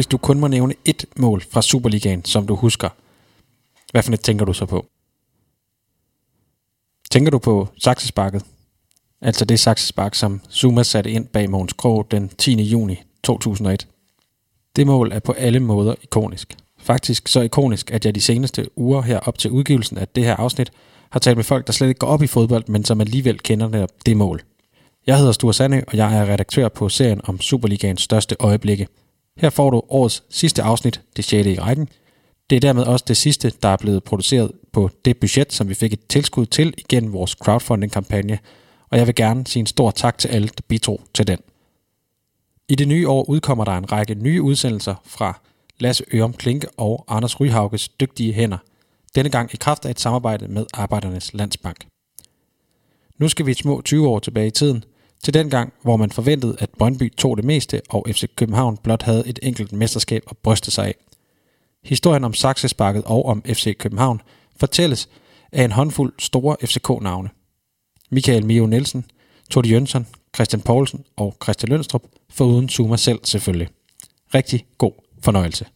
Hvis du kun må nævne ét mål fra Superligaen, som du husker, hvad for et tænker du så på? Tænker du på saksesparket? Altså det saksespark, som Zuma satte ind bag Mogens Krog den 10. juni 2001. Det mål er på alle måder ikonisk. Faktisk så ikonisk, at jeg de seneste uger her op til udgivelsen af det her afsnit har talt med folk, der slet ikke går op i fodbold, men som alligevel kender netop det mål. Jeg hedder Sture Sande, og jeg er redaktør på serien om Superligaens største øjeblikke. Her får du årets sidste afsnit, det 6. i rækken. Det er dermed også det sidste, der er blevet produceret på det budget, som vi fik et tilskud til igennem vores crowdfunding-kampagne, og jeg vil gerne sige en stor tak til alle, der bidrog til den. I det nye år udkommer der en række nye udsendelser fra Lasse Ørum Klinke og Anders Ryhauges dygtige hænder. Denne gang i kraft af et samarbejde med Arbejdernes Landsbank. Nu skal vi et små 20 år tilbage i tiden, til den gang, hvor man forventede, at Brøndby tog det meste, og FC København blot havde et enkelt mesterskab at bryste sig af. Historien om Saxesparket og om FC København fortælles af en håndfuld store FCK-navne. Michael Mio Nielsen, Tord Jønsson, Christian Poulsen og Christian Lønstrup, foruden Zuma selv selvfølgelig. Rigtig god fornøjelse.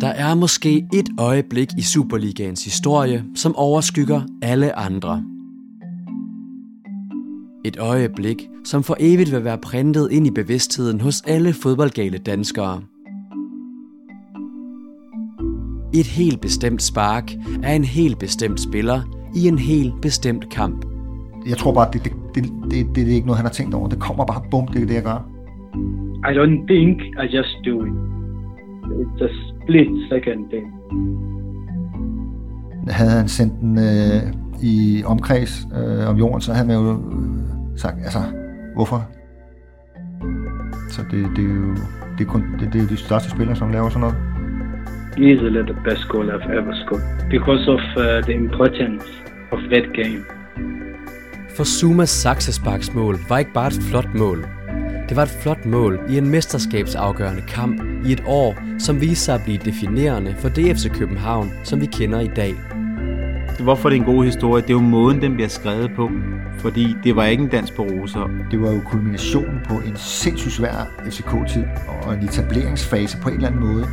Der er måske et øjeblik i Superligaens historie, som overskygger alle andre. Et øjeblik, som for evigt vil være printet ind i bevidstheden hos alle fodboldgale danskere. Et helt bestemt spark af en helt bestemt spiller i en helt bestemt kamp. Jeg tror bare, det, det, det, det, det, det er ikke noget, han har tænkt over. Det kommer bare, bum, det er det, jeg gør. I don't think, I just do it. It's a split second thing. Havde han sendt den øh, i omkreds øh, om jorden, så havde man jo øh, sagt, altså, hvorfor? Så det, det er jo det er, kun, det, det er de største spillere, som laver sådan noget. Easily the best goal I've ever scored because of uh, the importance of that game. For Sumas saksesparksmål var ikke bare et flot mål. Det var et flot mål i en mesterskabsafgørende kamp i et år, som viste sig at blive definerende for DFC København, som vi kender i dag. Hvorfor det er en god historie? Det er jo måden, den bliver skrevet på. Fordi det var ikke en dans på roser. Det var jo kulminationen på en sindssygt svær FCK-tid og en etableringsfase på en eller anden måde.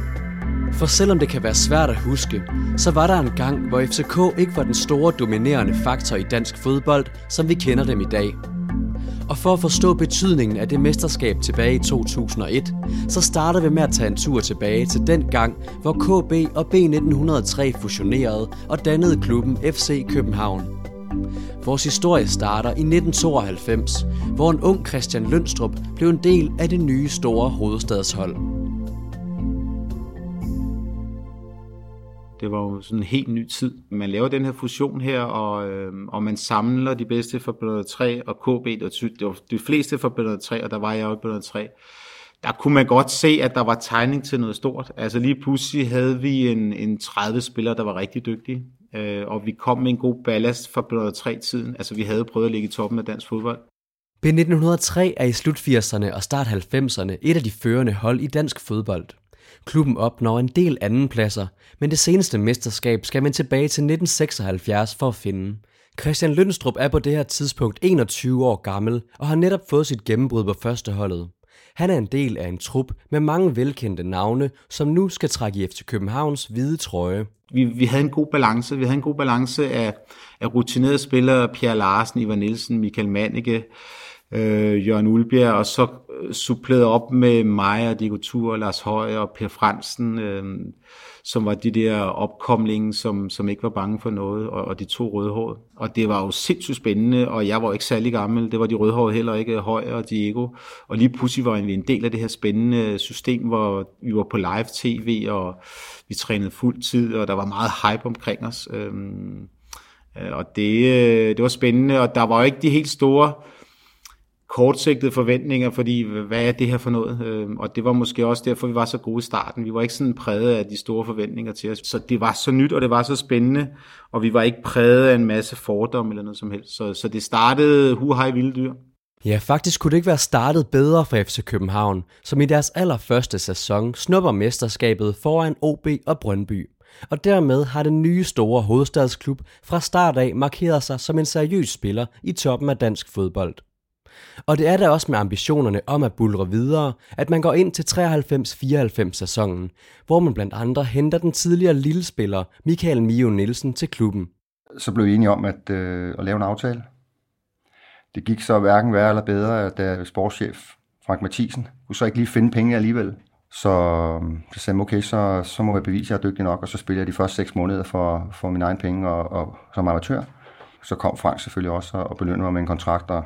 For selvom det kan være svært at huske, så var der en gang, hvor FCK ikke var den store dominerende faktor i dansk fodbold, som vi kender dem i dag. Og for at forstå betydningen af det mesterskab tilbage i 2001, så starter vi med at tage en tur tilbage til den gang, hvor KB og B1903 fusionerede og dannede klubben FC København. Vores historie starter i 1992, hvor en ung Christian Lønstrup blev en del af det nye store hovedstadshold. Det var jo sådan en helt ny tid. Man laver den her fusion her, og, øh, og man samler de bedste fra Bønder 3 og KB. Og det var de fleste fra Bønder 3, og der var jeg jo i Bønder 3. Der kunne man godt se, at der var tegning til noget stort. Altså lige pludselig havde vi en, en 30 spillere, der var rigtig dygtige. Øh, og vi kom med en god ballast fra Bønder 3-tiden. Altså vi havde prøvet at ligge i toppen af dansk fodbold. B1903 er i slut 80'erne og start 90'erne et af de førende hold i dansk fodbold. Klubben opnår en del andenpladser, men det seneste mesterskab skal man tilbage til 1976 for at finde. Christian Lønstrup er på det her tidspunkt 21 år gammel og har netop fået sit gennembrud på førsteholdet. Han er en del af en trup med mange velkendte navne, som nu skal trække i FC Københavns hvide trøje. Vi, vi havde en god balance. Vi havde en god balance af, af rutinerede spillere, Pierre Larsen, Ivan Nielsen, Michael Manneke, øh, Jørgen Ulbjerg, og så øh, supplerede suppleret op med mig og Diego Tur, Lars Højer og Per Fransen, øh, som var de der opkomlinge, som, som ikke var bange for noget, og, og de to rødhårede. Og det var jo sindssygt spændende, og jeg var jo ikke særlig gammel, det var de rødhårede heller ikke, Højer og Diego. Og lige pludselig var vi en del af det her spændende system, hvor vi var på live tv, og vi trænede fuld tid, og der var meget hype omkring os. Øh, øh og det, øh, det var spændende, og der var jo ikke de helt store kortsigtede forventninger, fordi hvad er det her for noget? Øhm, og det var måske også derfor, vi var så gode i starten. Vi var ikke sådan præget af de store forventninger til os. Så det var så nyt, og det var så spændende, og vi var ikke præget af en masse fordomme eller noget som helst. Så, så det startede huhej vilde dyr. Ja, faktisk kunne det ikke være startet bedre for FC København, som i deres allerførste sæson snupper mesterskabet foran OB og Brøndby. Og dermed har den nye store hovedstadsklub fra start af markeret sig som en seriøs spiller i toppen af dansk fodbold. Og det er da også med ambitionerne om at bulre videre, at man går ind til 93-94 sæsonen, hvor man blandt andre henter den tidligere lille spiller Michael Mio Nielsen til klubben. Så blev vi enige om at, øh, at lave en aftale. Det gik så hverken værre eller bedre, da øh, sportschef Frank Mathisen kunne så ikke lige finde penge alligevel. Så, øh, så sagde jeg, okay, så, så må jeg bevise, at jeg er dygtig nok, og så spiller jeg de første seks måneder for, for mine egne penge og, og som amatør. Så kom Frank selvfølgelig også og belønnede mig med en kontrakt, og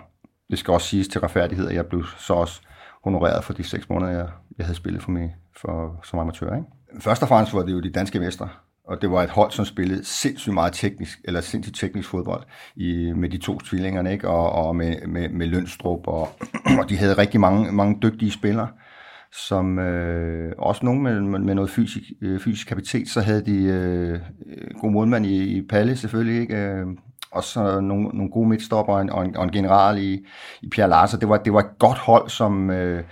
det skal også siges til retfærdighed, at jeg blev så også honoreret for de seks måneder, jeg, jeg havde spillet for mig for, som amatør. Ikke? Først og fremmest var det jo de danske mestre, og det var et hold, som spillede sindssygt meget teknisk, eller sindssygt teknisk fodbold i, med de to tvillingerne, ikke? Og, og med, med, med Lønstrup, og, og de havde rigtig mange, mange dygtige spillere, som øh, også nogen med, med noget fysisk, øh, fysisk kapacitet, så havde de øh, øh god målmand i, i Palle selvfølgelig, ikke? Øh, og så nogle, nogle gode midtstopper og en, og en, og en general i, i Pierre Larsen. Det var, det var et godt hold, som øh,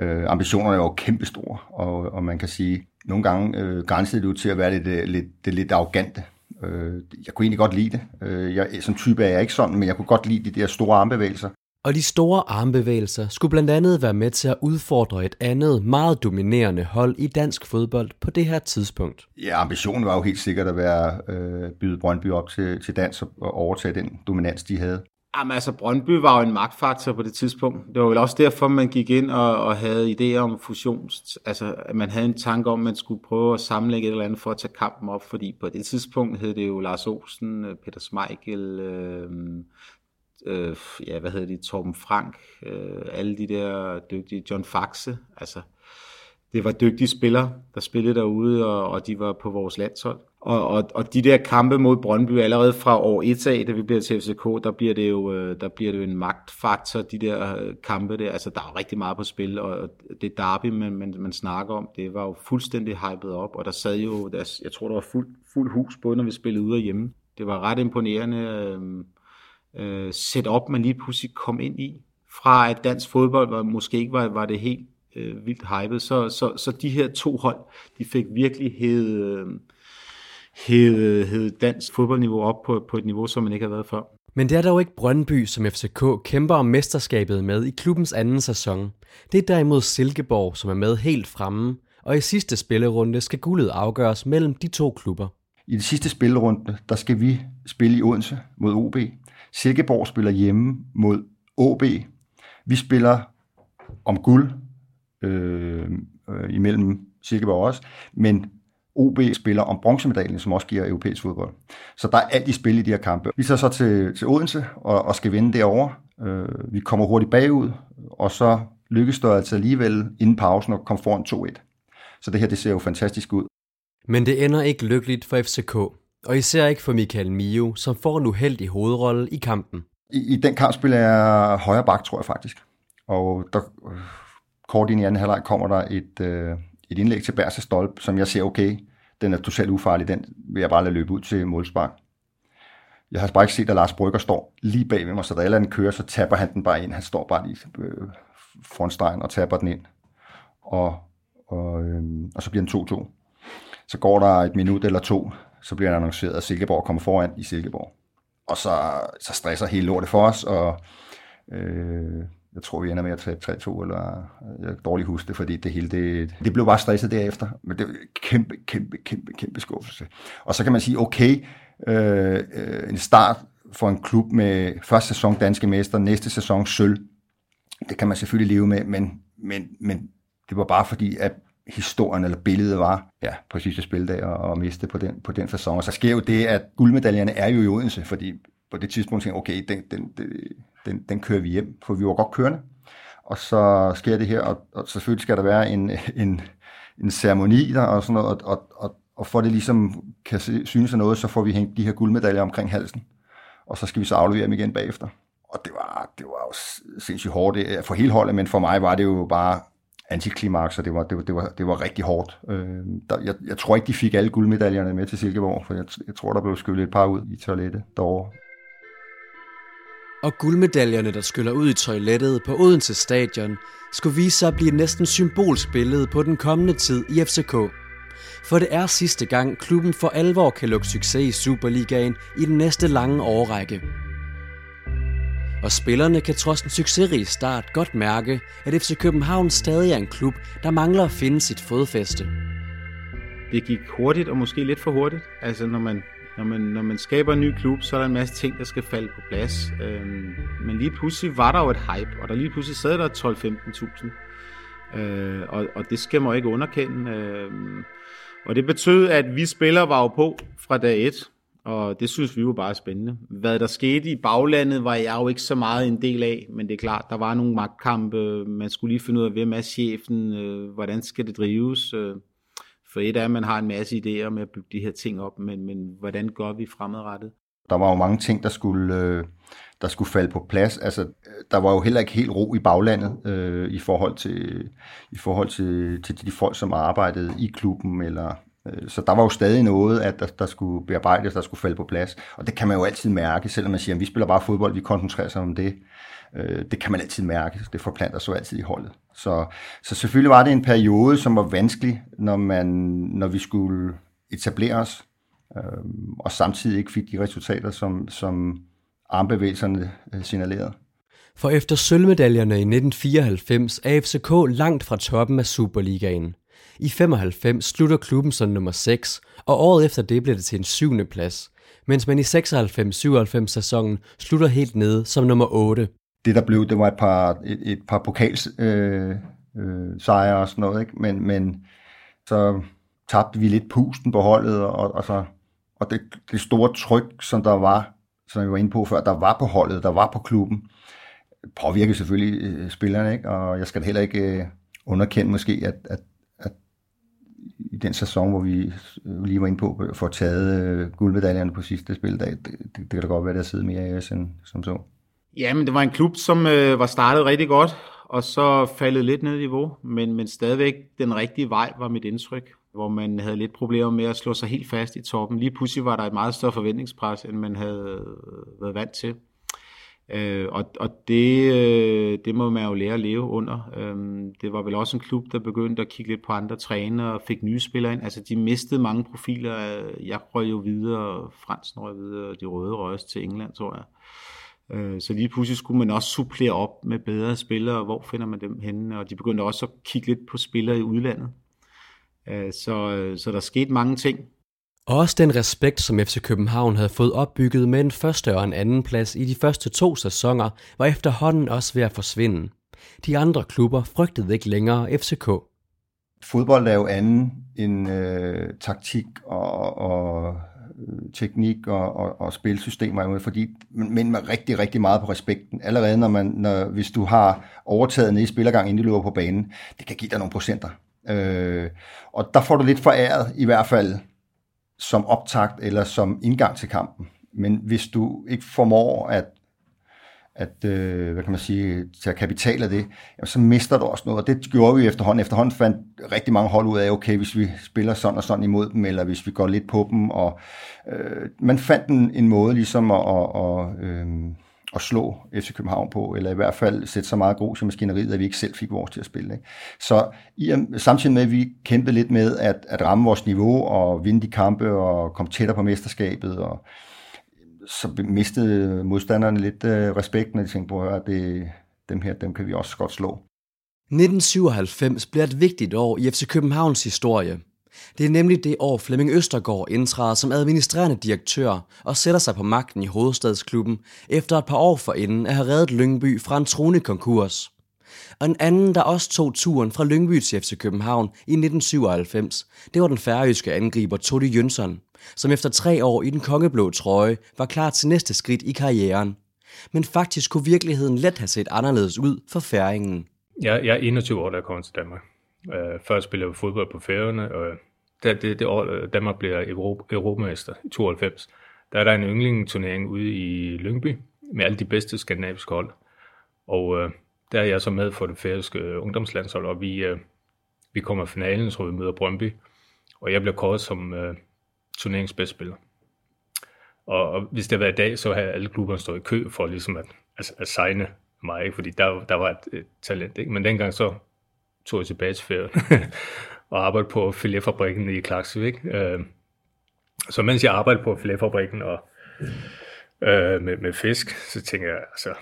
øh, ambitionerne var kæmpestore, og, og man kan sige, nogle gange øh, grænsede det jo til at være lidt, øh, lidt, det lidt arrogante. Øh, jeg kunne egentlig godt lide det. Øh, jeg, som type er jeg ikke sådan, men jeg kunne godt lide de der store armbevægelser. Og de store armbevægelser skulle blandt andet være med til at udfordre et andet, meget dominerende hold i dansk fodbold på det her tidspunkt. Ja, ambitionen var jo helt sikkert at være øh, byde Brøndby op til, til dans og overtage den dominans, de havde. Jamen altså, Brøndby var jo en magtfaktor på det tidspunkt. Det var vel også derfor, man gik ind og, og havde idéer om fusion. Altså, at man havde en tanke om, at man skulle prøve at sammenlægge et eller andet for at tage kampen op, fordi på det tidspunkt hed det jo Lars Olsen, Peter Smeichel, øh, øh, ja, hvad hedder de, Torben Frank, øh, alle de der dygtige, John Faxe, altså, det var dygtige spillere, der spillede derude, og, og de var på vores landshold. Og, og, og de der kampe mod Brøndby allerede fra år 1 af, da vi bliver til FCK, der bliver det jo, øh, der bliver det jo en magtfaktor, de der øh, kampe der. Altså, der er jo rigtig meget på spil, og det derby, man, man, man snakker om, det var jo fuldstændig hypet op, og der sad jo, der, jeg tror, der var fuld, fuld hus, både når vi spillede ude og hjemme. Det var ret imponerende øh, øh, øh, setup, man lige pludselig kom ind i. Fra at dansk fodbold var, måske ikke var, var det helt øh, vildt hypet, så, så, så de her to hold, de fik virkelig hed, øh, hed, hed dansk fodboldniveau op på, på et niveau, som man ikke har været før. Men det er dog ikke Brøndby, som FCK kæmper om mesterskabet med i klubbens anden sæson. Det er derimod Silkeborg, som er med helt fremme, og i sidste spillerunde skal guldet afgøres mellem de to klubber. I det sidste spillerunde, der skal vi spille i Odense mod OB. Silkeborg spiller hjemme mod OB. Vi spiller om guld øh, øh, imellem Silkeborg også, men OB spiller om bronzemedaljen, som også giver europæisk fodbold. Så der er alt i spil i de her kampe. Vi tager så til, til Odense og, og skal vinde derovre. Øh, vi kommer hurtigt bagud, og så lykkes det altså alligevel inden pausen at komme foran 2-1. Så det her, det ser jo fantastisk ud. Men det ender ikke lykkeligt for FCK, og især ikke for Michael Mio, som får en uheldig hovedrolle i kampen. I, i den kamp spiller jeg højre bak, tror jeg faktisk. Og der, øh, kort ind i anden halvleg kommer der et, øh, et indlæg til Berse Stolp, som jeg ser, okay, den er totalt ufarlig, den vil jeg bare lade løbe ud til målspark. Jeg har bare ikke set, at Lars Brygger står lige bag ved mig, så da jeg kører, så tapper han den bare ind. Han står bare lige øh, foran stregen og tapper den ind. Og, og, øh, og så bliver den 2-2. Så går der et minut eller to, så bliver den annonceret, at Silkeborg kommer foran i Silkeborg. Og så, så stresser hele lortet for os, og øh, jeg tror, vi ender med at tage 3-2, eller jeg kan dårligt huske det, fordi det hele, det, det blev bare stresset derefter. Men det var kæmpe, kæmpe, kæmpe, kæmpe skuffelse. Og så kan man sige, okay, øh, øh, en start for en klub med første sæson danske mester, næste sæson sølv, det kan man selvfølgelig leve med, men, men, men det var bare fordi, at historien eller billedet var ja, på sidste spildag og, og miste på den, på den sæson. Og så sker jo det, at guldmedaljerne er jo i Odense, fordi på det tidspunkt tænkte okay, den, den, den, den, den kører vi hjem, for vi var godt kørende. Og så sker det her, og, og selvfølgelig skal der være en, en, en ceremoni der og sådan noget, og, og, og, og for det ligesom kan synes af noget, så får vi hængt de her guldmedaljer omkring halsen, og så skal vi så aflevere dem igen bagefter. Og det var, det var jo sindssygt hårdt for hele holdet, men for mig var det jo bare antiklimaks, og det var, det var, det var, det var rigtig hårdt. Øh, der, jeg, jeg tror ikke, de fik alle guldmedaljerne med til Silkeborg, for jeg, jeg tror, der blev skyllet et par ud i toilettet derovre. Og guldmedaljerne, der skyller ud i toilettet på Odense Stadion, skulle vise sig at blive næsten symbolsk billede på den kommende tid i FCK. For det er sidste gang, klubben for alvor kan lukke succes i Superligaen i den næste lange årrække. Og spillerne kan trods en succesrig start godt mærke, at FC København stadig er en klub, der mangler at finde sit fodfæste. Det gik hurtigt og måske lidt for hurtigt. Altså når man, når man, når man skaber en ny klub, så er der en masse ting, der skal falde på plads. Øhm, men lige pludselig var der jo et hype, og der lige pludselig sad der 12-15.000. Øh, og, og det skal man ikke underkende. Øh, og det betød, at vi spillere var jo på fra dag 1 og det synes vi jo bare er spændende. Hvad der skete i baglandet, var jeg jo ikke så meget en del af, men det er klart, der var nogle magtkampe, man skulle lige finde ud af, hvem er chefen, øh, hvordan skal det drives. Øh, for et er, at man har en masse idéer med at bygge de her ting op, men, men hvordan gør vi fremadrettet? Der var jo mange ting, der skulle, øh, der skulle falde på plads. Altså, der var jo heller ikke helt ro i baglandet øh, i forhold, til, i forhold til, til de folk, som arbejdede i klubben eller Øh, så der var jo stadig noget, at der, der skulle bearbejdes, der skulle falde på plads. Og det kan man jo altid mærke, selvom man siger, at vi spiller bare fodbold, vi koncentrerer sig om det. Øh, det kan man altid mærke, det forplanter sig altid i holdet. Så, så selvfølgelig var det en periode, som var vanskelig, når, man, når vi skulle etablere os, øh, og samtidig ikke fik de resultater, som, som armbevægelserne øh, signalerede. For efter sølvmedaljerne i 1994 er FCK langt fra toppen af Superligaen. I 95 slutter klubben som nummer 6, og året efter det bliver det til en syvende plads, mens man i 96-97 sæsonen slutter helt nede som nummer 8. Det der blev, det var et par, et, et par pokals øh, øh, sejre og sådan noget, ikke? Men, men så tabte vi lidt pusten på holdet, og, og, så, og det, det store tryk, som der var, som vi var inde på før, der var på holdet, der var på klubben, påvirker selvfølgelig øh, spillerne, ikke? og jeg skal heller ikke øh, underkende måske, at, at i den sæson, hvor vi øh, lige var inde på, får taget øh, guldmedaljerne på sidste spildag, det, det, det kan da godt være, der sidder mere i os end som så. Ja, men det var en klub, som øh, var startet rigtig godt, og så faldet lidt ned i niveau, men, men stadigvæk den rigtige vej var mit indtryk, hvor man havde lidt problemer med at slå sig helt fast i toppen. Lige pludselig var der et meget større forventningspres, end man havde øh, været vant til. Øh, og og det, øh, det må man jo lære at leve under. Øh, det var vel også en klub, der begyndte at kigge lidt på andre trænere og fik nye spillere ind. Altså de mistede mange profiler. Jeg røg jo videre, Fransen røg videre, og de røde røg til England, tror jeg. Øh, så lige pludselig skulle man også supplere op med bedre spillere. Hvor finder man dem henne? Og de begyndte også at kigge lidt på spillere i udlandet. Øh, så, øh, så der skete mange ting. Og også den respekt, som FC København havde fået opbygget med en første og en anden plads i de første to sæsoner, var efterhånden også ved at forsvinde. De andre klubber frygtede ikke længere FCK. Fodbold er jo anden end øh, taktik og, og øh, teknik og, og, og spilsystemer, fordi, men med rigtig, rigtig meget på respekten. Allerede når man, når, hvis du har overtaget ned i spillergang, inden du løber på banen, det kan give dig nogle procenter. Øh, og der får du lidt foræret, i hvert fald som optakt eller som indgang til kampen. Men hvis du ikke formår at, at øh, hvad kan man sige, tage kapital af det, jamen, så mister du også noget. Og det gjorde vi efterhånden. Efterhånden fandt rigtig mange hold ud af, okay, hvis vi spiller sådan og sådan imod dem, eller hvis vi går lidt på dem. Og, øh, man fandt en, en måde ligesom at, at, at øh, at slå FC København på, eller i hvert fald sætte så meget grus i maskineriet, at vi ikke selv fik vores til at spille. Ikke? Så i, samtidig med, at vi kæmpede lidt med at, at ramme vores niveau og vinde de kampe og komme tættere på mesterskabet, og så mistede modstanderne lidt øh, respekten, og de tænkte på, at det, dem her, dem kan vi også godt slå. 1997 bliver et vigtigt år i FC Københavns historie. Det er nemlig det år Flemming Østergaard indtræder som administrerende direktør og sætter sig på magten i hovedstadsklubben efter et par år forinden at have reddet Lyngby fra en truende konkurs. Og en anden, der også tog turen fra Lyngby til FC København i 1997, det var den færøske angriber Todi Jønsson, som efter tre år i den kongeblå trøje var klar til næste skridt i karrieren. Men faktisk kunne virkeligheden let have set anderledes ud for færingen. Jeg, jeg er 21 år, da jeg kom til Danmark. Øh, først spillede jeg fodbold på færgerne, og det, det, det år, øh, Danmark bliver Europa, europamester i 92, der er der en yndlingeturnering ude i Lyngby med alle de bedste skandinaviske hold. Og øh, der er jeg så med for det færøske øh, ungdomslandshold, og vi, øh, vi kommer i finalen, så vi møder Brøndby, og jeg bliver kåret som øh, turneringens bedste spiller. Og, og hvis det var i dag, så havde alle klubberne stået i kø for ligesom at, at, at signe mig, ikke? fordi der, der var et, et talent. Ikke? Men dengang så tog jeg tilbage til ferien og arbejdede på filetfabrikken i Klaksvik. Øh, så mens jeg arbejdede på filetfabrikken og øh, med, med fisk, så tænkte jeg, altså,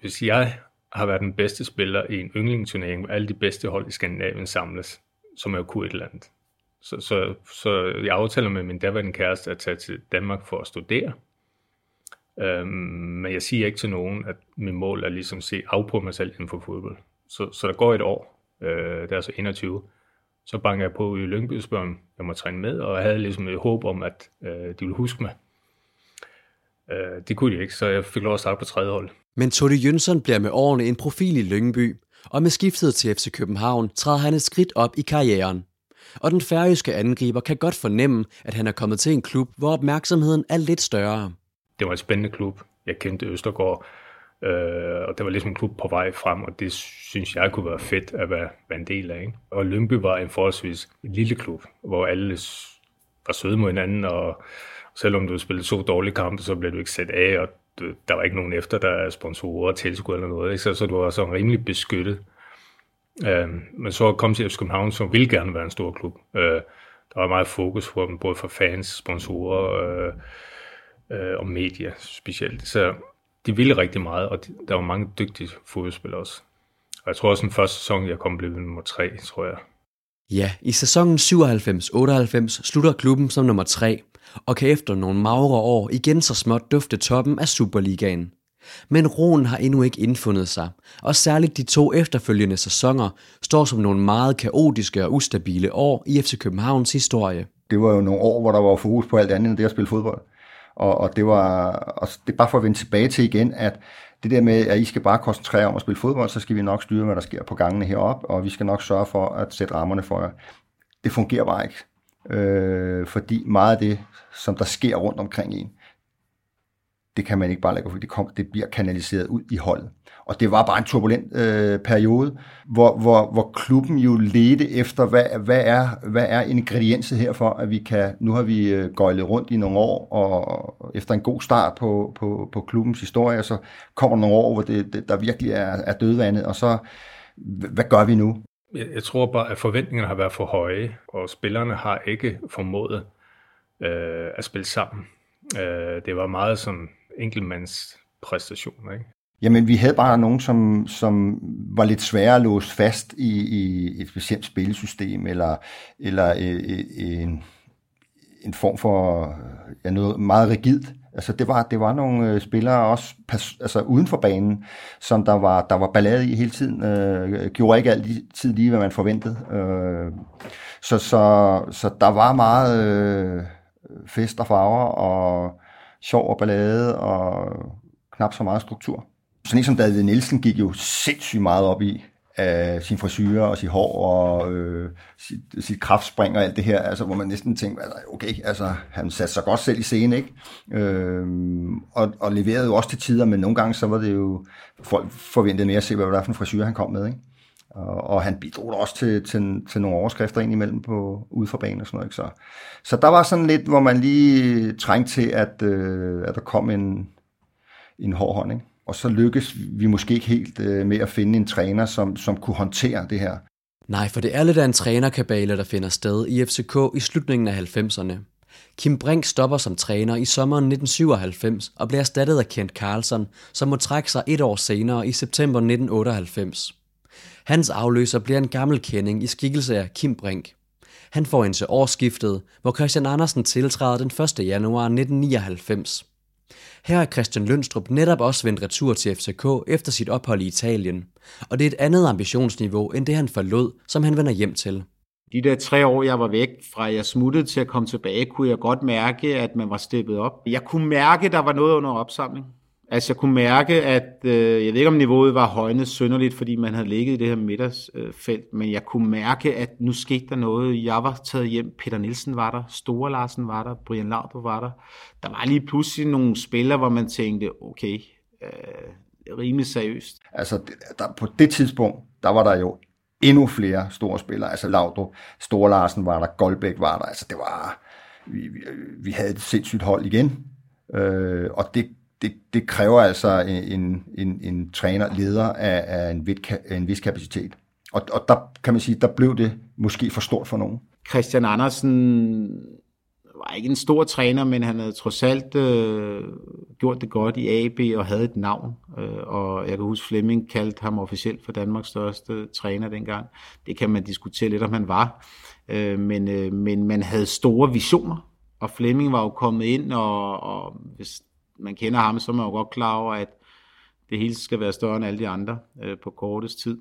hvis jeg har været den bedste spiller i en yndlingsturnering, hvor alle de bedste hold i Skandinavien samles, som er jo et eller andet. Så, så, så jeg aftaler med min daværende kæreste at tage til Danmark for at studere. Øhm, men jeg siger ikke til nogen, at min mål er ligesom at se afprøve mig selv inden for fodbold. Så, så der går et år, øh, det er altså 21, så banker jeg på i Lyngby og spørger, om jeg må træne med, og jeg havde ligesom et håb om, at øh, de ville huske mig. Øh, det kunne de ikke, så jeg fik lov at starte på tredje hold. Men Totti Jønsson bliver med årene en profil i Lyngby, og med skiftet til FC København træder han et skridt op i karrieren. Og den færøske angriber kan godt fornemme, at han er kommet til en klub, hvor opmærksomheden er lidt større. Det var en spændende klub. Jeg kendte Østergaard, øh, og det var ligesom en klub på vej frem, og det synes jeg kunne være fedt at være, være en del af. Ikke? Og Lyngby var en forholdsvis en lille klub, hvor alle var søde mod hinanden, og selvom du spillede så dårlige kampe, så blev du ikke sat af, og der var ikke nogen efter, der er sponsorer, tilskud eller noget, ikke? Så, så du var så rimelig beskyttet. Øh, men så kom til FC København, som ville gerne være en stor klub. Øh, der var meget fokus på dem, både for fans, sponsorer øh, øh, og medier specielt. Så de ville rigtig meget, og de, der var mange dygtige fodboldspillere også. Og jeg tror også, den første sæson, jeg kom, blev nummer tre, tror jeg. Ja, i sæsonen 97-98 slutter klubben som nummer 3, og kan efter nogle magre år igen så småt dufte toppen af Superligaen. Men roen har endnu ikke indfundet sig, og særligt de to efterfølgende sæsoner står som nogle meget kaotiske og ustabile år i FC Københavns historie. Det var jo nogle år, hvor der var fokus på alt andet end det at spille fodbold. Og, og det var og det er bare for at vende tilbage til igen, at det der med, at I skal bare koncentrere om at spille fodbold, så skal vi nok styre, hvad der sker på gangene heroppe, og vi skal nok sørge for at sætte rammerne for jer. Det fungerer bare ikke. Øh, fordi meget af det, som der sker rundt omkring en, det kan man ikke bare lægge, for det, kom, det bliver kanaliseret ud i holdet. Og det var bare en turbulent øh, periode, hvor, hvor, hvor klubben jo ledte efter, hvad, hvad, er, hvad er ingredienset her for, at vi kan, nu har vi øh, gøjlet rundt i nogle år, og efter en god start på, på, på klubbens historie, så kommer nogle år, hvor det, det, der virkelig er, er dødvandet, og så, hvad gør vi nu? Jeg, jeg tror bare, at forventningerne har været for høje, og spillerne har ikke formået øh, at spille sammen. Øh, det var meget som enkeltmands præstationer. ikke? Jamen, vi havde bare nogen, som, som var lidt svære at låse fast i, i et specielt spillesystem, eller, eller øh, øh, øh, en, en form for ja, noget meget rigidt. Altså, det var, det var nogle spillere også pas, altså, uden for banen, som der var, der var ballade i hele tiden. Øh, gjorde ikke altid lige, hvad man forventede. Øh, så, så, så der var meget øh, fest og farver, og sjov og ballade, og knap så meget struktur sådan en som David Nielsen gik jo sindssygt meget op i af sin frisyrer og sit hår og øh, sit, sit kraftspring og alt det her, altså, hvor man næsten tænkte, altså, okay, altså, han satte sig godt selv i scene, ikke? Øh, og, og leverede jo også til tider, men nogle gange så var det jo, folk forventede mere at se, hvad det var for en frisyr, han kom med, ikke? Og, og han bidrog også til, til, til nogle overskrifter ind imellem på, ude for banen og sådan noget, ikke? Så, så der var sådan lidt, hvor man lige trængte til, at, øh, at der kom en, en hård hånd, ikke? Og så lykkes vi måske ikke helt øh, med at finde en træner, som, som kunne håndtere det her. Nej, for det er lidt af en trænerkabale, der finder sted i FCK i slutningen af 90'erne. Kim Brink stopper som træner i sommeren 1997 og bliver erstattet af Kent Carlson, som må trække sig et år senere i september 1998. Hans afløser bliver en gammel kending i skikkelse af Kim Brink. Han får en til årsskiftet, hvor Christian Andersen tiltræder den 1. januar 1999. Her er Christian Lønstrup netop også vendt retur til FCK efter sit ophold i Italien. Og det er et andet ambitionsniveau end det han forlod, som han vender hjem til. De der tre år, jeg var væk fra jeg smuttede til at komme tilbage, kunne jeg godt mærke, at man var steppet op. Jeg kunne mærke, at der var noget under opsamling. Altså jeg kunne mærke, at øh, jeg ved ikke om niveauet var højnet synderligt, fordi man havde ligget i det her middagsfelt, øh, men jeg kunne mærke, at nu skete der noget. Jeg var taget hjem, Peter Nielsen var der, Store Larsen var der, Brian Laudrup var der. Der var lige pludselig nogle spillere, hvor man tænkte, okay, øh, rimelig seriøst. Altså der, på det tidspunkt, der var der jo endnu flere store spillere. Altså Laudrup, Store Larsen var der, Goldbæk var der. Altså det var, vi, vi, vi havde et sindssygt hold igen. Øh, og det det, det kræver altså en, en, en træner, leder af, af en, vid, en vis kapacitet. Og, og der kan man sige, der blev det måske for stort for nogen. Christian Andersen var ikke en stor træner, men han havde trods alt øh, gjort det godt i AB og havde et navn. Øh, og jeg kan huske, Flemming kaldte ham officielt for Danmarks største træner dengang. Det kan man diskutere lidt, om han var. Øh, men, øh, men man havde store visioner, og Flemming var jo kommet ind, og, og hvis man kender ham, så er man jo godt klar over, at det hele skal være større end alle de andre øh, på kortest tid.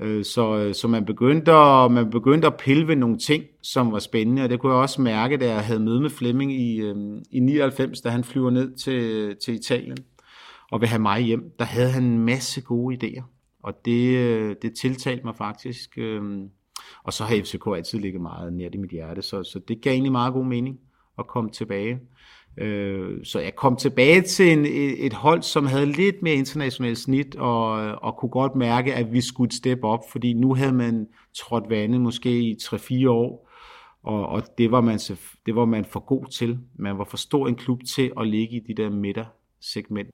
Øh, så, øh, så man, begyndte at, man begyndte at pille ved nogle ting, som var spændende, og det kunne jeg også mærke, da jeg havde møde med Flemming i, øh, i 99, da han flyver ned til, til Italien og vil have mig hjem. Der havde han en masse gode idéer, og det, øh, det tiltalte mig faktisk. Øh, og så har FCK altid ligget meget nært i mit hjerte, så, så det gav egentlig meget god mening at komme tilbage. Øh, så jeg kom tilbage til en, et hold, som havde lidt mere internationalt snit, og, og kunne godt mærke, at vi skulle steppe op, fordi nu havde man trådt vandet måske i 3-4 år, og, og det, var man, det var man for god til. Man var for stor en klub til at ligge i de der midter segment.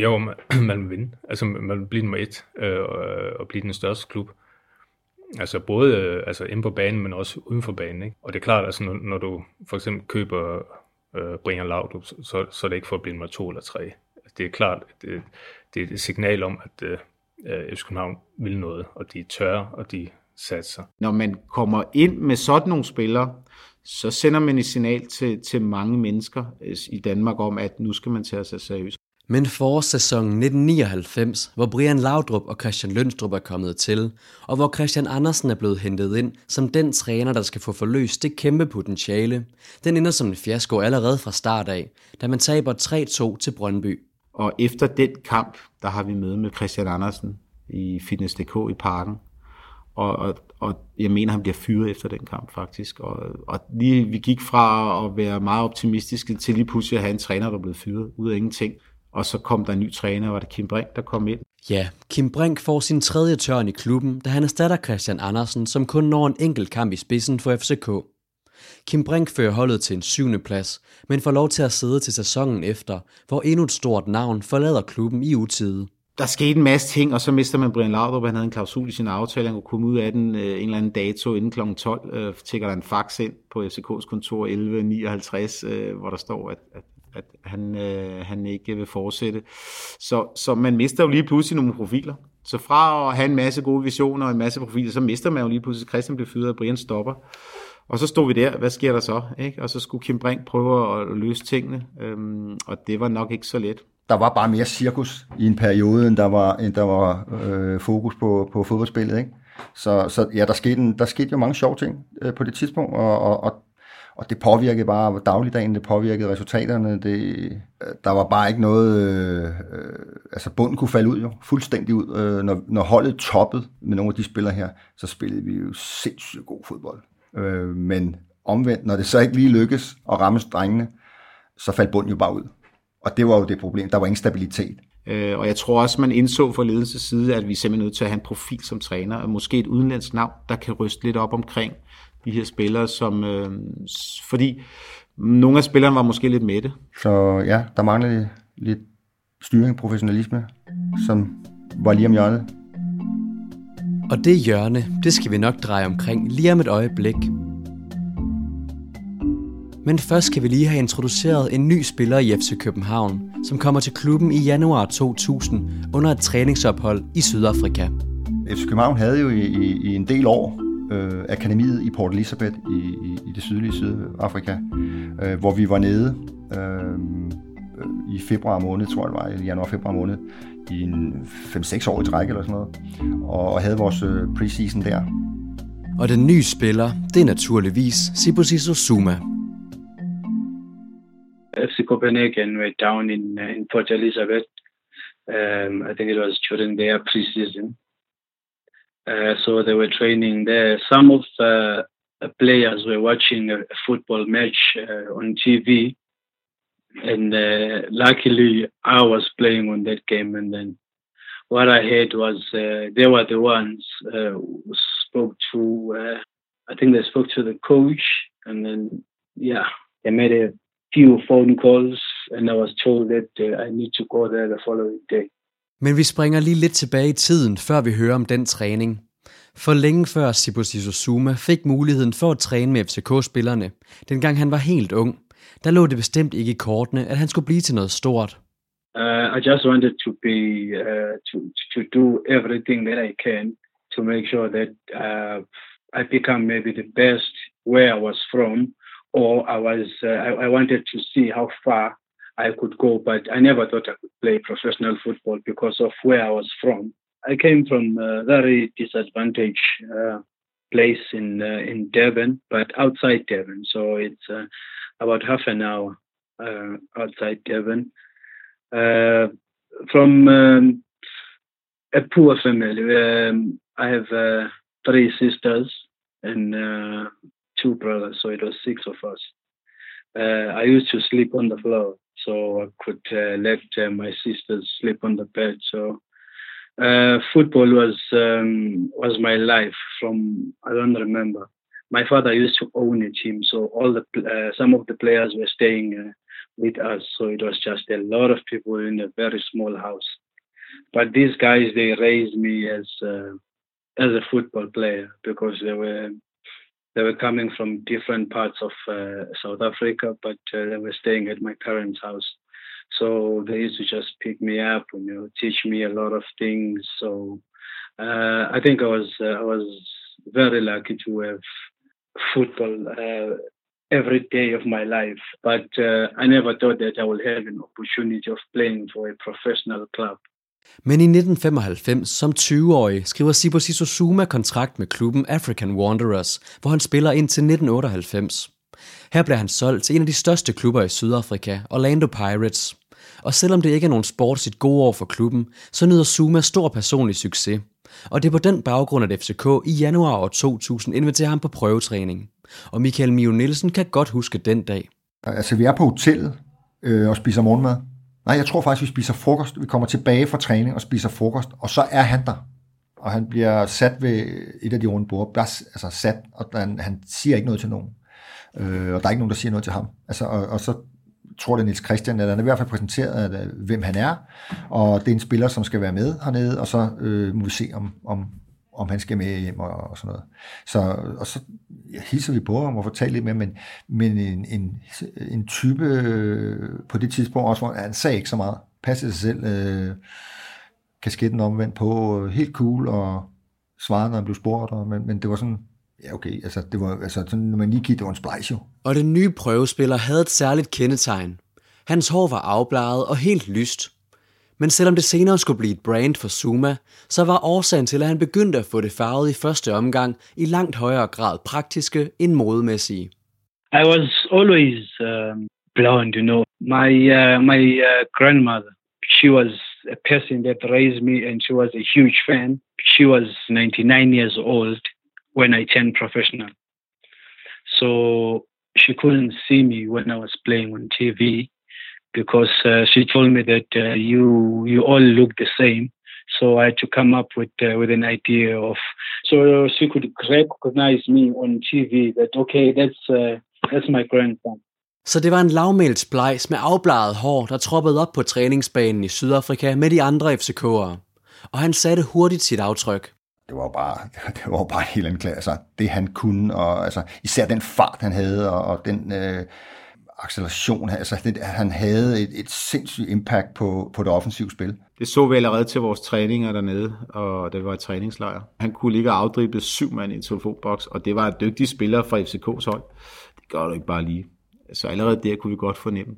Jo, man, man vil vinde. Altså, man vil blive nummer et øh, og blive den største klub. Altså både øh, altså inde på banen, men også uden for banen. Ikke? Og det er klart, altså, når, når du for eksempel køber øh, Brian Laudrup, så, så er det ikke for at blive nummer to eller tre. Det er klart, det, det er et signal om, at øh, øh FC København vil noget, og de er tørre, og de satser. Når man kommer ind med sådan nogle spillere, så sender man et signal til, til mange mennesker øh, i Danmark om, at nu skal man tage sig seriøst. Men forårssæsonen 1999, hvor Brian Laudrup og Christian Lønstrup er kommet til, og hvor Christian Andersen er blevet hentet ind som den træner, der skal få forløst det kæmpe potentiale, den ender som en fiasko allerede fra start af, da man taber 3-2 til Brøndby. Og efter den kamp, der har vi møde med Christian Andersen i Fitness.dk i parken, og, og, og jeg mener, han bliver fyret efter den kamp faktisk. Og, og lige, vi gik fra at være meget optimistiske til lige pludselig at have en træner, der blev fyret ud af ingenting. Og så kom der en ny træner, var det Kim Brink, der kom ind. Ja, Kim Brink får sin tredje tørn i klubben, da han erstatter Christian Andersen, som kun når en enkelt kamp i spidsen for FCK. Kim Brink fører holdet til en syvende plads, men får lov til at sidde til sæsonen efter, hvor endnu et stort navn forlader klubben i utide. Der skete en masse ting, og så mister man Brian Laudrup. Han havde en klausul i sin aftale, han kunne komme ud af den øh, en eller anden dato inden kl. 12. Øh, tækker der en fax ind på FCK's kontor 11.59, øh, hvor der står, at, at at han, øh, han ikke vil fortsætte. Så, så man mister jo lige pludselig nogle profiler. Så fra at have en masse gode visioner og en masse profiler, så mister man jo lige pludselig, Christian bliver fyret, og Brian stopper. Og så stod vi der, hvad sker der så? Ikke? Og så skulle Kim Brink prøve at løse tingene, øhm, og det var nok ikke så let. Der var bare mere cirkus i en periode, end der var, end der var øh, fokus på, på fodboldspillet. Ikke? Så, så ja, der skete, en, der skete jo mange sjove ting øh, på det tidspunkt, og, og, og og det påvirkede bare dagligdagen, det påvirkede resultaterne. Det, der var bare ikke noget... Øh, øh, altså bunden kunne falde ud jo, fuldstændig ud. Øh, når, når holdet toppede med nogle af de spillere her, så spillede vi jo sindssygt god fodbold. Øh, men omvendt, når det så ikke lige lykkes at ramme drengene, så faldt bunden jo bare ud. Og det var jo det problem. Der var ingen stabilitet. Øh, og jeg tror også, man indså fra ledelses side, at vi er simpelthen nødt til at have en profil som træner, og måske et udenlandsk navn, der kan ryste lidt op omkring de her spillere, som, øh, fordi nogle af spillerne var måske lidt mætte. Så ja, der manglede lidt styring, professionalisme, som var lige om hjørnet. Og det hjørne, det skal vi nok dreje omkring lige om et øjeblik. Men først skal vi lige have introduceret en ny spiller i FC København, som kommer til klubben i januar 2000 under et træningsophold i Sydafrika. FC København havde jo i, i, i en del år øh, akademiet i Port Elizabeth i, i, i det sydlige Sydafrika, øh, hvor vi var nede øh, i februar måned, tror jeg det var, i januar-februar måned, i en 5-6 år i træk eller sådan noget, og, og havde vores øh, preseason der. Og den nye spiller, det er naturligvis Sibusiso Zuma. FC Copenhagen were down in, uh, in Port Elizabeth. Um, I think it was during their preseason. Uh, so they were training there. Some of uh, the players were watching a, football match uh, on TV, and uh, luckily I was playing on that game. And then what I heard was uh, they were the ones who spoke to. I think they spoke to the coach, and then yeah, they made a few phone calls, and I was told that I need to go there the following day. Men vi springer lige lidt tilbage i tiden, før vi hører om den træning. For længe før Sibusiso Zuma fik muligheden for at træne med FCK-spillerne, dengang han var helt ung, der lå det bestemt ikke i kortene, at han skulle blive til noget stort. Uh, I just wanted to be uh, to to do everything that I can to make sure that uh, I become maybe the best where I was from, or I was uh, I, I wanted to see how far I could go, but I never thought I could play professional football because of where I was from. I came from a very disadvantaged uh, place in uh, in Devon, but outside Devon, so it's uh, about half an hour uh, outside Devon. Uh, from um, a poor family, um, I have uh, three sisters and two brothers, so it was six of us. I used to sleep on the floor, so I could uh, let uh, my sisters sleep on the bed. So uh, football was um, was my life from I don't remember. My father used to own a team, so all the uh, some of the players were staying uh, with us. So it was just a lot of people in a very small house. But these guys they raised me as uh, as a football player because they were they were coming from different parts of uh, South Africa, but uh, they were staying at my parents' house. So they used to just pick me up, you know, teach me a lot of things. So uh, I think I was uh, I was very lucky to have football uh, every day of my life. But uh, I never thought that I would have an opportunity of playing for a professional club. Men i 1995, som 20-årig, skriver Sibusiso Zuma kontrakt med klubben African Wanderers, hvor han spiller indtil 1998. Her bliver han solgt til en af de største klubber i Sydafrika, Orlando Pirates. Og selvom det ikke er nogen sport sit gode år for klubben, så nyder Zuma stor personlig succes. Og det er på den baggrund, at FCK i januar år 2000 inviterer ham på prøvetræning. Og Michael Mio Nielsen kan godt huske den dag. Altså, vi er på hotellet øh, og spiser morgenmad. Nej, jeg tror faktisk, vi spiser frokost. Vi kommer tilbage fra træning og spiser frokost, og så er han der. Og han bliver sat ved et af de runde bord. Altså sat, og han, han siger ikke noget til nogen. Øh, og der er ikke nogen, der siger noget til ham. Altså, og, og så tror det Niels Christian, at han er i hvert fald præsenteret, at, øh, hvem han er, og det er en spiller, som skal være med hernede, og så øh, må vi se, om, om, om han skal med hjem og, og sådan noget. Så, og så hilser vi på ham og får talt lidt med, men, men en, en, en type øh, på det tidspunkt også, hvor han sagde ikke så meget, passede sig selv, øh, kasketten omvendt på, øh, helt cool, og svarede, når han blev spurgt, og, men, men det var sådan, ja okay, altså det var, altså sådan, når man lige kiggede, det var en splejs jo. Og den nye prøvespiller havde et særligt kendetegn. Hans hår var afbladet og helt lyst. Men selvom det senere skulle blive et brand for Zuma, så var årsagen til, at han begyndte at få det farvet i første omgang i langt højere grad praktiske end modemæssige. I was always uh, blonde, you know. My uh, my uh, grandmother, she was a person that raised me, and she was a huge fan. She was 99 years old when I turned professional, so she couldn't see me when I was playing on TV because uh, she told me that uh, you you all look the same. So I had to come up with uh, with an idea of so she could recognize me on TV that okay that's uh, that's my grandson. Så det var en lavmældt splejs med afbladet hår, der troppede op på træningsbanen i Sydafrika med de andre FCK'ere. Og han satte hurtigt sit aftryk. Det var bare, det var bare helt anden klasse. Altså, det han kunne, og altså, især den fart, han havde, og, og den øh, acceleration, altså, det, han havde et, et sindssygt impact på, på det offensive spil. Det så vi allerede til vores træninger dernede, og det var et træningslejr. Han kunne ligge og afdrible syv mand i en telefonboks, og det var en dygtig spiller fra FCK's hold. Det gør du ikke bare lige. Så allerede der kunne vi godt fornemme.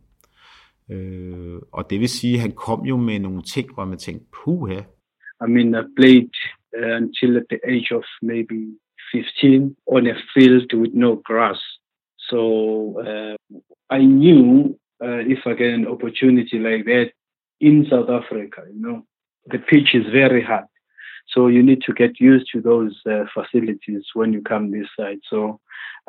Øh, og det vil sige, at han kom jo med nogle ting, hvor man tænkte, puha. I mean, I played uh, until at the age of maybe 15 on a field with no grass. So uh, I knew uh, if I get an opportunity like that in South Africa, you know, the pitch is very hard. So you need to get used to those uh, facilities when you come this side. So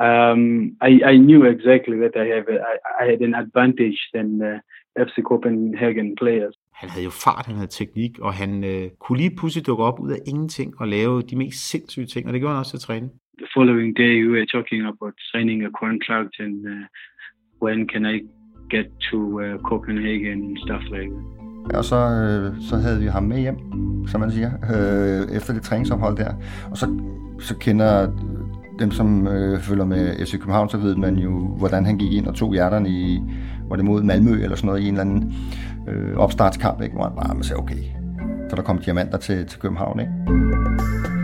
um, I, I knew exactly that I have a, I, I had an advantage than uh, FC Copenhagen players. Han havde jo fart, han havde teknik, og han øh, kunne lige pludselig dukke op ud af ingenting og lave de mest sindssyge ting, og det gjorde han også til træning. The following day, we were talking about signing a contract and uh, when can I get to uh, Copenhagen and stuff like that. og så, øh, så havde vi ham med hjem, som man siger, øh, efter det træningsophold der. Og så, så kender dem, som øh, følger med FC København, så ved man jo, hvordan han gik ind og tog hjerterne i, var det mod Malmø eller sådan noget, i en eller anden øh, opstartskamp, ikke? hvor han bare sagde, okay, så der kom diamanter til, til København. Ikke?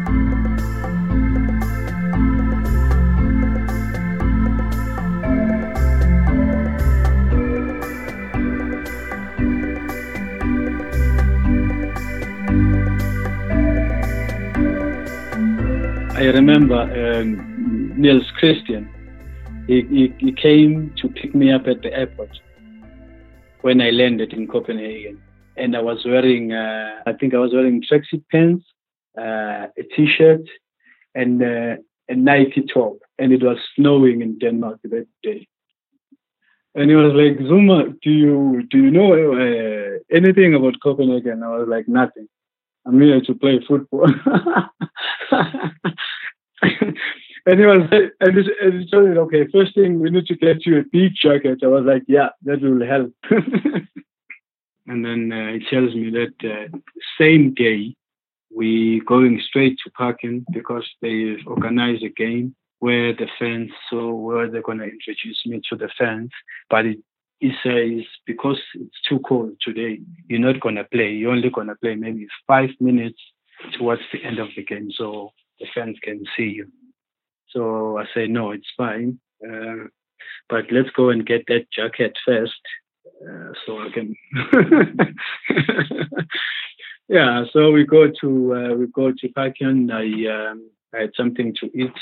I remember um, Niels Christian. He, he, he came to pick me up at the airport when I landed in Copenhagen. And I was wearing, uh, I think I was wearing tracksuit pants, uh, a t-shirt, and uh, a Nike top. And it was snowing in Denmark that day. And he was like, Zuma, do you do you know uh, anything about Copenhagen? I was like, nothing. I'm here to play football. and he was and he, and he told me, okay, first thing we need to get you a beach jacket. I was like, yeah, that will help. and then uh, he tells me that uh, same day we going straight to parking because they organize a game where the fans so where they're gonna introduce me to the fans, but it he says because it's too cold today, you're not gonna play. You're only gonna play maybe five minutes towards the end of the game, so the fans can see you. So I say no, it's fine, uh, but let's go and get that jacket first, uh, so I can. yeah, so we go to uh, we go to Pakian. I um, I had something to eat.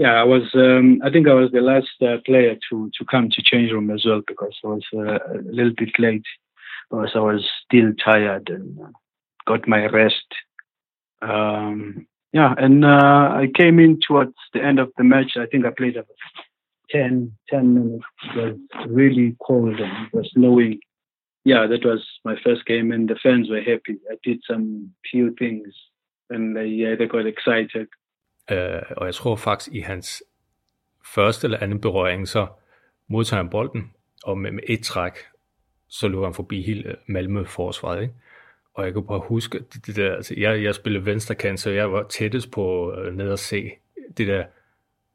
Yeah, I was. Um, I think I was the last uh, player to to come to change room as well because I was uh, a little bit late because I was still tired and uh, got my rest. Um, yeah, and uh, I came in towards the end of the match. I think I played about 10, 10 minutes. It was really cold and it was snowing. Yeah, that was my first game, and the fans were happy. I did some few things, and they yeah, they got excited. Øh, og jeg tror faktisk, i hans første eller anden berøring, så modtager han bolden, og med, med et træk, så løber han forbi hele Malmø-forsvaret. Ikke? Og jeg kan bare huske, det, det der, altså, jeg, jeg spillede venstrekant, så jeg var tættest på øh, ned at se det der,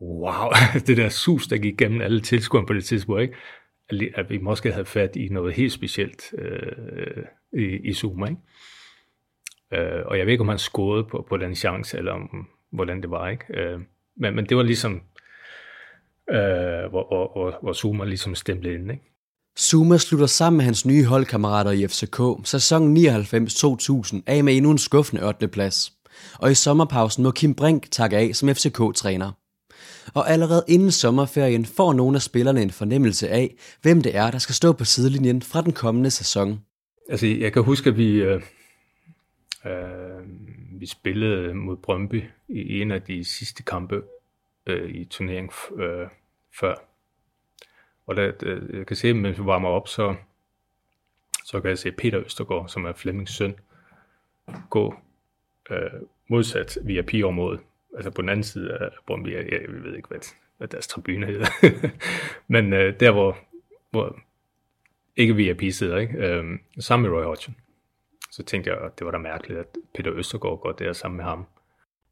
wow, det der sus, der gik gennem alle tilskuerne på det tidspunkt, ikke? At, at vi måske havde fat i noget helt specielt øh, i, i Zuma, ikke? Øh, og jeg ved ikke, om han skåede på, på den chance, eller om, hvordan det var, ikke? Øh, men, men det var ligesom, øh, hvor, hvor, hvor, hvor Zuma ligesom stemte ind, ikke? Zuma slutter sammen med hans nye holdkammerater i FCK sæson 99-2000 af med endnu en skuffende 8. plads. Og i sommerpausen må Kim Brink takke af som FCK-træner. Og allerede inden sommerferien får nogle af spillerne en fornemmelse af, hvem det er, der skal stå på sidelinjen fra den kommende sæson. Altså, jeg kan huske, at vi, øh, øh, vi spillede mod Brøndby i en af de sidste kampe øh, i turneringen øh, før og da, øh, jeg kan se, mens vi varmer op, så, så kan jeg se Peter Østergaard, som er Flemmings søn, gå øh, modsat via pigeområdet. Altså på den anden side af Brøndby, jeg, jeg ved ikke, hvad, hvad deres tribune hedder. Men øh, der, hvor, hvor ikke via sidder, ikke? Øh, sammen med Roy Hodgson. Så tænkte jeg, at det var da mærkeligt, at Peter Østergaard går der sammen med ham.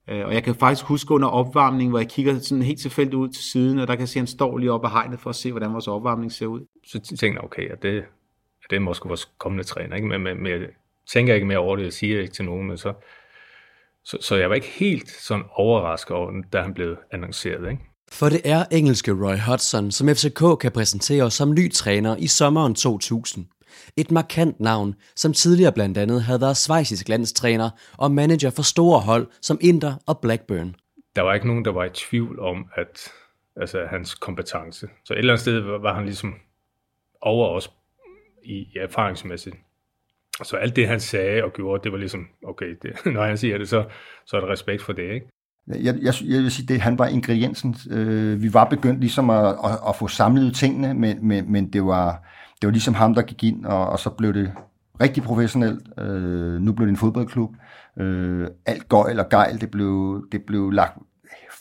Øh, og jeg kan faktisk huske under opvarmningen, hvor jeg kigger sådan helt tilfældigt ud til siden, og der kan jeg se, at han står lige op ad hegnet for at se, hvordan vores opvarmning ser ud. Så tænkte jeg, okay, at det, at det er måske vores kommende træner. Ikke? Men, men, men jeg tænker ikke mere over det, jeg siger ikke til nogen, men så, så, så jeg var ikke helt sådan overrasket over, da han blev annonceret. Ikke? For det er engelske Roy Hodgson, som FCK kan præsentere som ny træner i sommeren 2000. Et markant navn, som tidligere blandt andet havde været svejsisk landstræner og manager for store hold som Inter og Blackburn. Der var ikke nogen, der var i tvivl om, at altså, hans kompetence. Så et eller andet sted var han ligesom over os i, i erfaringsmæssigt. Så alt det, han sagde og gjorde, det var ligesom, okay, det, når han siger det, så, så er der respekt for det, ikke? Jeg, jeg, jeg vil sige, det han var ingrediensen. Øh, vi var begyndt ligesom at, at, at få samlet tingene, men, men, men det var det var ligesom ham, der gik ind, og, og så blev det rigtig professionelt. Øh, nu blev det en fodboldklub. Øh, alt gøjl og gejl, det blev, det blev lagt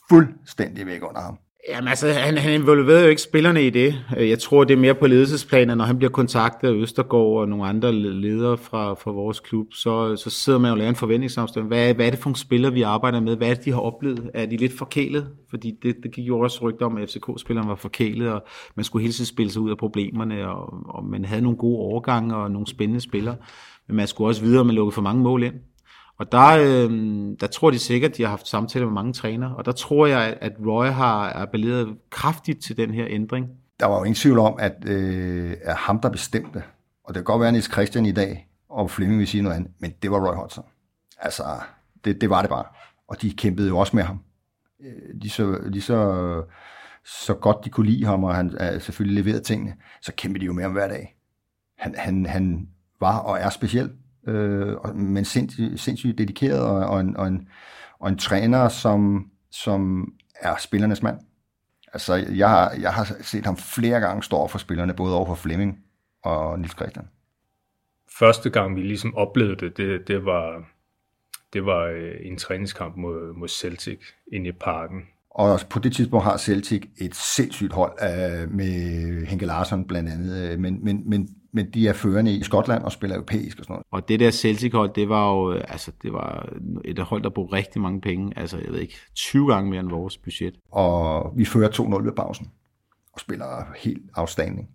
fuldstændig væk under ham. Jamen altså, han, han involverede jo ikke spillerne i det. Jeg tror, det er mere på ledelsesplanen, når han bliver kontaktet af Østergaard og nogle andre ledere fra, fra vores klub, så, så sidder man og laver en forventningsafstemning. Hvad, hvad er det for nogle spillere, vi arbejder med? Hvad er det, de har oplevet? Er de lidt forkælet? Fordi det, det gik jo også rygter om, at FCK-spilleren var forkælet, og man skulle hele tiden spille sig ud af problemerne, og, og man havde nogle gode overgange og nogle spændende spillere. Men man skulle også videre, at man lukkede for mange mål ind. Og der, øh, der tror de sikkert, de har haft samtaler med mange trænere, og der tror jeg, at Roy har appelleret kraftigt til den her ændring. Der var jo ingen tvivl om, at øh, er ham, der bestemte. Og det kan godt være, at Niels Christian i dag, og Flemming vil sige noget andet, men det var Roy Hodgson. Altså, det, det var det bare. Og de kæmpede jo også med ham. Øh, lige så, lige så, så godt de kunne lide ham, og han er selvfølgelig leveret tingene, så kæmpede de jo med ham hver dag. Han, han, han var og er speciel øh, men sindssygt, sindssygt dedikeret og, og, en, og, en, og en træner, som, som er spillernes mand. Altså, jeg har, jeg har set ham flere gange stå for spillerne, både over for Flemming og Nils Christian. Første gang, vi ligesom oplevede det, det, det var, det var øh, en træningskamp mod, mod Celtic inde i parken. Og på det tidspunkt har Celtic et sindssygt hold uh, med Henke Larsson blandt andet, men, men, men men de er førende i Skotland og spiller europæisk og sådan noget. Og det der Celtic-hold, det var jo altså, det var et hold, der brugte rigtig mange penge. Altså, jeg ved ikke, 20 gange mere end vores budget. Og vi fører 2-0 ved pausen og spiller helt afstanding.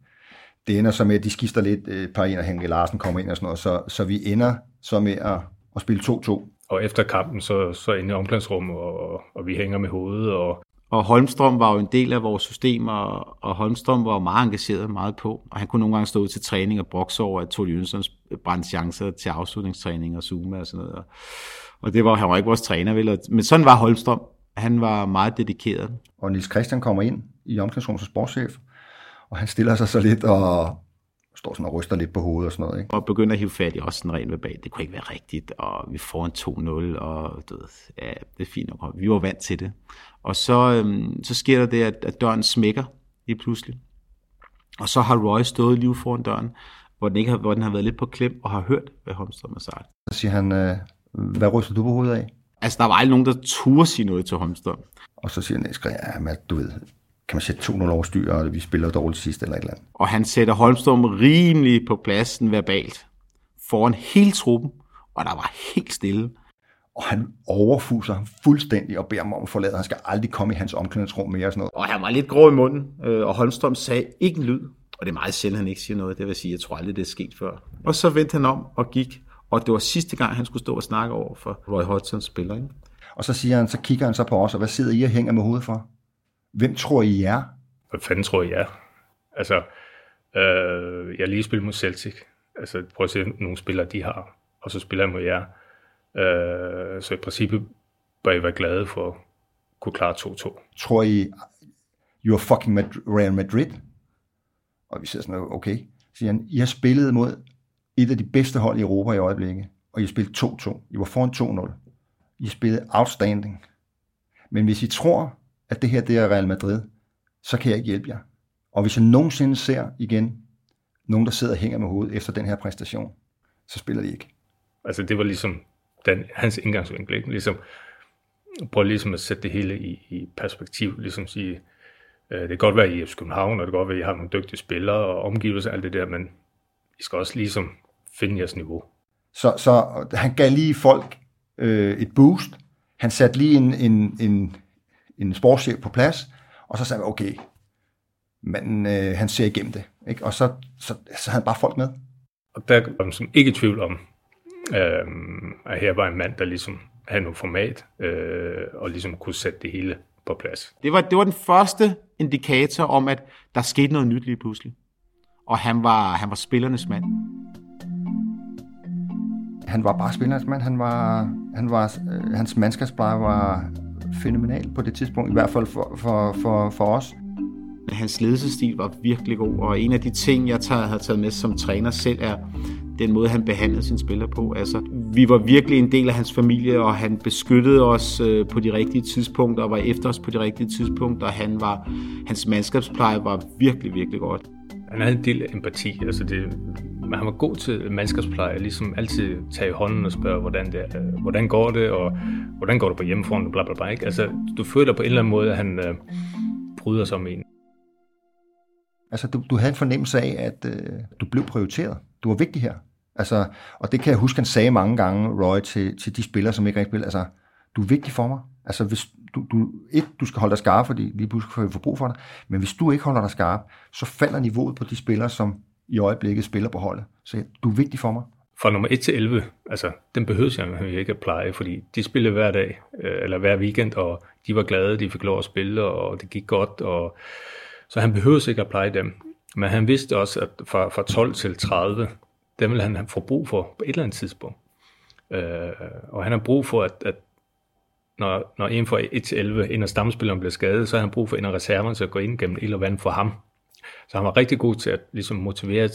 Det ender så med, at de skifter lidt, et par en af Henrik Larsen kommer ind og sådan noget, så, så vi ender så med at, at spille 2-2. Og efter kampen, så, så inde i omklædningsrummet, og, og vi hænger med hovedet, og og Holmstrøm var jo en del af vores system, og, og Holmstrøm var jo meget engageret meget på. Og han kunne nogle gange stå ud til træning og brokse over, at Tony Jønssons brændte chancer til afslutningstræning og Zuma og sådan noget. Og, og det var, han var ikke vores træner, vel? Men sådan var Holmstrøm. Han var meget dedikeret. Og Nils Christian kommer ind i omklædningsrummet som sportschef, og han stiller sig så lidt og står sådan og ryster lidt på hovedet og sådan noget. Ikke? Og begynder at hive fat i også sådan rent verbalt. Det kunne ikke være rigtigt, og vi får en 2-0, og du ved, ja, det er fint nok. Vi var vant til det. Og så, øhm, så sker der det, at, at døren smækker lige pludselig. Og så har Roy stået lige foran døren, hvor den, ikke har, hvor den har været lidt på klem, og har hørt, hvad Holmstrøm har sagt. Så siger han, øh, hvad ryster du på hovedet af? Altså, der var aldrig nogen, der turde sige noget til Holmstrøm. Og så siger han, ja, men du ved, kan man sætte 2-0 over styr, og vi spiller dårligt sidst eller et eller andet. Og han sætter Holmstrøm rimelig på pladsen verbalt foran hele truppen, og der var helt stille. Og han overfuser ham fuldstændig og beder ham om at forlade. Han skal aldrig komme i hans omklædningsrum mere og sådan noget. Og han var lidt grå i munden, øh, og Holmstrøm sagde ikke en lyd. Og det er meget sjældent, han ikke siger noget. Det vil sige, jeg tror aldrig, det er sket før. Og så vendte han om og gik. Og det var sidste gang, han skulle stå og snakke over for Roy Hodgsons spiller. Ikke? Og så siger han, så kigger han så på os, og hvad sidder I og hænger med hovedet for? Hvem tror I er? Hvad fanden tror I er? Altså, øh, jeg lige spillet mod Celtic. Altså, prøv at se nogle spillere, de har. Og så spiller jeg mod jer. Øh, så i princippet bør I være glade for at kunne klare 2-2. Tror I, you're fucking Mad- Real Madrid? Og vi siger sådan, okay. Så siger han, I har spillet mod et af de bedste hold i Europa i øjeblikket, og I har spillet 2-2. I var foran 2-0. I har spillet outstanding. Men hvis I tror, at det her det er Real Madrid, så kan jeg ikke hjælpe jer. Og hvis jeg nogensinde ser igen nogen, der sidder og hænger med hovedet efter den her præstation, så spiller de ikke. Altså det var ligesom den, hans indgangsvinkel, ikke? Ligesom, prøv ligesom at sætte det hele i, i perspektiv, ligesom sige, øh, det kan godt være, at I er København, og det kan godt være, at I har nogle dygtige spillere og omgivelser og alt det der, men I skal også ligesom finde jeres niveau. Så, så han gav lige folk øh, et boost. Han satte lige en, en, en, en sportschef på plads, og så sagde vi, okay, men øh, han ser igennem det. Ikke? Og så, så, så havde han bare folk med. Og der var man ikke i tvivl om, øh, at her var en mand, der ligesom havde noget format, øh, og ligesom kunne sætte det hele på plads. Det var, det var den første indikator om, at der skete noget nyt lige pludselig. Og han var, han var spillernes mand. Han var bare spillernes mand. Han var, han var, øh, hans mandskabspleje var fænomenal på det tidspunkt, i hvert fald for, for, for, for os. Hans ledelsesstil var virkelig god, og en af de ting, jeg tager, har taget med som træner selv, er den måde, han behandlede sine spillere på. Altså, vi var virkelig en del af hans familie, og han beskyttede os øh, på de rigtige tidspunkter, og var efter os på de rigtige tidspunkter. Han var, hans mandskabspleje var virkelig, virkelig godt. Han havde en del empati. Altså det, han var god til mandskabspleje, ligesom altid tage i hånden og spørge, hvordan, det, øh, hvordan går det, og hvordan går det på hjemmefronten, bla bla bla. Ikke? Altså, du føler på en eller anden måde, at han øh, bryder sig om en. Altså, du, du havde en fornemmelse af, at øh, du blev prioriteret. Du var vigtig her. Altså, og det kan jeg huske, han sagde mange gange, Roy, til, til de spillere, som ikke rigtig spiller. Altså, du er vigtig for mig. Altså, hvis du, du, et, du skal holde dig skarp, fordi lige pludselig får vi brug for dig. Men hvis du ikke holder dig skarp, så falder niveauet på de spillere, som i øjeblikket spiller på holdet. Så du er vigtig for mig. Fra nummer 1 til 11, altså, den behøvede jeg ikke at pleje, fordi de spillede hver dag, øh, eller hver weekend, og de var glade, de fik lov at spille, og det gik godt, og så han behøvede ikke at pleje dem. Men han vidste også, at fra, fra 12 til 30, dem ville han få brug for på et eller andet tidspunkt. Øh, og han har brug for, at, at når, når en fra 1 til 11, en af stamspillerne bliver skadet, så har han brug for en af reserverne til at gå ind gennem ild og vand for ham. Så han var rigtig god til at ligesom, motivere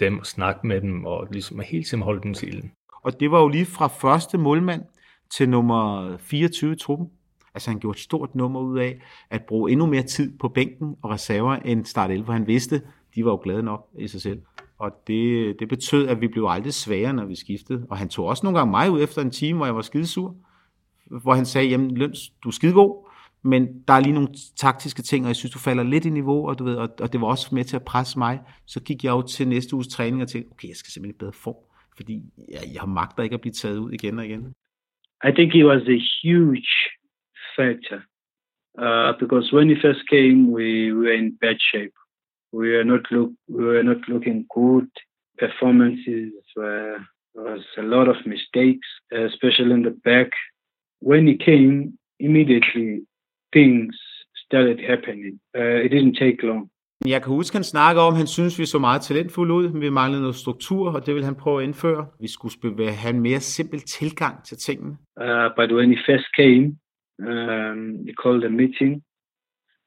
dem og snakke med dem, og ligesom hele tiden holde dem til ilden. Og det var jo lige fra første målmand til nummer 24 i truppen. Altså han gjorde et stort nummer ud af at bruge endnu mere tid på bænken og reserver end start 11, for han vidste, de var jo glade nok i sig selv. Og det, det betød, at vi blev aldrig svagere, når vi skiftede. Og han tog også nogle gange mig ud efter en time, hvor jeg var skidesur, hvor han sagde, jamen Løns, du er skidegod, men der er lige nogle taktiske ting, og jeg synes, du falder lidt i niveau, og, du ved, og, og det var også med til at presse mig. Så gik jeg jo til næste uges træning og tænkte, okay, jeg skal simpelthen i bedre form, fordi jeg, jeg har magter ikke at blive taget ud igen og igen. I think it was a huge factor uh, because when he first came, we, we were in bad shape. We were not look we were not looking good. Performances were there was a lot of mistakes, especially in the back. When he came, immediately things started happening. Uh, it didn't take long. Jeg kan huske, han snakker om, at han synes, vi så meget talentfulde ud. Vi manglede noget struktur, og det vil han prøve at indføre. Vi skulle have en mere simpel tilgang til tingene. Uh, but when he first came, um, he called a meeting,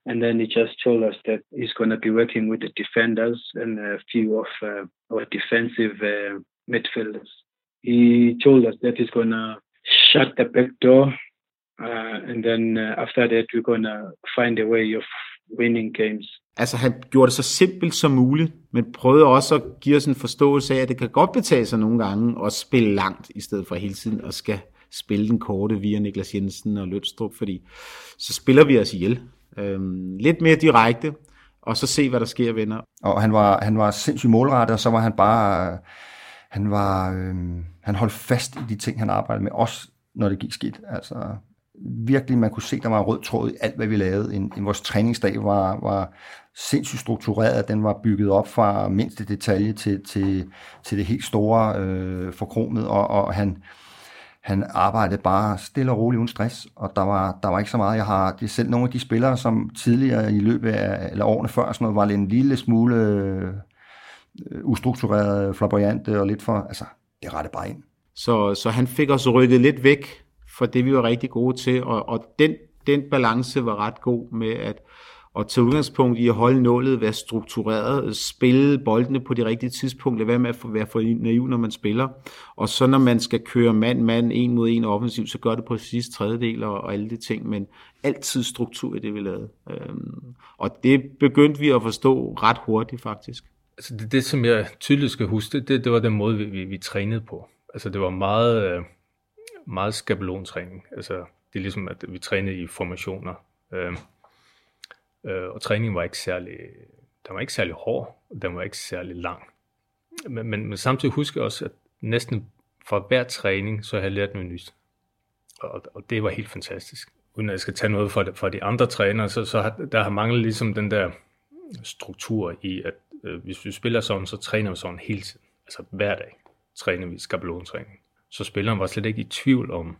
and then he just told us that he's going to be working with the defenders and a few of uh, our defensive uh, midfielders. He told us that he's going to shut the back door and then uh, after that, we're gonna find a way of winning games. Altså han gjorde det så simpelt som muligt, men prøvede også at give os en forståelse af, at det kan godt betale sig nogle gange at spille langt, i stedet for hele tiden at skal spille den korte via Niklas Jensen og Lønstrup, fordi så spiller vi os ihjel. Øhm, lidt mere direkte, og så se, hvad der sker, venner. Og han var, han var sindssygt målrettet, og så var han bare... Han var... Øhm, han holdt fast i de ting, han arbejdede med, også når det gik skidt. Altså, virkelig, man kunne se, der var en rød tråd i alt, hvad vi lavede. En, en, vores træningsdag var, var sindssygt struktureret. Den var bygget op fra mindste detalje til, til, til det helt store øh, forkromet, og, og han, han arbejdede bare stille og roligt uden stress, og der var, der var ikke så meget. Jeg har det er selv nogle af de spillere, som tidligere i løbet af, eller årene før, sådan noget, var lidt en lille smule øh, ustruktureret, flamboyante og lidt for, altså, det rette bare ind. Så, så han fik os rykket lidt væk for det, vi var rigtig gode til, og, og den, den balance var ret god med at, at tage udgangspunkt i at holde nålet, være struktureret, spille boldene på de rigtige tidspunkter, være med at være for naiv, når man spiller. Og så når man skal køre mand-mand, en mod en offensiv, så gør det på sidste tredjedel og, og alle de ting, men altid struktur i det, vi lavede. Øhm, og det begyndte vi at forstå ret hurtigt, faktisk. Altså det, det som jeg tydeligt skal huske, det, det var den måde, vi, vi, vi trænede på. Altså det var meget... Øh meget skabelontræning. Altså, det er ligesom, at vi trænede i formationer. Øh, øh, og træningen var ikke særlig, den var ikke særlig hård, og den var ikke særlig lang. Men, men, men samtidig husker jeg også, at næsten fra hver træning, så har jeg lært noget nyt. Og, og det var helt fantastisk. Uden at jeg skal tage noget fra de, fra de andre trænere, så, så har, der har manglet ligesom den der struktur i, at øh, hvis vi spiller sådan, så træner vi sådan hele tiden. Altså hver dag træner vi skabelontræning så spilleren var slet ikke i tvivl om,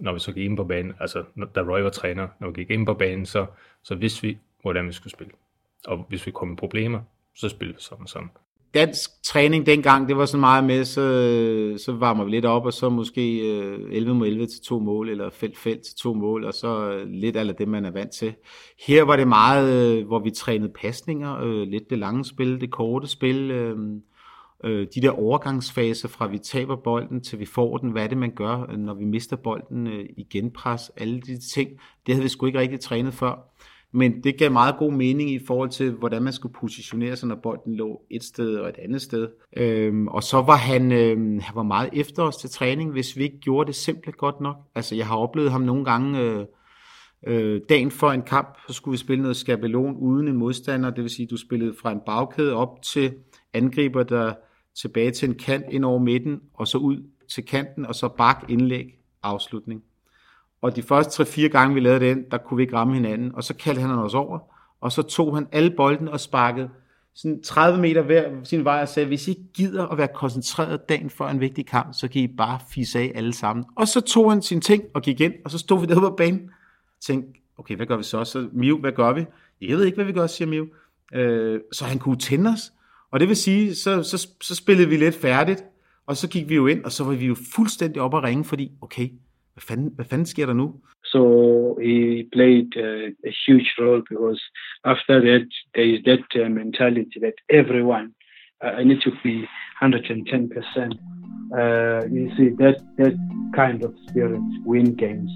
når vi så gik ind på banen, altså da Roy var træner, når vi gik ind på banen, så, så vidste vi, hvordan vi skulle spille. Og hvis vi kom med problemer, så spillede vi sådan sådan. Dansk træning dengang, det var så meget med, så, så varmer vi lidt op, og så måske øh, 11 mod 11 til to mål, eller felt-felt til to mål, og så øh, lidt af det, man er vant til. Her var det meget, øh, hvor vi trænede pasninger, lidt det lange spil, det korte spil, øh, de der overgangsfaser fra vi taber bolden til vi får den, hvad er det man gør, øh, når vi mister bolden øh, i genpres, alle de ting, det havde vi sgu ikke rigtig trænet før. Men det gav meget god mening i forhold til, hvordan man skulle positionere sig, når bolden lå et sted og et andet sted. Øhm, og så var han, øhm, han var meget efter os til træning, hvis vi ikke gjorde det simpelt godt nok. Altså jeg har oplevet ham nogle gange, øh, Øh, dagen før en kamp, så skulle vi spille noget skabelon uden en modstander, det vil sige, du spillede fra en bagkæde op til angriber, der tilbage til en kant ind over midten, og så ud til kanten, og så bak indlæg afslutning. Og de første 3-4 gange, vi lavede den, der kunne vi ikke ramme hinanden, og så kaldte han os over, og så tog han alle bolden og sparkede sådan 30 meter hver sin vej og sagde, hvis I gider at være koncentreret dagen før en vigtig kamp, så kan I bare fisse af alle sammen. Og så tog han sine ting og gik ind, og så stod vi derude på banen tænkte, okay, hvad gør vi så? Så Miu, hvad gør vi? Jeg ved ikke, hvad vi gør, siger Miu. Øh, så han kunne tænde os. Og det vil sige, så, så, så spillede vi lidt færdigt, og så gik vi jo ind, og så var vi jo fuldstændig op at ringe, fordi, okay, hvad fanden, hvad fanden sker der nu? So he played uh, a huge role because after that, there is that uh, mentality that everyone, uh, I need to be 110 percent. Uh, you see, that, that kind of spirit win games.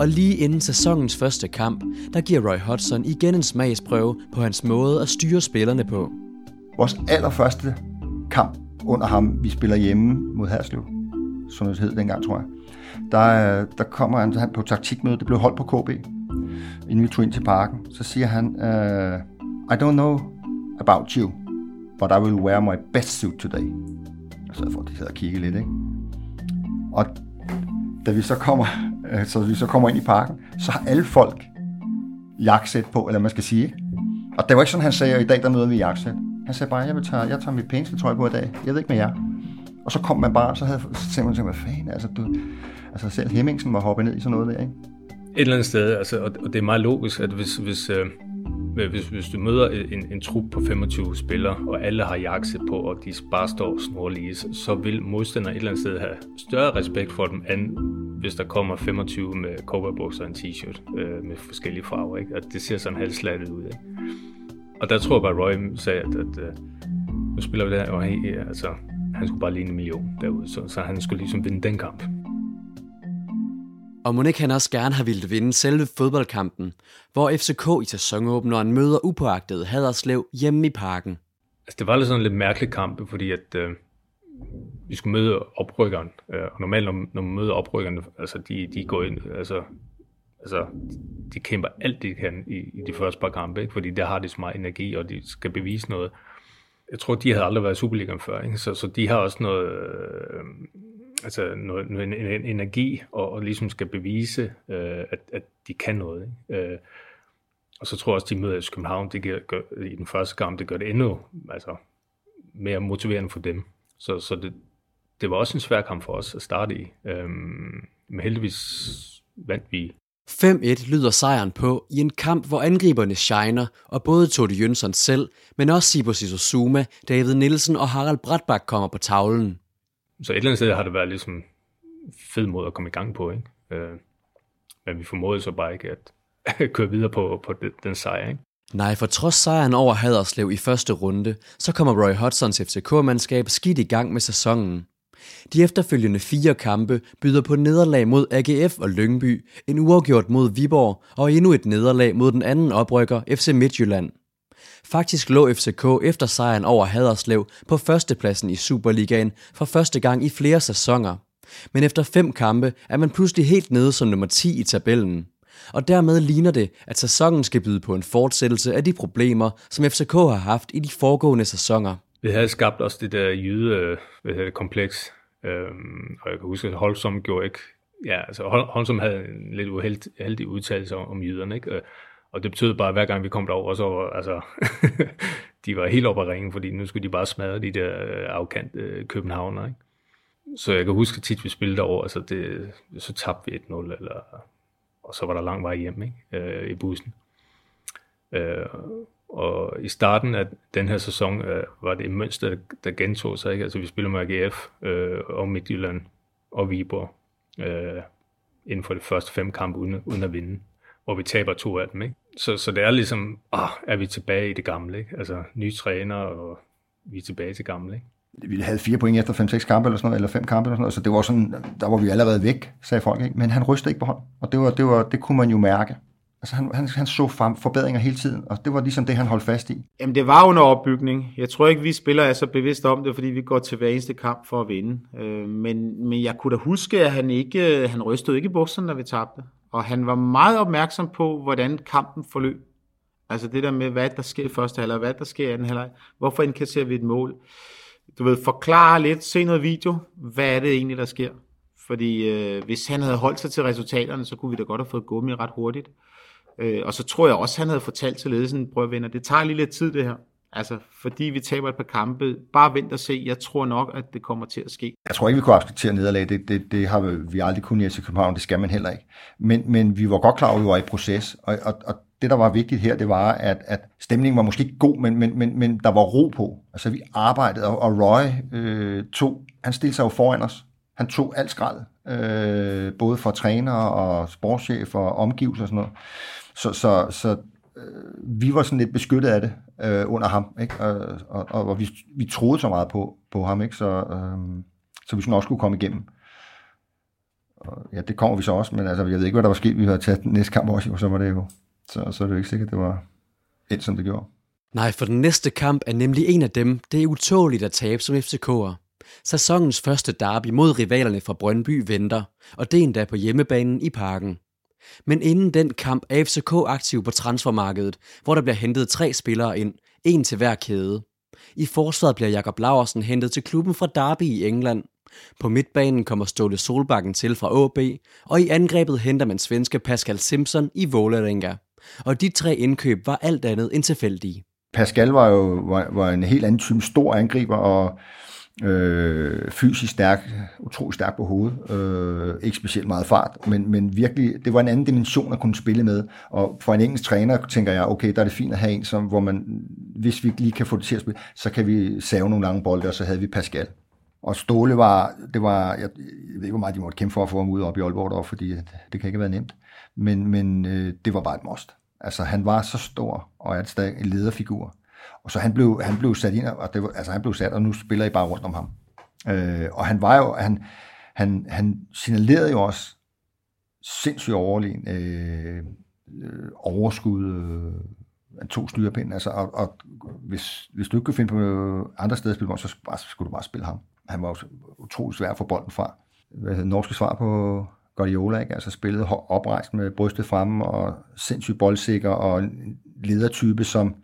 Og lige inden sæsonens første kamp, der giver Roy Hodgson igen en smagsprøve på hans måde at styre spillerne på. Vores allerførste kamp under ham, vi spiller hjemme mod Herslev, som det hed dengang, tror jeg, der, der kommer han, han på taktikmøde, det blev holdt på KB, inden vi tog ind til parken, så siger han, uh, I don't know about you, but I will wear my best suit today. Og så får de sidder og kigge lidt, ikke? Og da vi så kommer, øh, så vi så kommer ind i parken, så har alle folk jakkesæt på, eller man skal sige. Ikke? Og det var ikke sådan, han sagde, at i dag der møder vi jakkesæt. Han sagde bare, jeg, vil tage, jeg tager mit pæneste tøj på i dag. Jeg ved ikke med jer. Og så kom man bare, så havde så man, hvad fanden, altså, du, altså selv Hemmingsen var hoppet ned i sådan noget der, ikke? Et eller andet sted, altså, og det er meget logisk, at hvis, hvis, øh, hvis, hvis du møder en, en trup på 25 spillere, og alle har jakse på, og de bare står snorlige, så, vil modstander et eller andet sted have større respekt for dem, end hvis der kommer 25 med cowboybukser og en t-shirt øh, med forskellige farver. Ikke? At det ser sådan halvslattet ud. Ikke? Og der tror jeg bare, Roy sagde, at, at, at nu spiller vi der, og hey, altså, han skulle bare ligne en million derude, så, så han skulle ligesom vinde den kamp. Og Monik han også gerne har ville vinde selve fodboldkampen, hvor FCK i sæsonåbneren møder upåagtet Haderslev hjemme i parken. Altså, det var lidt sådan en lidt mærkelig kamp, fordi at øh, vi skulle møde oprykkeren. Øh, og normalt, når, når man møder oprykkerne, altså de, de går ind, altså, altså de kæmper alt, de kan i, i de første par kampe, ikke? fordi der har de så meget energi, og de skal bevise noget. Jeg tror, de havde aldrig været i Superligaen før, ikke? Så, så de har også noget, øh, altså noget, noget en, en energi, og, og ligesom skal bevise, øh, at, at de kan noget. Ikke? Øh, og så tror jeg også, de møder København det gør, gør, i den første kamp, det gør det endnu altså, mere motiverende for dem. Så, så det, det var også en svær kamp for os at starte i. Øhm, men heldigvis vandt vi 5-1 lyder sejren på i en kamp, hvor angriberne shiner, og både Tode Jønsson selv, men også Sibo Sissosuma, David Nielsen og Harald Bratbak kommer på tavlen. Så et eller andet sted har det været ligesom fed måde at komme i gang på, ikke? Øh, men vi formåede så bare ikke at køre videre på, på den sejr, ikke? Nej, for trods sejren over Haderslev i første runde, så kommer Roy Hodgsons FCK-mandskab skidt i gang med sæsonen. De efterfølgende fire kampe byder på nederlag mod AGF og Lyngby, en uafgjort mod Viborg og endnu et nederlag mod den anden oprykker FC Midtjylland. Faktisk lå FCK efter sejren over Haderslev på førstepladsen i Superligaen for første gang i flere sæsoner. Men efter fem kampe er man pludselig helt nede som nummer 10 i tabellen. Og dermed ligner det, at sæsonen skal byde på en fortsættelse af de problemer, som FCK har haft i de foregående sæsoner. Vi havde skabt også det der jyde øh, hvad hedder det, kompleks, øhm, og jeg kan huske, at Holsom gjorde ikke, ja, altså Holsom havde en lidt uheldig udtalelse om jyderne, ikke? Og det betød bare, at hver gang vi kom derover, så var, altså, de var helt oppe at ringen, fordi nu skulle de bare smadre de der øh, afkant øh, københavner, ikke? Så jeg kan huske at tit, vi spillede derover, altså det, så tabte vi 1-0, eller, og så var der lang vej hjem ikke? Øh, i bussen. Øh, og i starten af den her sæson øh, var det et mønster, der gentog sig. Ikke? Altså vi spiller med AGF øh, og Midtjylland og Viborg øh, inden for de første fem kampe uden, uden at vinde hvor vi taber to af dem. Ikke? Så, så det er ligesom, ah, er vi tilbage i det gamle? Ikke? Altså nye træner, og vi er tilbage til gamle. Ikke? Vi havde fire point efter 5-6 kampe eller sådan noget, eller fem kampe eller sådan noget, så det var sådan, der var vi allerede væk, sagde folk. Ikke? Men han rystede ikke på hånden, og det, var, det, var, det kunne man jo mærke. Altså han, han, han så frem, forbedringer hele tiden, og det var ligesom det, han holdt fast i. Jamen det var under opbygning. Jeg tror ikke, vi spillere er så bevidste om det, fordi vi går til hver eneste kamp for at vinde. Øh, men, men jeg kunne da huske, at han ikke øh, han rystede ikke i bukserne, når vi tabte. og han var meget opmærksom på, hvordan kampen forløb. Altså det der med, hvad der sker i første halvleg, hvad der sker i anden halvleg, hvorfor indkasserer vi et mål. Du ved, forklare lidt, se noget video, hvad er det egentlig, der sker. Fordi øh, hvis han havde holdt sig til resultaterne, så kunne vi da godt have fået gummi ret hurtigt. Øh, Øh, og så tror jeg også, han havde fortalt til ledelsen, prøv at venner, det tager lige lidt tid det her. Altså, fordi vi taber et par kampe. Bare vent og se. Jeg tror nok, at det kommer til at ske. Jeg tror ikke, vi kunne acceptere nederlag. Det, det, det har vi aldrig kunnet i FC København. Det skal man heller ikke. Men, men vi var godt klar over, at vi var i proces. Og, og, og det, der var vigtigt her, det var, at, at stemningen var måske ikke god, men, men, men, men der var ro på. Altså, vi arbejdede, og, og Roy øh, tog, han stillede sig jo foran os. Han tog alt skrald, øh, både for træner og sportschef og omgivelser og sådan noget. Så, så, så øh, vi var sådan lidt beskyttet af det øh, under ham, ikke? Og, og, og, og vi, vi troede så meget på, på ham, ikke? Så, øh, så vi sådan også kunne komme igennem. Og, ja, det kommer vi så også, men altså, jeg ved ikke, hvad der var sket. Vi havde taget den næste kamp også, og så var det jo, så, så er det jo ikke sikkert, det var et, som det gjorde. Nej, for den næste kamp er nemlig en af dem, det er utåligt at tabe som FCK'er. Sæsonens første derby mod rivalerne fra Brøndby venter, og det er endda på hjemmebanen i parken. Men inden den kamp er FCK aktiv på transfermarkedet, hvor der bliver hentet tre spillere ind, en til hver kæde. I forsvaret bliver Jakob Laversen hentet til klubben fra Derby i England. På midtbanen kommer Ståle Solbakken til fra AB, og i angrebet henter man svenske Pascal Simpson i Vålerenga. Og de tre indkøb var alt andet end tilfældige. Pascal var jo var, var en helt anden type stor angriber, og øh, fysisk stærk, utrolig stærk på hovedet, øh, ikke specielt meget fart, men, men virkelig, det var en anden dimension at kunne spille med, og for en engelsk træner tænker jeg, okay, der er det fint at have en, som, hvor man, hvis vi lige kan få det til at spille, så kan vi save nogle lange bolde, og så havde vi Pascal. Og Ståle var, det var, jeg, jeg ved ikke, hvor meget de måtte kæmpe for at få ham ud op i Aalborg derovre, fordi det kan ikke have været nemt, men, men øh, det var bare et must. Altså, han var så stor, og er stadig en lederfigur. Og så han blev, han blev sat ind, og det var, altså han blev sat, og nu spiller I bare rundt om ham. Øh, og han var jo, han, han, han signalerede jo også sindssygt overlegen øh, øh, overskud, øh, han tog styrepinden, altså, og, og hvis, hvis du ikke kunne finde på øh, andre steder at spille så skulle du bare spille ham. Han var jo utrolig svær at få bolden fra. Hvad hedder norske svar på Guardiola, ikke? altså spillede oprejst med brystet fremme, og sindssygt boldsikker, og en ledertype, som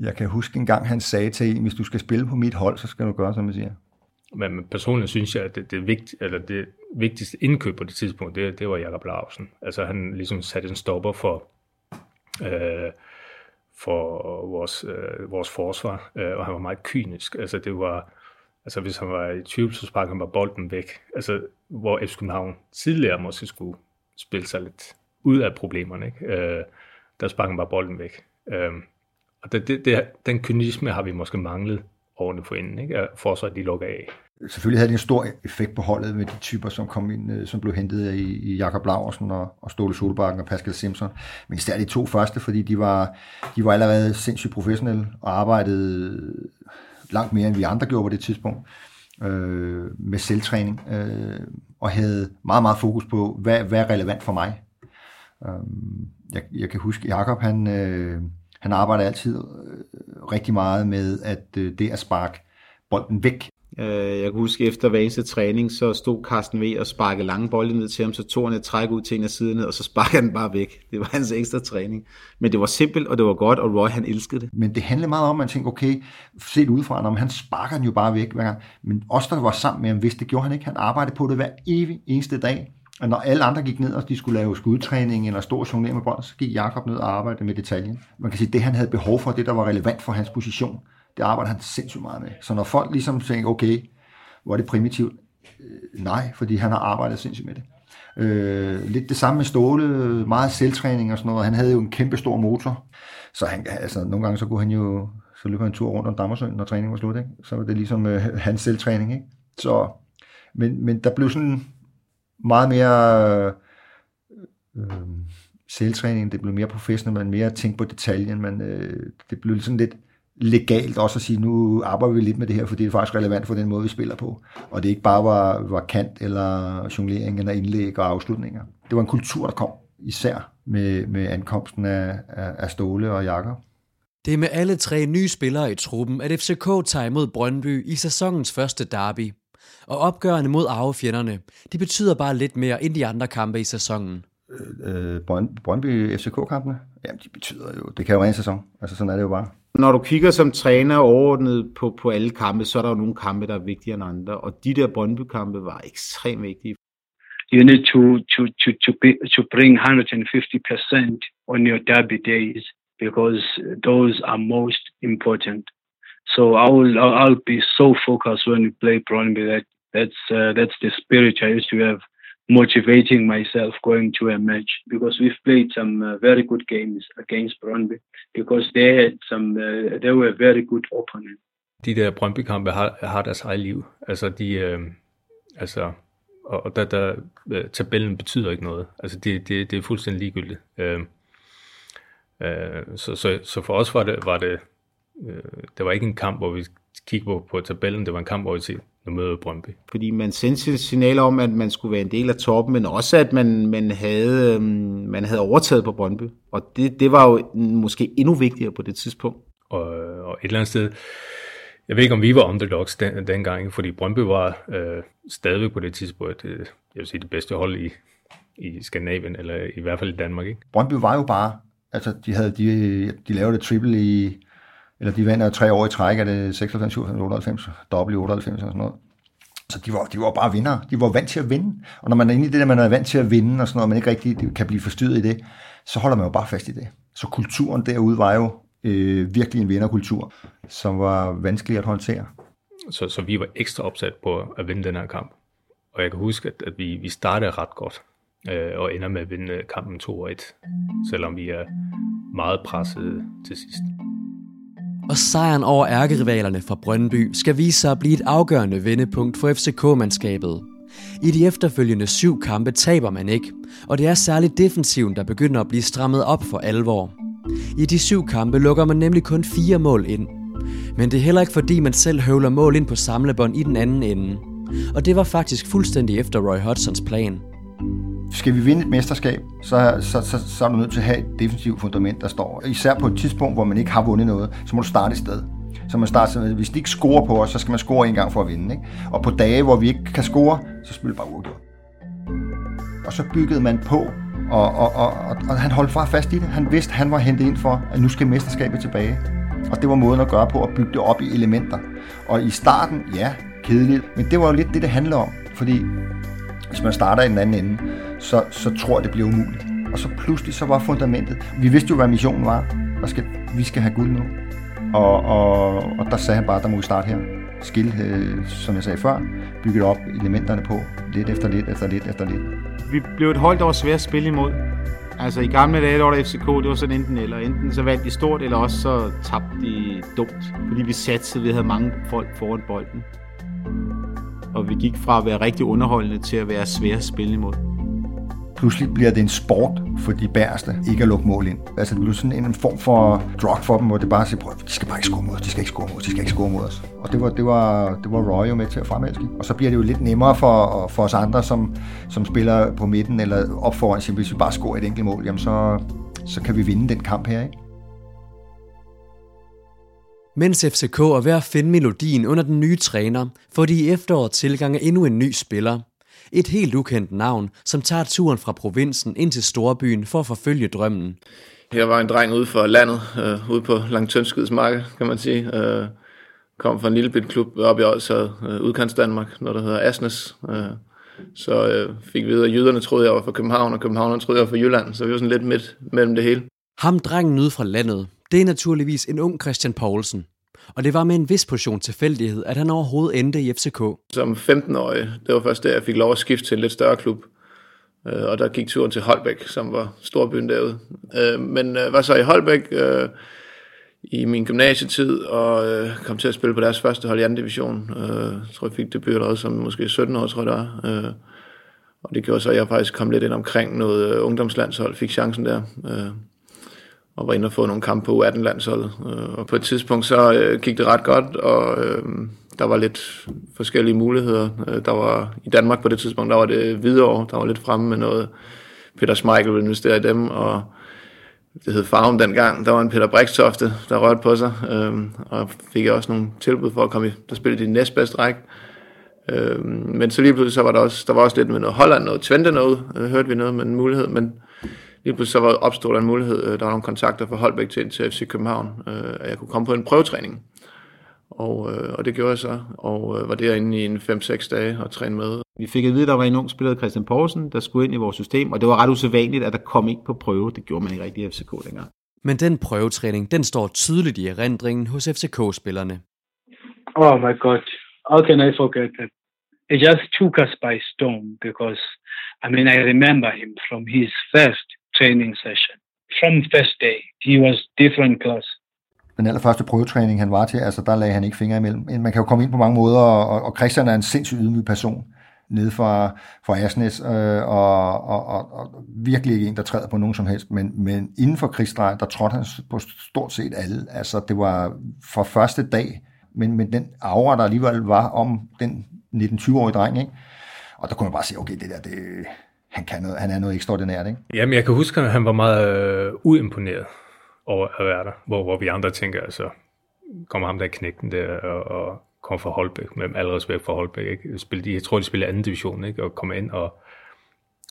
jeg kan huske en gang, han sagde til en, hvis du skal spille på mit hold, så skal du gøre, som jeg siger. Men personligt synes jeg, at det, det, vigt, eller det vigtigste indkøb på det tidspunkt, det, det var Jakob Larsen. Altså han ligesom satte en stopper for, øh, for vores, øh, vores forsvar, øh, og han var meget kynisk. Altså det var, altså hvis han var i tvivl, så sparkede han bare bolden væk. Altså hvor FC København tidligere måske skulle spille sig lidt ud af problemerne, ikke? Øh, der sparkede han bare bolden væk. Øh, og det, det, det, den kynisme har vi måske manglet årene for inden, ikke? Forsvaret de lukker af. Selvfølgelig havde det en stor effekt på holdet med de typer, som kom ind, øh, som blev hentet i, i Jakob Laversen og, og Ståle Solbakken og Pascal Simpson. Men især de to første, fordi de var, de var allerede sindssygt professionelle og arbejdede øh, langt mere, end vi andre gjorde på det tidspunkt øh, med selvtræning, øh, og havde meget, meget fokus på, hvad, hvad er relevant for mig. Øh, jeg, jeg kan huske, Jakob han... Øh, han arbejder altid øh, rigtig meget med, at øh, det at sparke bolden væk. Øh, jeg kan huske, efter hver eneste træning, så stod Carsten V og sparkede lange bolde ned til ham, så tog han et træk ud til en af siderne, og så sparkede han bare væk. Det var hans ekstra træning. Men det var simpelt, og det var godt, og Roy han elskede det. Men det handlede meget om, at man tænkte, okay, set udefra, når han sparker den jo bare væk hver gang. Men os, der var sammen med ham, vidste, det gjorde han ikke. Han arbejdede på det hver evig eneste dag. Og når alle andre gik ned, og de skulle lave skudtræning eller stor jonglering med bold, så gik Jakob ned og arbejdede med detaljen. Man kan sige, det han havde behov for, det der var relevant for hans position, det arbejdede han sindssygt meget med. Så når folk ligesom tænker, okay, hvor er det primitivt? Øh, nej, fordi han har arbejdet sindssygt med det. Øh, lidt det samme med Ståle, meget selvtræning og sådan noget. Han havde jo en kæmpe stor motor, så han, altså, nogle gange så kunne han jo, så løb han en tur rundt om Dammersøen, når træningen var slut, ikke? så var det ligesom øh, hans selvtræning. Ikke? Så, men, men der blev sådan meget mere øh, selvtræning, det blev mere professionelt, man mere tænkte på detaljen, man, øh, det blev sådan lidt legalt også at sige, nu arbejder vi lidt med det her, for det er faktisk relevant for den måde, vi spiller på. Og det ikke bare var, var kant eller jonglering eller indlæg og afslutninger. Det var en kultur, der kom især med, med ankomsten af, af, af Ståle og Jakob. Det er med alle tre nye spillere i truppen, at FCK tager imod Brøndby i sæsonens første derby og opgørende mod arvefjenderne, de betyder bare lidt mere end de andre kampe i sæsonen. øh, Brøndby FCK-kampene, jamen de betyder jo, det kan jo være en sæson. Altså sådan er det jo bare. Når du kigger som træner overordnet på, på alle kampe, så er der jo nogle kampe, der er vigtigere end andre, og de der Brøndby-kampe var ekstremt vigtige. You need to to to to, be, to bring 150% on your derby days because those are most important. So I will I'll be so focused when we play Brøndby that that's uh, that's the spirit I used to have motivating myself going to a match because we've played some uh, very good games against Brøndby because they had some uh, they were very good opponents. De der Brøndby-kampe har, har deres eget liv. Altså de øh, altså og der, der øh, tabellen betyder ikke noget. Altså det, det, det er fuldstændig ligegyldigt. Øh, øh, så, så, så for os var det var det øh, det var ikke en kamp hvor vi kiggede på, på tabellen, det var en kamp hvor vi siger nu møder Brøndby. Fordi man sendte signaler om, at man skulle være en del af toppen, men også at man, man, havde, øhm, man havde overtaget på Brøndby. Og det, det var jo måske endnu vigtigere på det tidspunkt. Og, og et eller andet sted, jeg ved ikke om vi var underdogs den, dengang, fordi Brøndby var øh, stadigvæk på det tidspunkt, det, jeg vil sige det bedste hold i, i Skandinavien, eller i hvert fald i Danmark. Ikke? Brøndby var jo bare, altså de, havde, de, de lavede det triple i, eller de vandt tre år i træk, er det 96, 97, 98, dobbelt 98 og sådan noget. Så de var, de var bare vinder. De var vant til at vinde. Og når man er inde i det der, man er vant til at vinde, og sådan noget, man ikke rigtig kan blive forstyrret i det, så holder man jo bare fast i det. Så kulturen derude var jo øh, virkelig en vinderkultur, som var vanskelig at håndtere. Så, så vi var ekstra opsat på at vinde den her kamp. Og jeg kan huske, at, at vi, vi startede ret godt, øh, og ender med at vinde kampen 2-1, selvom vi er meget presset til sidst og sejren over ærkerivalerne fra Brøndby skal vise sig at blive et afgørende vendepunkt for FCK-mandskabet. I de efterfølgende syv kampe taber man ikke, og det er særligt defensiven, der begynder at blive strammet op for alvor. I de syv kampe lukker man nemlig kun fire mål ind. Men det er heller ikke fordi, man selv høvler mål ind på samlebånd i den anden ende. Og det var faktisk fuldstændig efter Roy Hodgsons plan. Skal vi vinde et mesterskab, så, så, så, så er du nødt til at have et defensivt fundament, der står. Især på et tidspunkt, hvor man ikke har vundet noget, så må du starte et sted. Så man starter, hvis de ikke scorer på os, så skal man score en gang for at vinde. Ikke? Og på dage, hvor vi ikke kan score, så spiller bare uafgjort. Og så byggede man på, og, og, og, og, og han holdt fra fast i det. Han vidste, han var hentet ind for, at nu skal mesterskabet tilbage. Og det var måden at gøre på, at bygge det op i elementer. Og i starten, ja, kedeligt, men det var jo lidt det, det handler om. Fordi hvis man starter i den anden ende, så, så tror jeg, det bliver umuligt. Og så pludselig så var fundamentet. Vi vidste jo, hvad missionen var. Der skal, vi skal have guld nu. Og, og, og der sagde han bare, der må vi starte her. Skil, øh, som jeg sagde før, bygget op elementerne på, lidt efter lidt, efter lidt, efter lidt. Vi blev et hold, der var svært at spille imod. Altså i gamle dage, der var der FCK, det var sådan enten eller. Enten så vandt de stort, eller også så tabte de dumt. Fordi vi satte, vi havde mange folk foran bolden og vi gik fra at være rigtig underholdende til at være svære at spille imod. Pludselig bliver det en sport for de bæreste ikke at lukke mål ind. Altså det bliver sådan en form for drug for dem, hvor det bare siger, prøv, de skal bare ikke score mod os, de skal ikke score mod os, de skal ikke score mod os. Og det var, det var, det var Roy jo med til at fremelske. Og så bliver det jo lidt nemmere for, for os andre, som, som spiller på midten eller op foran, hvis vi bare scorer et enkelt mål, jamen så, så kan vi vinde den kamp her, ikke? Mens FCK er ved at finde melodien under den nye træner, får de i efteråret tilgang af endnu en ny spiller. Et helt ukendt navn, som tager turen fra provinsen ind til storbyen for at forfølge drømmen. Jeg var en dreng ude for landet, øh, ude på Langtønskids marked, kan man sige. Øh, kom fra en lille bit klub op i Odsad, øh, udkants Danmark, noget der hedder Asnes. Øh, så øh, fik vi videre, at jyderne troede, jeg var fra København, og københavnerne troede, jeg var fra Jylland, så vi var sådan lidt midt mellem det hele. Ham drengen ude fra landet, det er naturligvis en ung Christian Poulsen. Og det var med en vis portion tilfældighed, at han overhovedet endte i FCK. Som 15-årig, det var først der, jeg fik lov at skifte til en lidt større klub. Øh, og der gik turen til Holbæk, som var storbyen derude. Øh, men øh, var så i Holbæk i min gymnasietid, og kom til at spille på deres første hold i anden division. Jeg tror, jeg fik debut allerede som måske 17 år, tror jeg det var. Og det gjorde så, at jeg faktisk kom lidt ind omkring noget ungdomslandshold, fik chancen der og var inde og få nogle kampe på U18-landsholdet. Øh, og på et tidspunkt så øh, gik det ret godt, og øh, der var lidt forskellige muligheder. Øh, der var i Danmark på det tidspunkt, der var det Hvidovre, der var lidt fremme med noget. Peter Schmeichel ville investere i dem, og det hed Farum dengang. Der var en Peter Brikstofte, der rørte på sig, øh, og fik jeg også nogle tilbud for at komme i, der spillede de næstbedste række. Øh, men så lige pludselig så var der også, der var også lidt med noget Holland, noget Twente noget, øh, hørte vi noget med en mulighed, men lige pludselig så var opstået der en mulighed, øh, der var nogle kontakter for Holbæk til, til FC København, øh, at jeg kunne komme på en prøvetræning. Og, øh, og det gjorde jeg så, og øh, var derinde i en 5-6 dage og træne med. Vi fik at vide, at der var en ung spiller, Christian Poulsen, der skulle ind i vores system, og det var ret usædvanligt, at der kom ikke på prøve. Det gjorde man ikke rigtig i FCK dengang. Men den prøvetræning, den står tydeligt i erindringen hos FCK-spillerne. Oh my God, how can I forget that? It just took us by storm because, I mean, I remember him from his first training session. From first day, he was different class. Den allerførste prøvetræning, han var til, altså der lagde han ikke fingre imellem. Man kan jo komme ind på mange måder, og, og Christian er en sindssygt ydmyg person nede fra, fra Asnes, øh, og, og, og, og virkelig ikke en, der træder på nogen som helst, men, men inden for krigsdrejen, der trådte han på stort set alle. Altså det var fra første dag, men, men den aura, der alligevel var om den 19-20-årige dreng, ikke? og der kunne man bare sige, okay, det der, det, han, kan noget, han er noget ekstraordinært. Ikke? Jamen, jeg kan huske, at han var meget øh, uimponeret over at være der, hvor, hvor vi andre tænker, altså, kommer ham der knækken knægten der, og, og kommer fra Holbæk, med al respekt for Holbæk, ikke? Spil, jeg tror, de spiller anden division, ikke? og kommer ind og,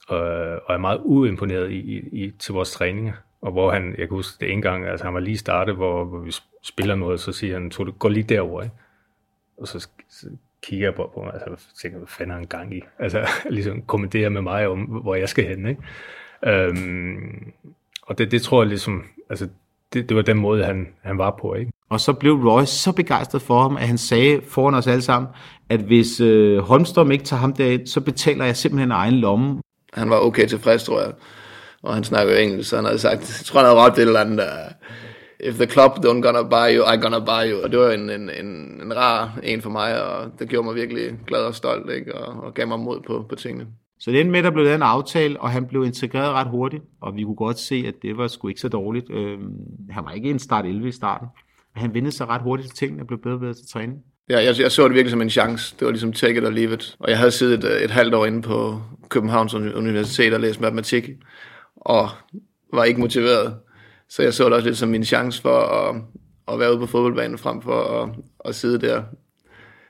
og, og er meget uimponeret i, i, i, til vores træninger. Og hvor han, jeg kan huske det en gang, altså han var lige startet, hvor, hvor vi spiller noget, så siger han, tog det, gå lige derover, ikke? Og så, så kigger jeg på, på altså tænker, hvad fanden er han gang i? Altså ligesom kommenterer med mig om, hvor jeg skal hen, ikke? Øhm, og det, det tror jeg ligesom, altså det, det var den måde, han, han var på, ikke? Og så blev Roy så begejstret for ham, at han sagde foran os alle sammen, at hvis øh, Holmstrøm ikke tager ham derind, så betaler jeg simpelthen egen lomme. Han var okay tilfreds, tror jeg. Og han snakker jo engelsk, så han havde sagt, jeg tror, han havde ret det eller andet, uh, if the club don't gonna buy you, I gonna buy you. Og det var en, en, en, en rar en for mig, og det gjorde mig virkelig glad og stolt, ikke? Og, og gav mig mod på, på tingene. Så det endte med, at der blev lavet en aftale, og han blev integreret ret hurtigt, og vi kunne godt se, at det var sgu ikke så dårligt. Øh, han var ikke en start 11 i starten, men han vendte sig ret hurtigt til tingene og blev bedre og bedre til træning. Ja, jeg, jeg så det virkelig som en chance. Det var ligesom take it or leave it. Og jeg havde siddet et, et halvt år inde på Københavns Universitet og læst matematik, og var ikke motiveret. Så jeg så det også lidt som min chance for at, at være ude på fodboldbanen frem for at, at sidde der.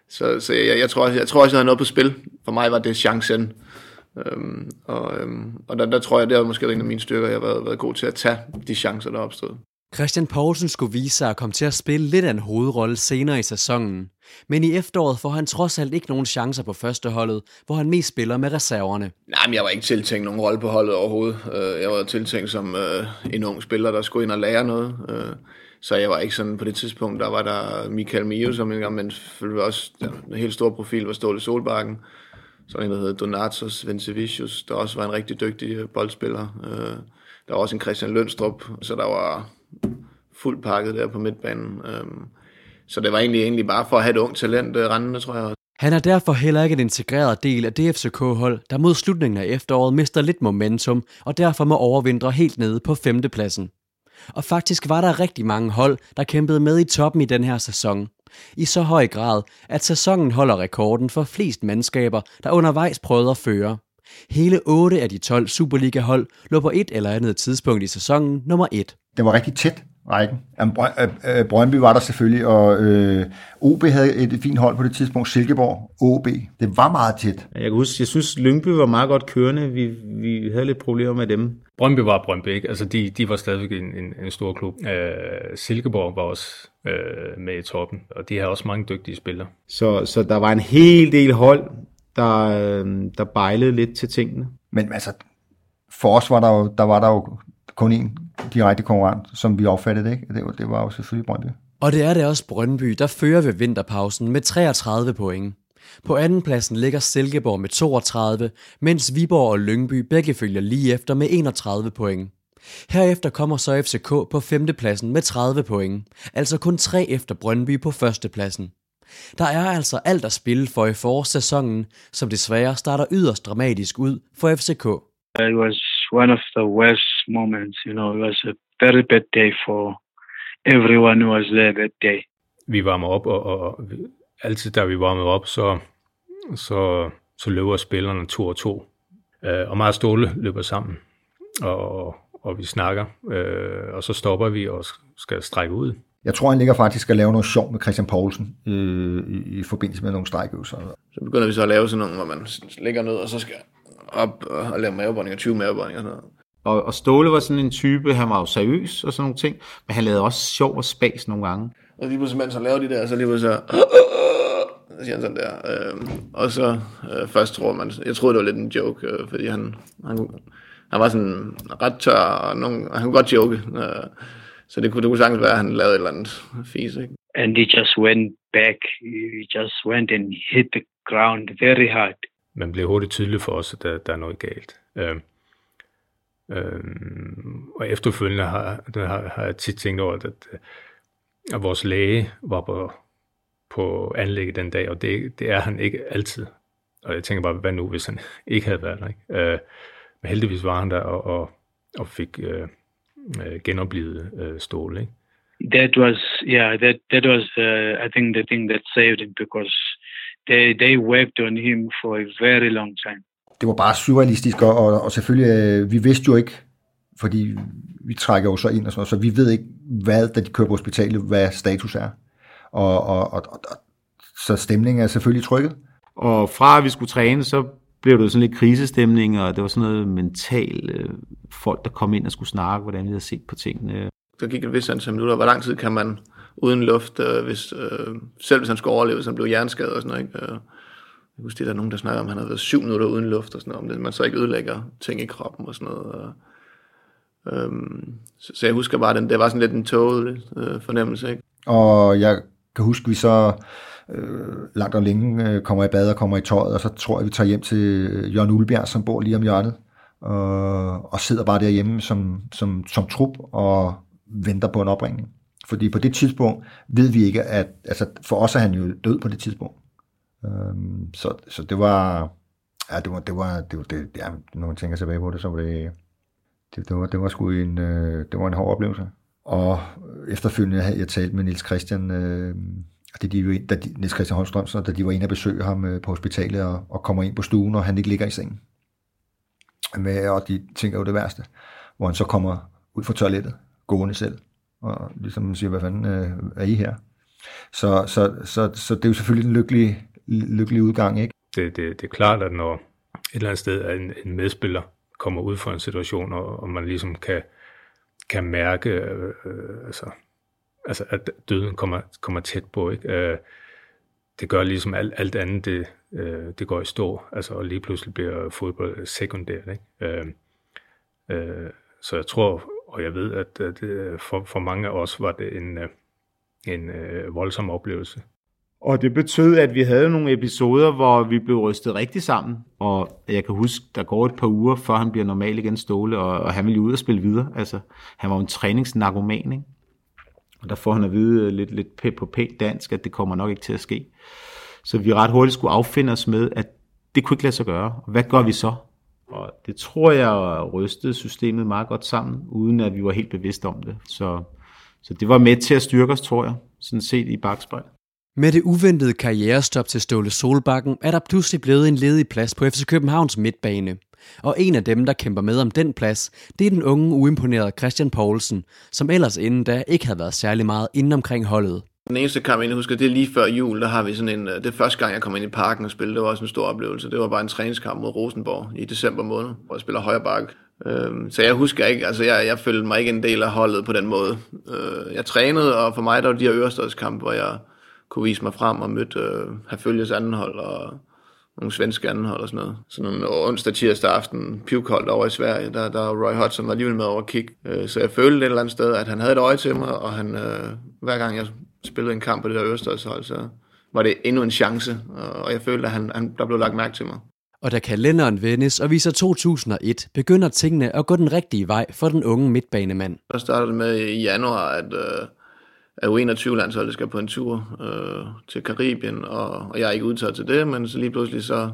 Så, så jeg, jeg, tror, jeg tror også, jeg havde noget på spil. For mig var det chancen. Øhm, og øhm, og der, der tror jeg, det var måske en af mine styrker, jeg har været, været god til at tage de chancer, der opstod. Christian Poulsen skulle vise sig at komme til at spille lidt af en hovedrolle senere i sæsonen. Men i efteråret får han trods alt ikke nogen chancer på førsteholdet, hvor han mest spiller med reserverne. Nej, men jeg var ikke tiltænkt nogen rolle på holdet overhovedet. Øh, jeg var tiltænkt som øh, en ung spiller, der skulle ind og lære noget. Øh, så jeg var ikke sådan på det tidspunkt, der var der Michael Mio som en gang, men også en helt stor profil var Ståle Solbakken så en, der hedder Donatos Vencevicius, der også var en rigtig dygtig boldspiller. Der var også en Christian Lønstrup, så der var fuldt pakket der på midtbanen. Øh, så det var egentlig, egentlig bare for at have et ungt talent øh, rendende, tror jeg. Han er derfor heller ikke en integreret del af DFCK-hold, der mod slutningen af efteråret mister lidt momentum, og derfor må overvintre helt nede på femtepladsen. Og faktisk var der rigtig mange hold, der kæmpede med i toppen i den her sæson i så høj grad, at sæsonen holder rekorden for flest mandskaber, der undervejs prøvede at føre. Hele 8 af de 12 Superliga-hold lå på et eller andet tidspunkt i sæsonen nummer 1. Det var rigtig tæt, rækken. Øh, øh, Brøndby var der selvfølgelig, og øh, OB havde et fint hold på det tidspunkt, Silkeborg, OB. Det var meget tæt. Jeg kan huske, jeg synes, Lyngby var meget godt kørende. Vi, vi havde lidt problemer med dem. Brøndby var Brøndby, ikke? Altså, de, de var stadigvæk en, en, en stor klub. Øh, Silkeborg var også øh, med i toppen, og de har også mange dygtige spillere. Så, så der var en hel del hold, der, øh, der bejlede lidt til tingene. Men altså, for os var der jo, der var der jo kun en direkte konkurrent, som vi opfattede det, ikke? Det, var, det var jo selvfølgelig Brøndby. Og det er det også Brøndby, der fører ved vinterpausen med 33 point. På andenpladsen ligger Silkeborg med 32, mens Viborg og Lyngby begge følger lige efter med 31 point. Herefter kommer så FCK på femtepladsen med 30 point, altså kun tre efter Brøndby på førstepladsen. Der er altså alt at spille for i forårssæsonen, som desværre starter yderst dramatisk ud for FCK. It was one of the worst moments, you know, it was a very bad day for everyone who was there that day. Vi varmer op, og, og altid da vi varmer op, så, så, så løber spillerne to og to. Øh, og meget Ståle løber sammen, og, og vi snakker, øh, og så stopper vi og skal strække ud. Jeg tror, han ligger faktisk at lave noget sjov med Christian Poulsen øh, i, i forbindelse med nogle strækøvelser. Så begynder vi så at lave sådan nogle, hvor man ligger ned, og så skal op og lave mavebåndinger, 20 mavebåndinger og sådan noget. Og, og Ståle var sådan en type, han var jo seriøs og sådan nogle ting, men han lavede også sjov og spas nogle gange. Og lige pludselig, mens han lavede de der, så lige pludselig så... Så siger han sådan der. Øh, og så øh, først tror man... Jeg troede, det var lidt en joke, øh, fordi han, han, han var sådan ret tør, og, nogen, og han kunne godt joke. Øh, så det kunne, det kunne sagtens være, at han lavede et eller andet fis, ikke? And he just went back. He just went and hit the ground very hard. Man bliver hurtigt tydeligt for os, at der, der er noget galt. Øh, øh, og efterfølgende har, der har, har jeg tit tænkt over, at, at vores læge var på, på anlægget den dag, og det, det er han ikke altid. Og jeg tænker bare, hvad nu, hvis han ikke havde været der? Ikke? Øh, men heldigvis var han der og, og, og fik øh, øh, genoplevet øh, Ståle. Ikke? That was, yeah, that that was, uh, I think, the thing that saved him because they they worked on him for a very long time. Det var bare surrealistisk, og, og, selvfølgelig, øh, vi vidste jo ikke, fordi vi trækker jo så ind og sådan noget, så vi ved ikke, hvad, da de kører på hospitalet, hvad status er. Og, og, og, og så stemningen er selvfølgelig trykket. Og fra at vi skulle træne, så blev det sådan lidt krisestemning, og det var sådan noget mental øh, folk, der kom ind og skulle snakke, hvordan vi havde set på tingene. Der gik et vist antal minutter. Hvor lang tid kan man uden luft, øh, hvis, øh, selv hvis han skulle overleve, hvis han blev hjerneskadet og sådan noget. Ikke? Øh, jeg husker, der er nogen, der snakker om, at han har været syv minutter uden luft og sådan noget, om det, man så ikke ødelægger ting i kroppen og sådan noget. Og, øhm, så, så, jeg husker bare, den, det var sådan lidt en tåget øh, fornemmelse. Ikke? Og jeg kan huske, vi så øh, langt og længe øh, kommer i bad og kommer i tøjet, og så tror jeg, vi tager hjem til øh, Jørgen Ulbjerg, som bor lige om hjørnet, og, og sidder bare derhjemme som, som, som trup og venter på en opringning. Fordi på det tidspunkt ved vi ikke, at altså for os er han jo død på det tidspunkt. Øhm, så, så det var, ja, det var, det var, det var, det, ja, når man tænker tilbage på det, så var det, det, det var, det var sgu en, øh, det var en hård oplevelse. Og efterfølgende havde jeg talt med Nils Christian, øh, da de, da de, Niels Christian Holmstrøm, så da de var inde og besøge ham øh, på hospitalet og, og kommer ind på stuen, og han ikke ligger i sengen. Med, og de tænker jo det værste, hvor han så kommer ud fra toilettet, gående selv, og ligesom siger, hvad fanden øh, er I her? Så, så, så, så det er jo selvfølgelig en lykkelig, lykkelig udgang, ikke? Det, det, det er klart, at når et eller andet sted en, en medspiller kommer ud fra en situation, og, og man ligesom kan, kan mærke, øh, altså, altså at døden kommer, kommer tæt på, ikke? Øh, det gør ligesom alt, alt andet, det, øh, det går i stå, altså, og lige pludselig bliver fodbold sekundært, ikke? Øh, øh, så jeg tror, og jeg ved, at, at øh, for, for mange af os var det en, øh, en øh, voldsom oplevelse. Og det betød, at vi havde nogle episoder, hvor vi blev rystet rigtig sammen. Og jeg kan huske, der går et par uger, før han bliver normal igen ståle, og, og han ville ud og spille videre. Altså, han var en træningsnarkoman, ikke? Og der får han at vide øh, lidt, lidt på pænt dansk, at det kommer nok ikke til at ske. Så vi ret hurtigt skulle affinde os med, at det kunne ikke lade sig gøre. Hvad gør vi så? Og det tror jeg rystede systemet meget godt sammen, uden at vi var helt bevidste om det. Så, så det var med til at styrke os, tror jeg, sådan set i bagspejlet. Med det uventede karrierestop til Ståle Solbakken er der pludselig blevet en ledig plads på FC Københavns midtbane. Og en af dem, der kæmper med om den plads, det er den unge, uimponerede Christian Poulsen, som ellers inden da ikke havde været særlig meget inden omkring holdet. Den eneste kamp, jeg husker, det er lige før jul, der har vi sådan en, øh, det er første gang, jeg kom ind i parken og spillede, det var også en stor oplevelse. Det var bare en træningskamp mod Rosenborg i december måned, hvor jeg spiller højre bakke. Øhm, så jeg husker ikke, altså jeg, jeg følte mig ikke en del af holdet på den måde. Øh, jeg trænede, og for mig der var de her Ørestadskampe, hvor jeg kunne vise mig frem og mødte øh, Herfølges anden hold og nogle svenske anden hold og sådan noget. Så nogle onsdag, tirsdag aften, pivkoldt over i Sverige, der, der Roy Hodgson var alligevel med over at kigge. Øh, så jeg følte et eller andet sted, at han havde et øje til mig, og han, øh, hver gang jeg spillede en kamp på det der Ørestadshold, så var det endnu en chance, og jeg følte, at han, han, der blev lagt mærke til mig. Og da kalenderen vendes og viser 2001, begynder tingene at gå den rigtige vej for den unge midtbanemand. Der startede det med i januar, at, øh, at U21-landsholdet skal på en tur øh, til Karibien, og, og jeg er ikke udtaget til det, men så lige pludselig så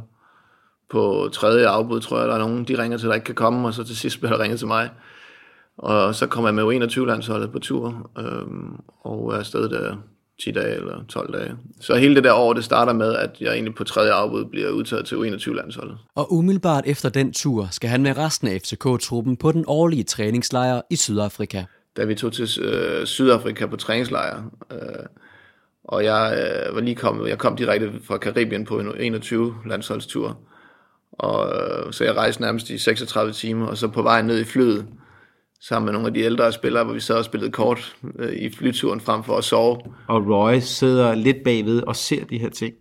på tredje afbud, tror jeg, der er nogen, de ringer til, der ikke kan komme, og så til sidst bliver der ringet til mig. Og så kommer jeg med U21-landsholdet på tur, øh, og er afsted der 10 dage eller 12 dage. Så hele det der år, det starter med, at jeg egentlig på tredje afbud bliver udtaget til U21-landsholdet. Og umiddelbart efter den tur skal han med resten af FCK-truppen på den årlige træningslejr i Sydafrika. Da vi tog til øh, Sydafrika på træningslejr, øh, og jeg øh, var lige kommet, jeg kom direkte fra Karibien på en 21-landsholdstur, Og, øh, så jeg rejste nærmest i 36 timer, og så på vej ned i flyet, sammen med nogle af de ældre spillere, hvor vi sad og spillede kort øh, i flyturen frem for at sove. Og Roy sidder lidt bagved og ser de her ting.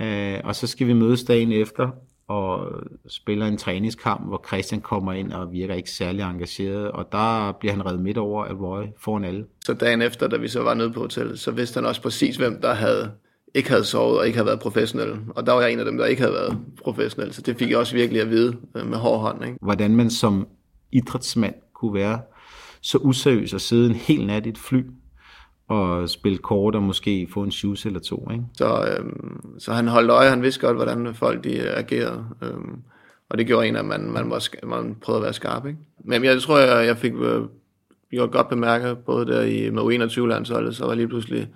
Øh, og så skal vi mødes dagen efter og spiller en træningskamp, hvor Christian kommer ind og virker ikke særlig engageret, og der bliver han reddet midt over af Roy foran alle. Så dagen efter, da vi så var nede på hotellet, så vidste han også præcis, hvem der havde ikke havde sovet og ikke havde været professionel. Og der var jeg en af dem, der ikke havde været professionel, så det fik jeg også virkelig at vide øh, med hård hånd. Ikke? Hvordan man som idrætsmand kunne være så useriøs at sidde en hel nat i et fly og spille kort og måske få en shoes eller to. Ikke? Så, øhm, så han holdt øje, han vidste godt, hvordan folk de agerede. Øhm, og det gjorde en, at man, man, var, man prøvede at være skarp. Ikke? Men jeg tror, jeg, jeg fik øh, gjort godt bemærket, både der i med U21-landsholdet, så var lige pludselig,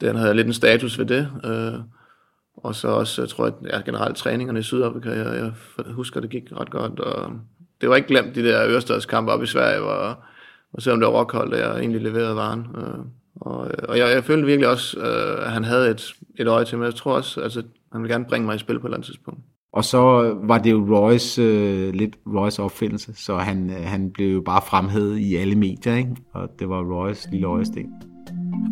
den havde lidt en status ved det. Øh, og så også, jeg tror jeg, ja, generelt træningerne i Sydafrika, jeg, jeg husker, det gik ret godt. Og det var ikke glemt de der Ørestadskampe op i Sverige, hvor, og selvom det var rockhold, der jeg egentlig leverede varen. Øh, og, øh, og jeg, jeg følte virkelig også, øh, at han havde et, et øje til mig. Jeg tror også, altså, han ville gerne bringe mig i spil på et eller andet tidspunkt. Og så øh, var det jo Roy's, øh, lidt Roy's opfindelse, så han, øh, han blev jo bare fremhævet i alle medier, ikke? og det var Roy's lille øjesting.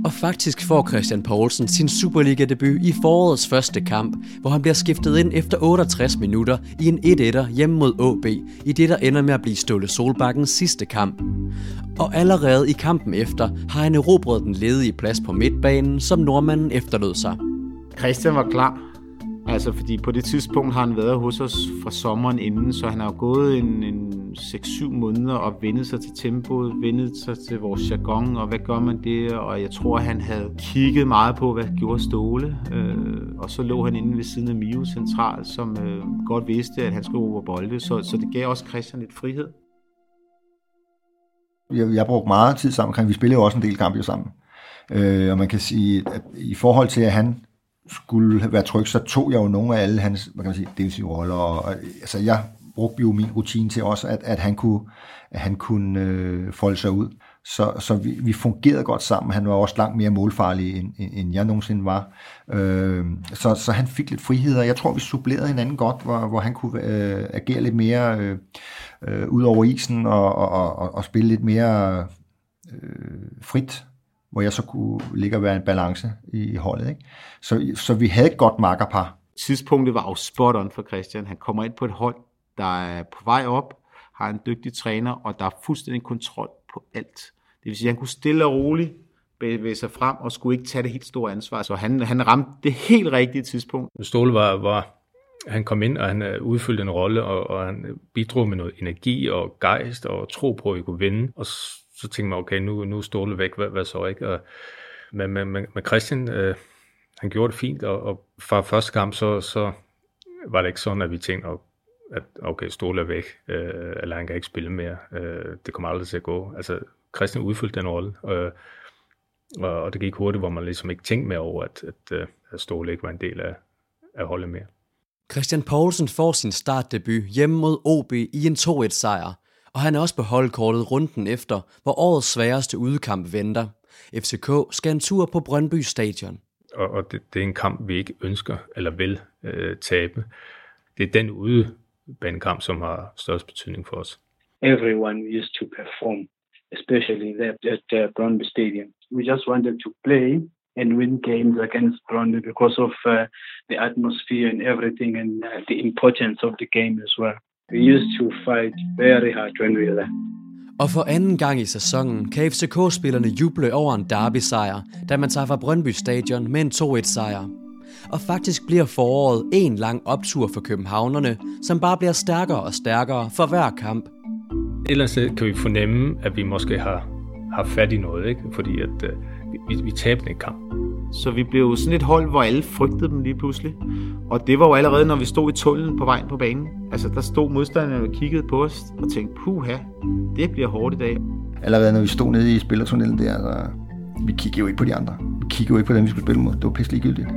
Og faktisk får Christian Poulsen sin Superliga-debut i forårets første kamp, hvor han bliver skiftet ind efter 68 minutter i en 1-1'er hjemme mod AB, i det der ender med at blive Ståle Solbakkens sidste kamp. Og allerede i kampen efter har han erobret den ledige plads på midtbanen, som nordmanden efterlod sig. Christian var klar Altså, fordi på det tidspunkt har han været hos os fra sommeren inden, så han har gået en, en 6-7 måneder og vendet sig til tempoet, vendet sig til vores jargon, og hvad gør man det? Og jeg tror, han havde kigget meget på, hvad gjorde Ståle. Øh, og så lå han inde ved siden af Mio Central, som øh, godt vidste, at han skulle over bolde, så, så det gav også Christian lidt frihed. Jeg, jeg brugte meget tid sammen med vi spillede jo også en del kampe sammen. Øh, og man kan sige, at i forhold til, at han skulle være tryg, så tog jeg jo nogle af alle hans, hvad kan man sige, defensive roller, og, og altså jeg brugte jo min rutine til også, at, at han kunne, at han kunne øh, folde sig ud. Så, så vi, vi fungerede godt sammen. Han var også langt mere målfarlig, end, end jeg nogensinde var. Øh, så, så han fik lidt frihed, og jeg tror, vi supplerede hinanden godt, hvor, hvor han kunne øh, agere lidt mere øh, øh, ud over isen og, og, og, og spille lidt mere øh, frit hvor jeg så kunne ligge og være en balance i holdet. Ikke? Så, så vi havde et godt makkerpar. Tidspunktet var jo spot on for Christian. Han kommer ind på et hold, der er på vej op, har en dygtig træner, og der er fuldstændig kontrol på alt. Det vil sige, at han kunne stille og roligt bevæge sig frem, og skulle ikke tage det helt store ansvar. Så han, han ramte det helt rigtige tidspunkt. Ståle var, var han kom ind, og han øh, udfyldte en rolle, og, og han bidrog med noget energi og gejst og tro på, at I kunne vinde. Og så tænkte man, okay, nu, nu er Ståle væk, hvad, hvad så ikke? Og, men men, men, Christian, øh, han gjorde det fint, og, og fra første kamp, så, så var det ikke sådan, at vi tænkte, at okay, Ståle er væk, øh, eller han kan ikke spille mere. Øh, det kommer aldrig til at gå. Altså, Christian udfyldte den rolle, øh, og, og det gik hurtigt, hvor man ligesom ikke tænkte mere over, at, at, øh, at Ståle ikke var en del af, af holdet mere. Christian Poulsen får sin startdebut hjemme mod OB i en 2-1-sejr, og han er også på holdkortet runden efter, hvor årets sværeste udekamp venter. FCK skal en tur på Brøndby Stadion. Og, og det, det er en kamp, vi ikke ønsker eller vil øh, tabe. Det er den udebanekamp, som har størst betydning for os. Everyone used to perform, especially at, at uh, Brøndby Stadium. We just wanted to play and win games against Brøndby because of uh, the atmosphere and everything and uh, the importance of the game as well. We used to fight very hard when we were there. Og for anden gang i sæsonen kan FCK-spillerne juble over en derby-sejr, da man tager fra Brøndby Stadion med en 2-1-sejr. Og faktisk bliver foråret en lang optur for københavnerne, som bare bliver stærkere og stærkere for hver kamp. Et eller andet sted kan vi fornemme, at vi måske har, har fat i noget, ikke? fordi at, uh, vi, vi tabte en kamp. Så vi blev sådan et hold, hvor alle frygtede dem lige pludselig. Og det var jo allerede, når vi stod i tunnelen på vejen på banen. Altså, der stod modstanderne og kiggede på os og tænkte, puha, det bliver hårdt i dag. Allerede når vi stod nede i spillertunnelen der, altså, vi kiggede jo ikke på de andre. Vi kiggede jo ikke på dem, vi skulle spille mod. Det var pisse ligegyldigt.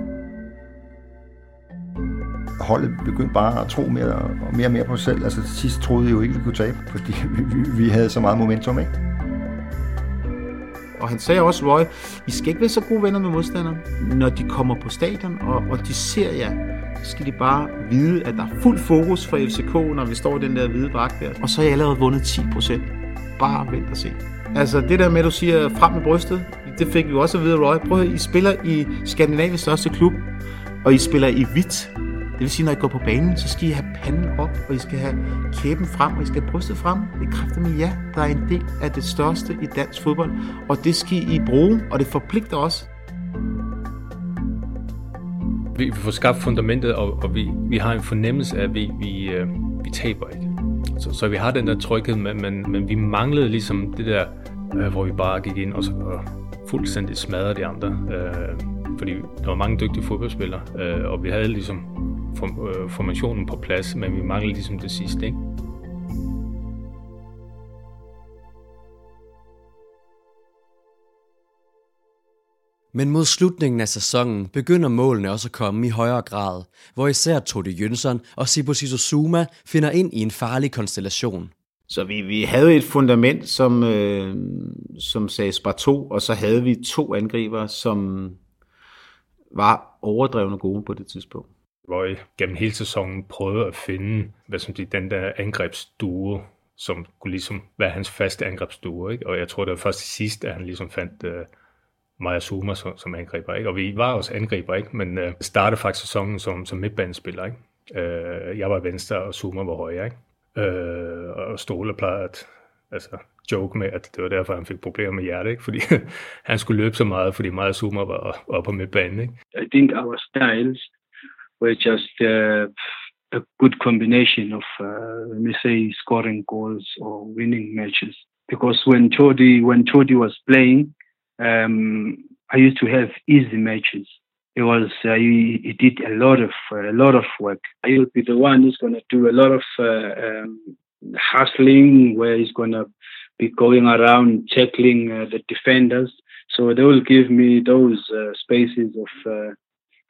Holdet begyndte bare at tro mere og mere og mere på sig selv. Altså til sidst troede vi jo ikke, vi kunne tabe, fordi vi, vi havde så meget momentum, ikke? Og han sagde også, Roy, I skal ikke være så gode venner med modstanderne, når de kommer på stadion, og, og de ser jer skal de bare vide, at der er fuld fokus for FCK, når vi står i den der hvide dragt der. Og så har jeg allerede vundet 10 procent. Bare vent og se. Altså det der med, at du siger frem med brystet, det fik vi også at vide, Roy. Prøv at I spiller i Skandinaviens største klub, og I spiller i hvidt. Det vil sige, når I går på banen, så skal I have panden op, og I skal have kæben frem, og I skal have brystet frem. Det kræfter med ja, der er en del af det største i dansk fodbold, og det skal I bruge, og det forpligter os. Vi, vi får skabt fundamentet, og, og vi, vi har en fornemmelse af, at vi, vi, øh, vi taber ikke. Så, så vi har den der tryghed, men, men, men vi manglede ligesom det der, øh, hvor vi bare gik ind og, så, og fuldstændig smadrede de andre. Øh, fordi der var mange dygtige fodboldspillere, øh, og vi havde ligesom form, øh, formationen på plads, men vi manglede ligesom det sidste. Ikke? Men mod slutningen af sæsonen begynder målene også at komme i højere grad, hvor især Tode Jønsson og Sibusiso Zuma finder ind i en farlig konstellation. Så vi, vi havde et fundament, som, øh, som sagde spar 2, og så havde vi to angriber, som var overdrevne gode på det tidspunkt. Hvor gennem hele sæsonen prøvede at finde hvad som de, den der angrebsduo, som kunne ligesom være hans faste angrebsduo. Ikke? Og jeg tror, det var først til sidst, at han ligesom fandt øh, Maja Zuma som, som angriber. Ikke? Og vi var også angriber, ikke? men øh, startede faktisk sæsonen som, som midtbanespiller. Ikke? Øh, jeg var venstre, og Zuma var højre. Ikke? Øh, og Ståle plejede at altså, joke med, at det var derfor, han fik problemer med hjertet, ikke? fordi han skulle løbe så meget, fordi meget Zuma var oppe på midtbanen. Ikke? I think our styles were just uh, a good combination of, uh, let me say, scoring goals or winning matches. Because when Chodi, when Chodi was playing, um, I used to have easy matches. It was uh, he, he, did a lot of uh, a lot of work. I will be the one who's going to do a lot of uh, um, hustling, where he's going to be going around tackling uh, the defenders. So they will give me those uh, spaces of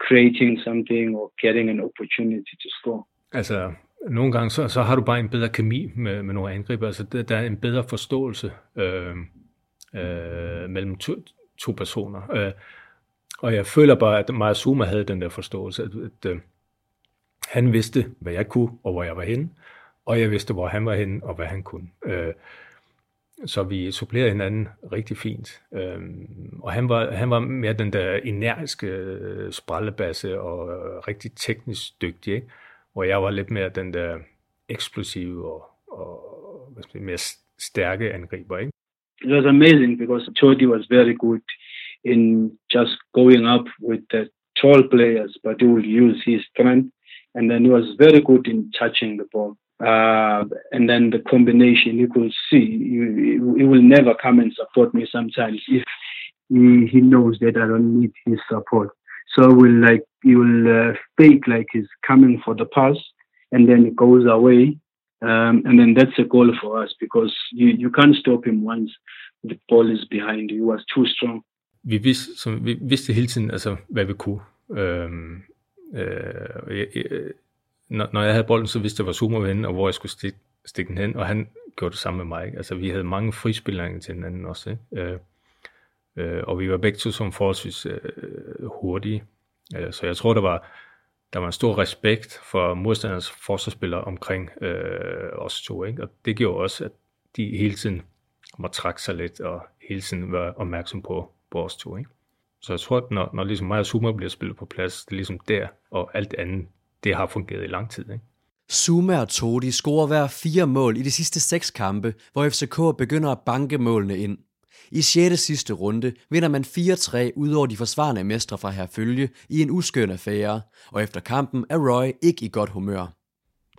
creating something or getting an opportunity to score. Altså, nogle gange så, så har du bare en bedre kemi med, med nogle angriber. Altså, der, der er en bedre forståelse øh, øh, mellem to, to personer. Øh, og jeg føler bare, at Maja Zuma havde den der forståelse, at, at øh, han vidste, hvad jeg kunne, og hvor jeg var henne, og jeg vidste, hvor han var henne, og hvad han kunne. Øh, så vi supplerede hinanden rigtig fint. Øh, og han var, han var mere den der energiske øh, sprallebasse og øh, rigtig teknisk dygtig, ikke? hvor jeg var lidt mere den der eksplosive og, og hvad skal mere stærke angriber. Ikke? It was amazing because Jordi was very good in just going up with the tall players, but he would use his strength. And then he was very good in touching the ball. Uh, and then the combination, you could see, he, he will never come and support me sometimes if he, he knows that I don't need his support. So he will like, he will uh, fake like he's coming for the pass and then it goes away. Um, and then that's a goal for us because you, you can't stop him once the ball is behind you. He was too strong. vi vidste, som, vi vidste hele tiden, altså, hvad vi kunne. Øhm, øh, jeg, når, når jeg havde bolden, så vidste jeg, hvor Zuma var henne, og hvor jeg skulle stikke, stikke den hen, og han gjorde det samme med mig. Ikke? Altså, vi havde mange frispillinger til hinanden også, ikke? Øh, øh, og vi var begge to som forholdsvis øh, hurtige. Øh, så jeg tror, der var, der var en stor respekt for modstanders forsvarsspillere omkring øh, os to. Ikke? Og det gjorde også, at de hele tiden måtte trække sig lidt, og hele tiden være opmærksom på, på os to. Ikke? Så jeg tror, at når, når ligesom mig og Zuma bliver spillet på plads, det er ligesom der, og alt andet, det har fungeret i lang tid. Ikke? Zuma og Todi scorer hver fire mål i de sidste seks kampe, hvor FCK begynder at banke målene ind. I 6. sidste runde vinder man 4-3 ud over de forsvarende mestre fra Herfølge i en uskøn affære, og efter kampen er Roy ikke i godt humør.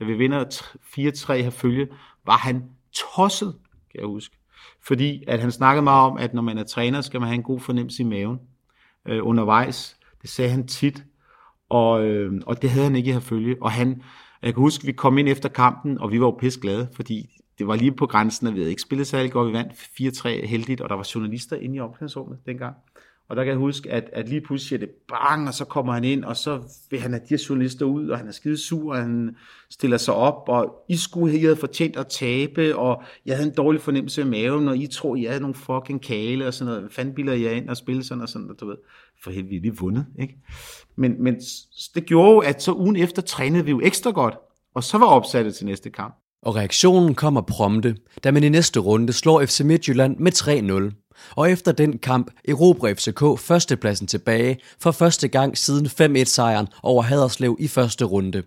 Da vi vinder 4-3 Herfølge, var han tosset, kan jeg huske. Fordi at han snakkede meget om, at når man er træner, skal man have en god fornemmelse i maven øh, undervejs. Det sagde han tit, og, øh, og det havde han ikke i følge. Og han, jeg kan huske, vi kom ind efter kampen, og vi var jo pisse glade, fordi det var lige på grænsen, at vi havde ikke spillet særlig godt. Vi vandt 4-3 heldigt, og der var journalister inde i omklædningsrummet dengang. Og der kan jeg huske, at, at lige pludselig siger det bang, og så kommer han ind, og så vil han have de her journalister ud, og han er skide sur, og han stiller sig op, og I skulle have fortjent at tabe, og jeg havde en dårlig fornemmelse i maven, og I tror, I havde nogle fucking kale, og sådan noget. Hvad fanden bilder jeg ind og spille sådan og sådan, og du ved. For helvede, vi lige vundet, ikke? Men, men det gjorde jo, at så ugen efter trænede vi jo ekstra godt, og så var opsattet til næste kamp. Og reaktionen kommer prompte, da man i næste runde slår FC Midtjylland med 3-0. Og efter den kamp erobrer FCK førstepladsen tilbage for første gang siden 5-1-sejren over Haderslev i første runde.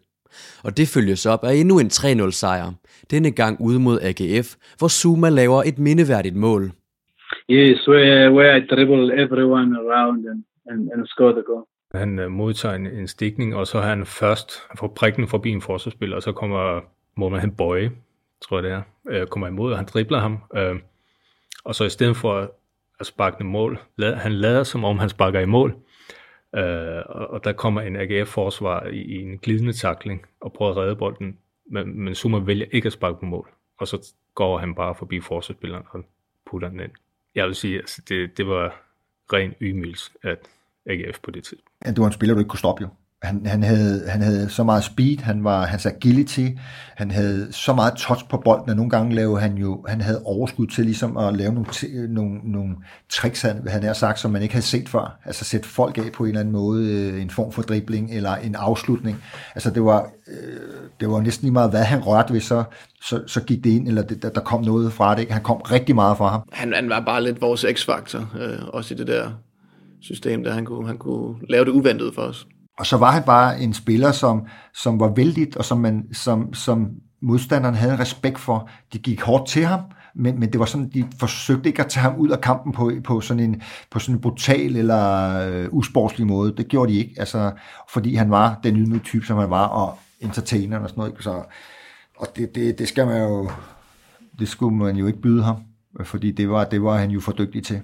Og det følges op af endnu en 3-0-sejr, denne gang ude mod AGF, hvor Zuma laver et mindeværdigt mål. Yes, where, where I dribble everyone around and, end, end score der går. Han øh, modtager en, en stikning, og så har han først får prikken forbi en forsvarsspiller, og så kommer målmand han Bøje, tror jeg det er, øh, kommer imod, og han dribler ham. Øh, og så i stedet for at sparke mål, lad, han lader som om han sparker i mål, øh, og og der kommer en AGF-forsvar i, i en glidende takling og prøver at redde bolden, men, men Zuma vælger ikke at sparke på mål, og så går han bare forbi forsvarsspilleren og putter den ind. Jeg vil sige, altså, det, det var ren ymils at AGF på det tidspunkt. Ja, det var en spiller, du ikke kunne stoppe jo han, han, havde, han havde så meget speed, han var hans agility, han havde så meget touch på bolden, at nogle gange lavede han jo, han havde overskud til ligesom at lave nogle, nogle, nogle tricks, han, han har sagt, som man ikke havde set før. Altså sætte folk af på en eller anden måde, øh, en form for dribling eller en afslutning. Altså det var, øh, det var næsten lige meget, hvad han rørte ved, så, så, så gik det ind, eller det, der, der kom noget fra det. Ikke? Han kom rigtig meget fra ham. Han, han var bare lidt vores x-faktor, øh, også i det der system, der han kunne, han kunne lave det uventet for os. Og så var han bare en spiller, som, som var vældig, og som, man, som, som modstanderen havde respekt for. De gik hårdt til ham, men, men det var sådan, de forsøgte ikke at tage ham ud af kampen på, på, sådan, en, på sådan en brutal eller øh, usportslig måde. Det gjorde de ikke, altså, fordi han var den ydmyge type, som han var, og entertainer og sådan noget. Så, og det, det, det skal man jo, det skulle man jo ikke byde ham, fordi det var, det var han jo for dygtig til.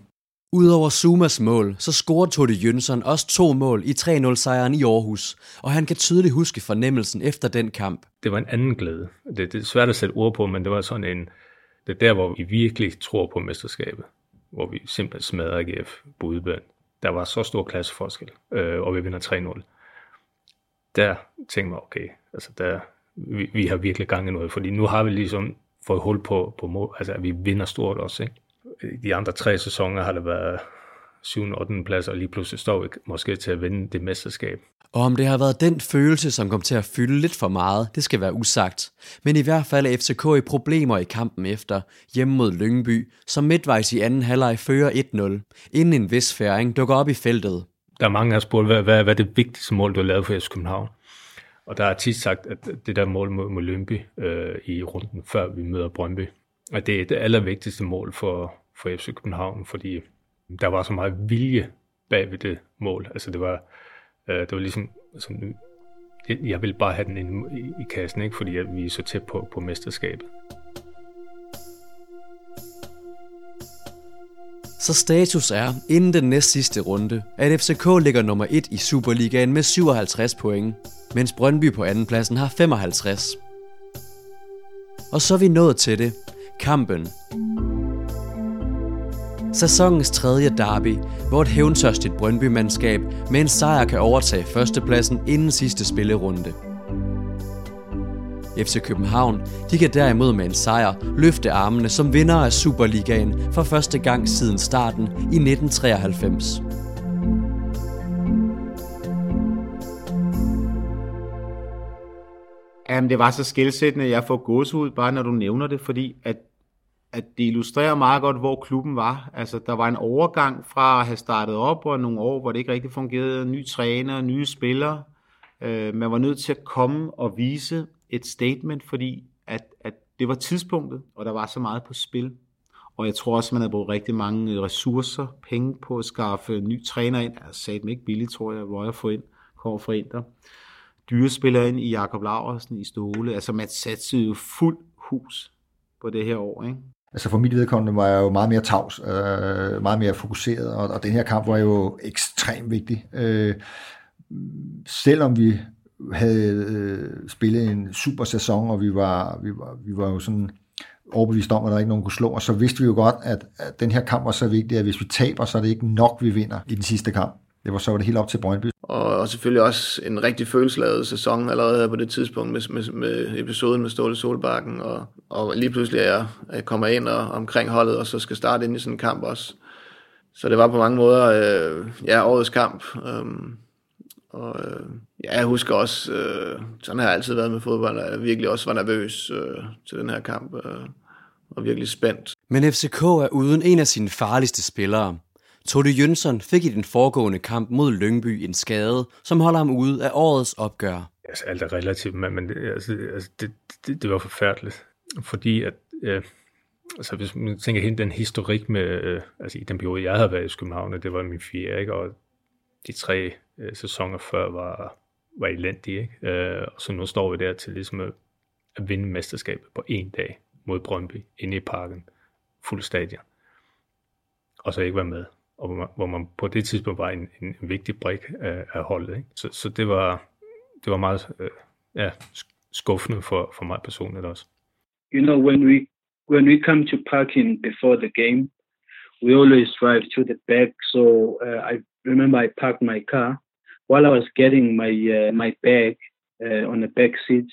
Udover Sumas mål, så scorede Totte Jønsson også to mål i 3-0-sejren i Aarhus, og han kan tydeligt huske fornemmelsen efter den kamp. Det var en anden glæde. Det, det er svært at sætte ord på, men det var sådan en... Det er der, hvor vi virkelig tror på mesterskabet. Hvor vi simpelthen smadrer AGF på udebane. Der var så stor klasseforskel, øh, og vi vinder 3-0. Der tænkte man, okay, altså der, vi, vi har virkelig gang i noget, fordi nu har vi ligesom fået hul på, på mål, altså at vi vinder stort også, ikke? De andre tre sæsoner har det været 7. og 8. plads, og lige pludselig står vi måske til at vinde det mesterskab. Og om det har været den følelse, som kom til at fylde lidt for meget, det skal være usagt. Men i hvert fald er FCK i problemer i kampen efter, hjemme mod Lyngby, som midtvejs i anden halvleg fører 1-0, inden en vis færing dukker op i feltet. Der er mange, der har spurgt, hvad, hvad, hvad er det vigtigste mål, du har lavet for FC København? Og der er tit sagt, at det der mål mod, mod Lyngby øh, i runden, før vi møder Brøndby, at det er det allervigtigste mål for, for FC København, fordi der var så meget vilje bag ved det mål. Altså det var, øh, det var ligesom sådan, jeg ville bare have den ind i, i kassen, ikke? fordi at vi er så tæt på, på mesterskabet. Så status er, inden den næst sidste runde, at FCK ligger nummer 1 i Superligaen med 57 point, mens Brøndby på andenpladsen har 55. Og så er vi nået til det. Kampen. Sæsonens tredje derby, hvor et hævntørstigt Brøndby-mandskab med en sejr kan overtage førstepladsen inden sidste spillerunde. FC København de kan derimod med en sejr løfte armene som vinder af Superligaen for første gang siden starten i 1993. Jamen, det var så skældsættende, at jeg får gåsehud, bare når du nævner det, fordi at at det illustrerer meget godt, hvor klubben var. Altså, der var en overgang fra at have startet op, og nogle år, hvor det ikke rigtig fungerede, nye træner, nye spillere. Øh, man var nødt til at komme og vise et statement, fordi at, at det var tidspunktet, og der var så meget på spil. Og jeg tror også, man havde brugt rigtig mange ressourcer, penge på at skaffe ny træner ind. Jeg sagde dem ikke billigt, tror jeg, hvor jeg får ind, kommer fra Inter. Dyre spiller ind i Jakob Laversen i Ståle. Altså man satte jo fuld hus på det her år. Ikke? Altså for mit vedkommende var jeg jo meget mere tavs, øh, meget mere fokuseret, og, og den her kamp var jo ekstremt vigtig. Øh, selvom vi havde øh, spillet en super sæson, og vi var, vi var, vi var jo sådan overbevist om, at der ikke nogen kunne slå os, så vidste vi jo godt, at, at den her kamp var så vigtig, at hvis vi taber, så er det ikke nok, vi vinder i den sidste kamp. Det var så var det helt op til Brøndby. Og, og selvfølgelig også en rigtig følelsesladet sæson allerede på det tidspunkt med, med, med episoden med Ståle Solbakken, og, og lige pludselig er jeg, jeg kommer ind og, omkring holdet, og så skal starte ind i sådan en kamp også. Så det var på mange måder øh, ja, årets kamp. Øhm, og øh, ja, jeg husker også, øh, sådan har jeg altid været med fodbold, at jeg virkelig også var nervøs øh, til den her kamp, øh, og virkelig spændt. Men FCK er uden en af sine farligste spillere. Tode Jønsson fik i den foregående kamp mod Lyngby en skade, som holder ham ude af årets opgør. Altså alt er relativt, men, men altså, altså, det, det, det var forfærdeligt. Fordi at, øh, altså hvis man tænker hen den historik med, øh, altså i den periode, jeg havde været i København, det var min fjerde, ikke? og de tre øh, sæsoner før var, var elendige. Ikke? Øh, og så nu står vi der til ligesom at, at vinde mesterskabet på en dag mod Brøndby inde i parken, fuld stadion, og så ikke være med og hvor man, hvor man på det tidspunkt var en, en, vigtig brik af, af holdet. Ikke? Så, så det var det var meget øh, ja, skuffende for, for mig personligt også. You know, when we when we come to parking before the game, we always drive to the back. So uh, I remember I parked my car while I was getting my uh, my bag uh, on the back seat.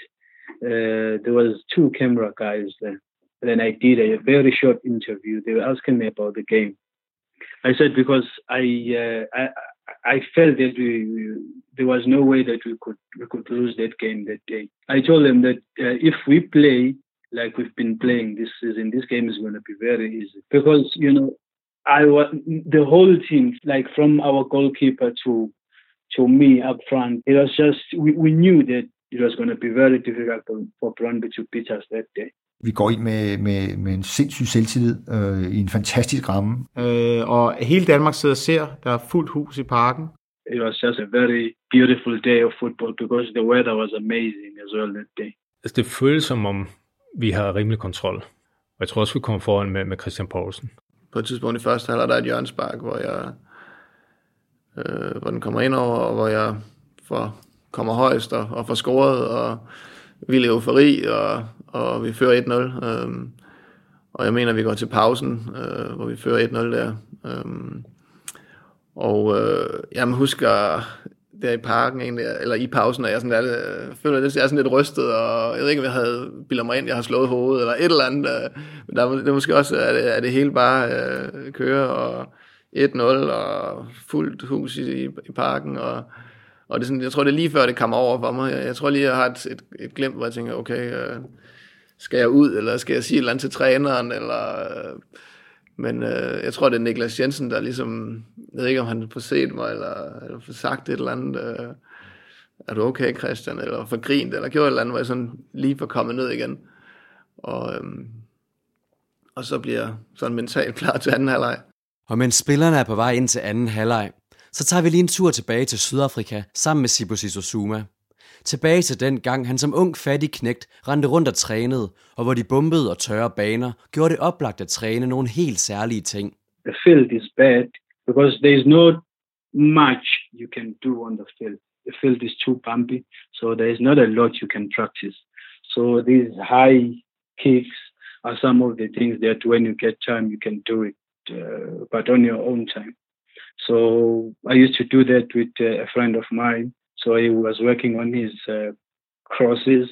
Uh, there was two camera guys there. And then I did a very short interview. They were asking me about the game. I said because I uh, I, I felt that we, we, there was no way that we could we could lose that game that day. I told them that uh, if we play like we've been playing this season, this game is going to be very easy because you know I was the whole team like from our goalkeeper to to me up front. It was just we, we knew that it was going to be very difficult for, for to beat us that day. Vi går ind med, med, med en sindssyg selvtillid øh, i en fantastisk ramme. Øh, og hele Danmark sidder og ser, der er fuldt hus i parken. It was just a very beautiful day of football because the weather was amazing as well that day. Altså det føles som om, vi har rimelig kontrol. Og jeg tror også, vi kommer foran med, med Christian Poulsen. På et tidspunkt i første halvleg der er et hjørnspark, hvor jeg øh, hvor den kommer ind over, og hvor jeg får, kommer højst og, og får scoret, og vild eufori, og, og vi fører 1-0. Øh, og jeg mener, vi går til pausen, øh, hvor vi fører 1-0 der. Øh, og øh, jeg husker øh, der i parken, egentlig, eller i pausen, og jeg sådan der, jeg øh, føler, at jeg er sådan lidt rystet, og jeg ved ikke, om jeg havde bilder mig ind, jeg har slået hovedet, eller et eller andet. Øh, men der, det er måske også, at det, at det hele bare øh, kører, og 1-0, og fuldt hus i, i parken, og og det er sådan, jeg tror, det er lige før, det kommer over for mig. Jeg, jeg tror lige, jeg har et, et, et glemt, hvor jeg tænker, okay, øh, skal jeg ud, eller skal jeg sige et eller andet til træneren, eller... Øh, men øh, jeg tror, det er Niklas Jensen, der ligesom, jeg ved ikke, om han får set mig, eller, eller får sagt et eller andet, øh, er du okay, Christian, eller for grint, eller gjort et eller andet, hvor jeg sådan lige får kommet ned igen. Og, øh, og så bliver jeg sådan mentalt klar til anden halvleg. Og mens spillerne er på vej ind til anden halvleg, så tager vi lige en tur tilbage til Sydafrika sammen med Sibusi Zuma. Tilbage til den gang, han som ung fattig knægt rendte rundt og trænede, og hvor de bumpede og tørre baner, gjorde det oplagt at træne nogle helt særlige ting. The field is bad because there is not much you can do on the field. The field is too bumpy, so there is not a lot you can practice. So these high kicks are some of the things that when you get time you can do it, uh, but on your own time. So I used to do that with uh, a friend of mine. So he was working on his uh, crosses,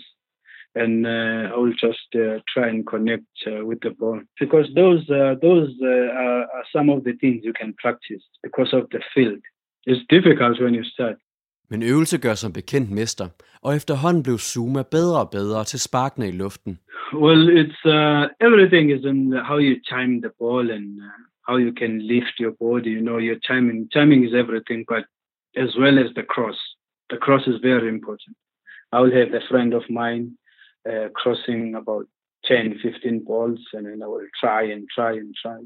and uh, I will just uh, try and connect uh, with the ball because those uh, those uh, are, are some of the things you can practice because of the field. It's difficult when you start. Men øvelse gør som bekendt mester, og efterhånden blev Zuma bedre og bedre til sparkene i luften. Well, it's uh, everything is in how you time the ball and how you can lift your body. You know, your timing. Timing is everything, but as well as the cross. The cross is very important. I will have a friend of mine uh, crossing about 10, 15 balls, and then I will try and try and try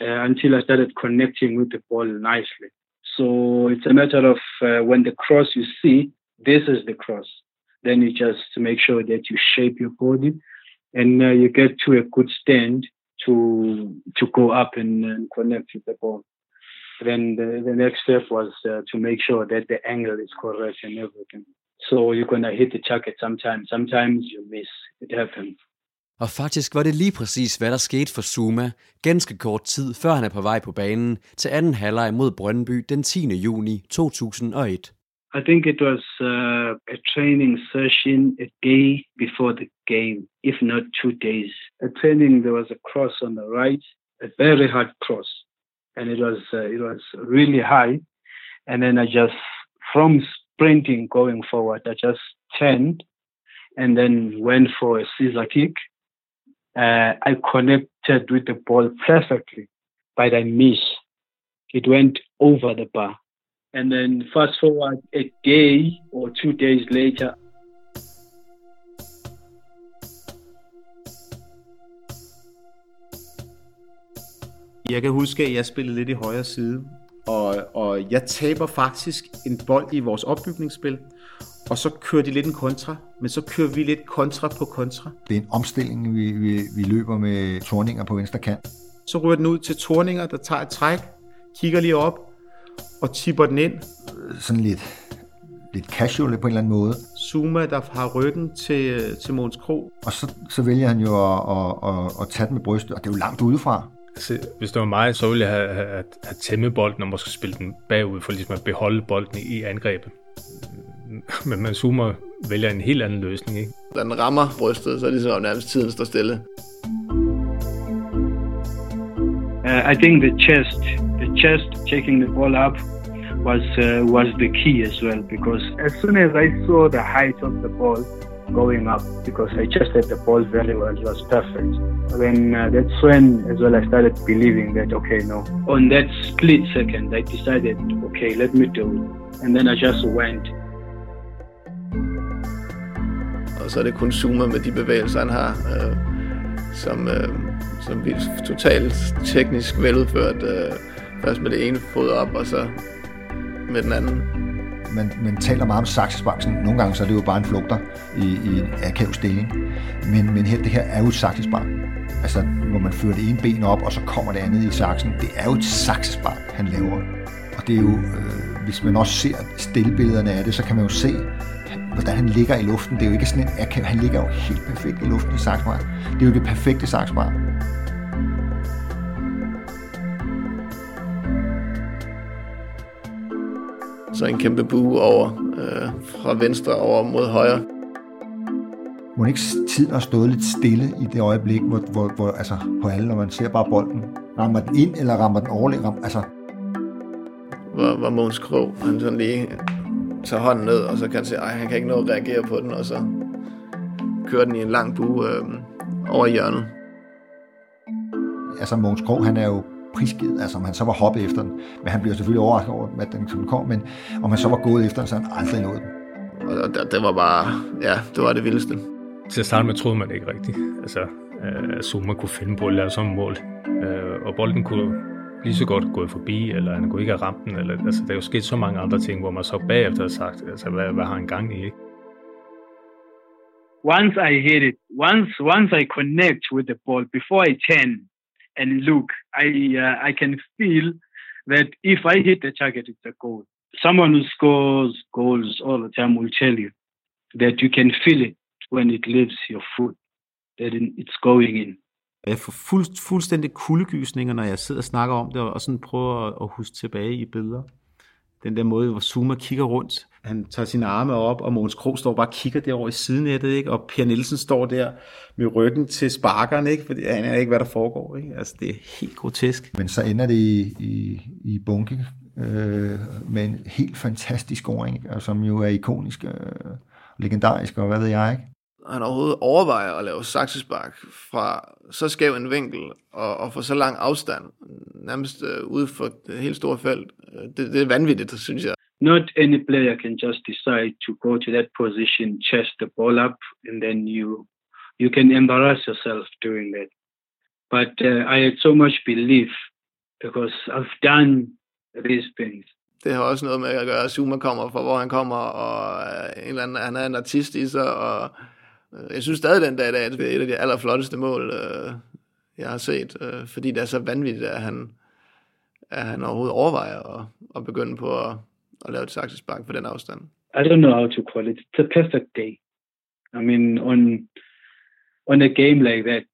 uh, until I started connecting with the ball nicely. So it's a matter of uh, when the cross you see, this is the cross. Then you just make sure that you shape your body and uh, you get to a good stand to to go up and, and connect with the ball. Then the, the next step was uh, to make sure that the angle is correct and everything. So you're gonna hit the target sometimes. Sometimes you miss. It happens. Og faktisk var det lige præcis, hvad der skete for Zuma, ganske kort tid før han er på vej på banen til anden halvleg mod Brøndby den 10. juni 2001. I think it was uh, a training session a day before the game, if not two days. A training, there was a cross on the right, a very hard cross, and it was uh, it was really high. And then I just, from sprinting going forward, I just turned and then went for a scissor kick. Uh, I connected with the ball perfectly, but I missed. It went over the bar. And then fast forward a day or two days later, Jeg kan huske, at jeg spillede lidt i højre side, og, og jeg taber faktisk en bold i vores opbygningsspil, og så kører de lidt en kontra, men så kører vi lidt kontra på kontra. Det er en omstilling, vi, vi, vi løber med torninger på venstre kant. Så ryger den ud til Torninger, der tager et træk, kigger lige op og tipper den ind. Sådan lidt, lidt casual på en eller anden måde. Zuma, der har ryggen til, til Måns Kro. Og så, så vælger han jo at, at, at, at tage den med brystet, og det er jo langt udefra. Altså, hvis det var mig, så ville jeg have, have, have tæmmet bolden og måske spille den bagud, for ligesom at beholde bolden i angrebet. Men man zoomer vælger en helt anden løsning, ikke? Da den rammer brystet, så er det så nærmest tiden står stille. uh, I think the chest, the chest taking the ball up was uh, was the key as well because as soon as I saw the height of the ball going up, because I just had the ball very well, it was perfect. Then uh, that's when as well I started believing that okay, no. On that split second, I decided okay, let me do it, and then I just went. Og så er det kun Zuma med de bevægelser, han har, øh, som, øh, som vi totalt teknisk veludført. Øh, først med det ene fod op, og så med den anden. Man, man taler meget om saksespark, nogle gange så er det jo bare en flugter i, i en akav stilling. Men, men her, det her er jo et saksespark. Altså, hvor man fører det ene ben op, og så kommer det andet i saksen. Det er jo et saksespark, han laver. Og det er jo, øh, hvis man også ser stillbillederne af det, så kan man jo se, hvordan han ligger i luften. Det er jo ikke sådan en akav, han ligger jo helt perfekt i luften i saksespark. Det er jo det perfekte saksespark. Så en kæmpe bue over øh, fra venstre over mod højre. Må ikke tiden har stået lidt stille i det øjeblik, hvor, hvor, hvor altså på alle, når man ser bare bolden. Rammer den ind, eller rammer den overlæg? Ram, altså, Hvor, hvor Måns Krog, han sådan lige tager hånden ned, og så kan han se, at han kan ikke nå at reagere på den, og så kører den i en lang bue øh, over hjørnet. altså Mogens Krog, han er jo prisgivet, altså om han så var hoppet efter den, men han bliver selvfølgelig overrasket over, at den som kom, men om han så var gået efter den, så han aldrig nået den. Og det, det var bare, ja, det var det vildeste. Til at starte med troede man det ikke rigtigt. Altså, øh, at Zuma kunne finde på at lave sådan et mål. Øh, og bolden kunne lige så godt gået forbi, eller han kunne ikke have ramt den. Eller, altså, der er jo sket så mange andre ting, hvor man så bagefter har sagt, altså, hvad, hvad har han gang i, ikke? Once I hit it, once once I connect with the ball, before I turn and look, I uh, I can feel that if I hit the target, it's a goal. Someone who scores goals all the time will tell you that you can feel it when it leaves your foot, that it's going in. Jeg får fuld, fuldstændig kuldegysninger, når jeg sidder og snakker om det, og sådan prøver at, at huske tilbage i billeder. Den der måde, hvor Zuma kigger rundt. Han tager sine arme op, og Mogens Krog står bare og kigger derovre i sidenettet, ikke? og Per Nielsen står der med ryggen til sparkeren, ikke? fordi han aner ikke, hvad der foregår. Ikke? Altså, det er helt grotesk. Men så ender det i, i, i bunke øh, med en helt fantastisk scoring, og som jo er ikonisk øh, legendarisk, og hvad ved jeg ikke han overhovedet overvejer at lave saksespark fra så skæv en vinkel og, og fra så lang afstand, nærmest øh, ude for det helt store felt. Øh, Det, det er vanvittigt, synes jeg. Not any player can just decide to go to that position, chest the ball up, and then you you can embarrass yourself doing that. But uh, I had so much belief because I've done these things. Det har også noget med at gøre, at Zuma kommer fra, hvor han kommer, og øh, en eller anden, han er en artist i sig, og Øh, jeg synes stadig den dag i dag, at det er et af de allerflotteste mål, øh, jeg har set, øh, fordi det er så vanvittigt, at han, at han overhovedet overvejer at, at begynde på at, at lave et saksespark på den afstand. I don't know how to call it. It's a perfect day. I mean, on on a game like that,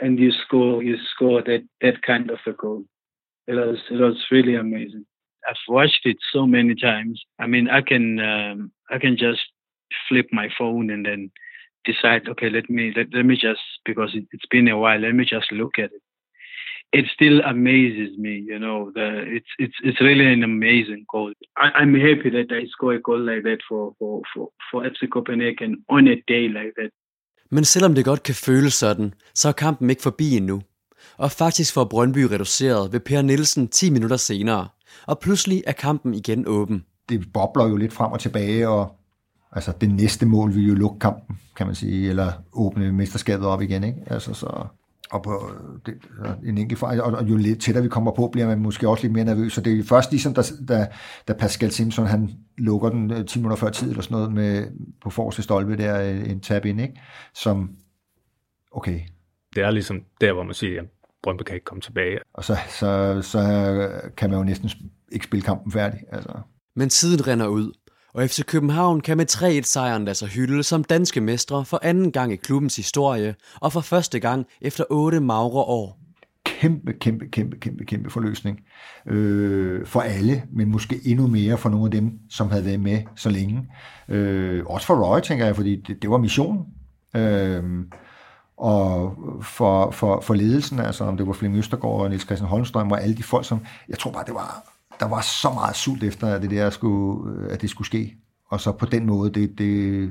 and you score you score that that kind of a goal. It was it was really amazing. I've watched it so many times. I mean, I can um, I can just flip my phone and then decide, okay, let me let, let me just because it, it's been a while, let me just look at it. It still amazes me, you know. The it's it's it's really an amazing goal. I, I'm happy that I score a goal like that for for for for FC Copenhagen on a day like that. Men selvom det godt kan føles sådan, så er kampen ikke forbi endnu. Og faktisk får Brøndby reduceret ved Per Nielsen 10 minutter senere. Og pludselig er kampen igen åben. Det bobler jo lidt frem og tilbage, og altså det næste mål vil jo lukke kampen, kan man sige, eller åbne mesterskabet op igen, ikke? Altså så og på det, en enkelt fejl, og, og jo lidt tættere vi kommer på, bliver man måske også lidt mere nervøs. Så det er jo først ligesom, da, da, da Pascal Simpson, han lukker den 10 minutter før tid, eller sådan noget, med, på forreste stolpe der, en tab ind, ikke? som, okay. Det er ligesom der, hvor man siger, at Brøndby kan ikke komme tilbage. Og så, så, så kan man jo næsten ikke spille kampen færdig. Altså. Men tiden render ud, og FC København kan med 3-1-sejren lade sig hylde som danske mestre for anden gang i klubbens historie, og for første gang efter otte magre år. Kæmpe, kæmpe, kæmpe, kæmpe, kæmpe forløsning øh, for alle, men måske endnu mere for nogle af dem, som havde været med så længe. Øh, også for Roy, tænker jeg, fordi det, det var missionen. Øh, og for, for, for ledelsen, altså om det var Flemming Østergaard og Niels Christian Holmstrøm og alle de folk, som, jeg tror bare, det var der var så meget sult efter, at det, der skulle, at det skulle ske. Og så på den måde, det, det,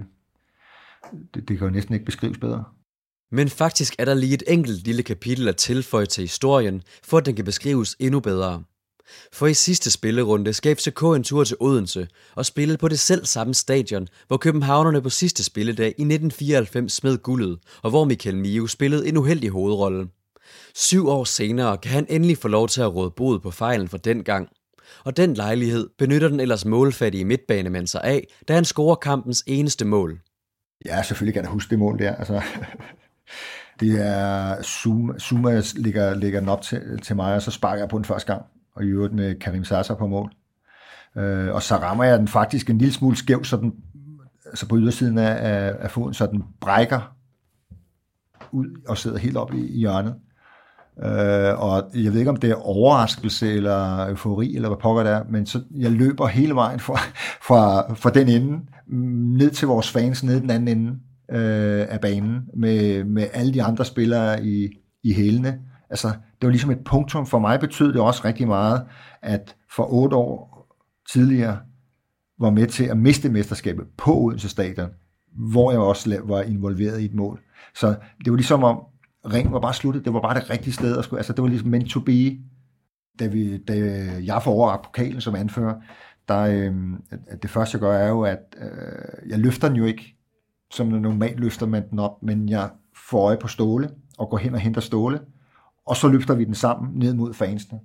det, det kan jo næsten ikke beskrives bedre. Men faktisk er der lige et enkelt lille kapitel at tilføje til historien, for at den kan beskrives endnu bedre. For i sidste spillerunde skab CK en tur til Odense og spillede på det selv samme stadion, hvor københavnerne på sidste spilledag i 1994 smed guldet, og hvor Michael Mio spillede en uheldig hovedrolle. Syv år senere kan han endelig få lov til at råde bod på fejlen fra den gang – og den lejlighed benytter den ellers målfattige midtbanemand sig af, da han scorer kampens eneste mål. Ja, selvfølgelig kan jeg huske det mål der. Altså, det er Zuma, Zuma ligger, ligger den op til, til mig, og så sparker jeg på den første gang, og i øvrigt med Karim Sasa på mål. Øh, og så rammer jeg den faktisk en lille smule skæv, så den, altså på ydersiden af, af, af foden, så den brækker ud og sidder helt op i, i hjørnet. Øh, og jeg ved ikke, om det er overraskelse eller eufori, eller hvad pokker det er, men så jeg løber hele vejen fra, fra, fra den ende, ned til vores fans, ned den anden ende øh, af banen, med, med alle de andre spillere i, i hælene. Altså, det var ligesom et punktum. For mig betød det også rigtig meget, at for otte år tidligere var med til at miste mesterskabet på Odense Stadion, hvor jeg også var involveret i et mål. Så det var ligesom om, ringen var bare sluttet. Det var bare det rigtige sted at skulle. Altså, det var ligesom meant to be. Da, vi, da jeg får overragt pokalen som anfører, der, øh, det første jeg gør er jo, at øh, jeg løfter den jo ikke, som normalt løfter man den op, men jeg får øje på Ståle, og går hen og henter Ståle, og så løfter vi den sammen ned mod fansene,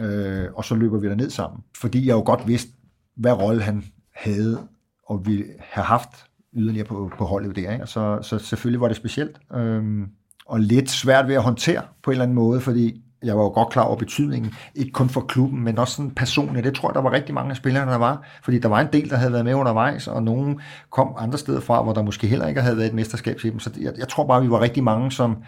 øh, og så løber vi der ned sammen. Fordi jeg jo godt vidste, hvad rolle han havde, og vi have haft yderligere på, på holdet der. Ikke? Så, så selvfølgelig var det specielt. Øh, og lidt svært ved at håndtere på en eller anden måde, fordi jeg var jo godt klar over betydningen, ikke kun for klubben, men også sådan personligt. Det tror jeg, der var rigtig mange af spillerne, der var, fordi der var en del, der havde været med undervejs, og nogen kom andre steder fra, hvor der måske heller ikke havde været et mesterskab til dem. Så jeg, jeg tror bare, vi var rigtig mange, som,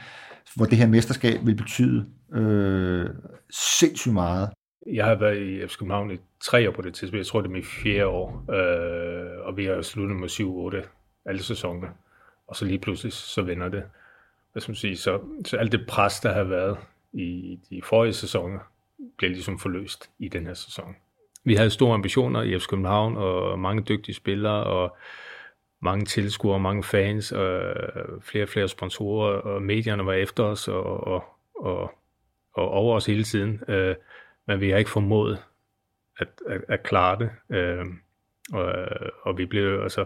hvor det her mesterskab vil betyde øh, sindssygt meget. Jeg har været i FC København i tre år på det tidspunkt. Jeg tror, det er mit fjerde år. Øh, og vi har sluttet med 7-8 alle sæsoner. Og så lige pludselig, så vender det hvad skal man sige, så, så alt det pres, der har været i de forrige sæsoner, bliver ligesom forløst i den her sæson. Vi havde store ambitioner i FC København, og mange dygtige spillere, og mange tilskuere, mange fans, og flere og flere sponsorer, og medierne var efter os, og, og, og, og over os hele tiden. Øh, men vi har ikke formået at, at, at klare det. Øh, og, og vi blev altså,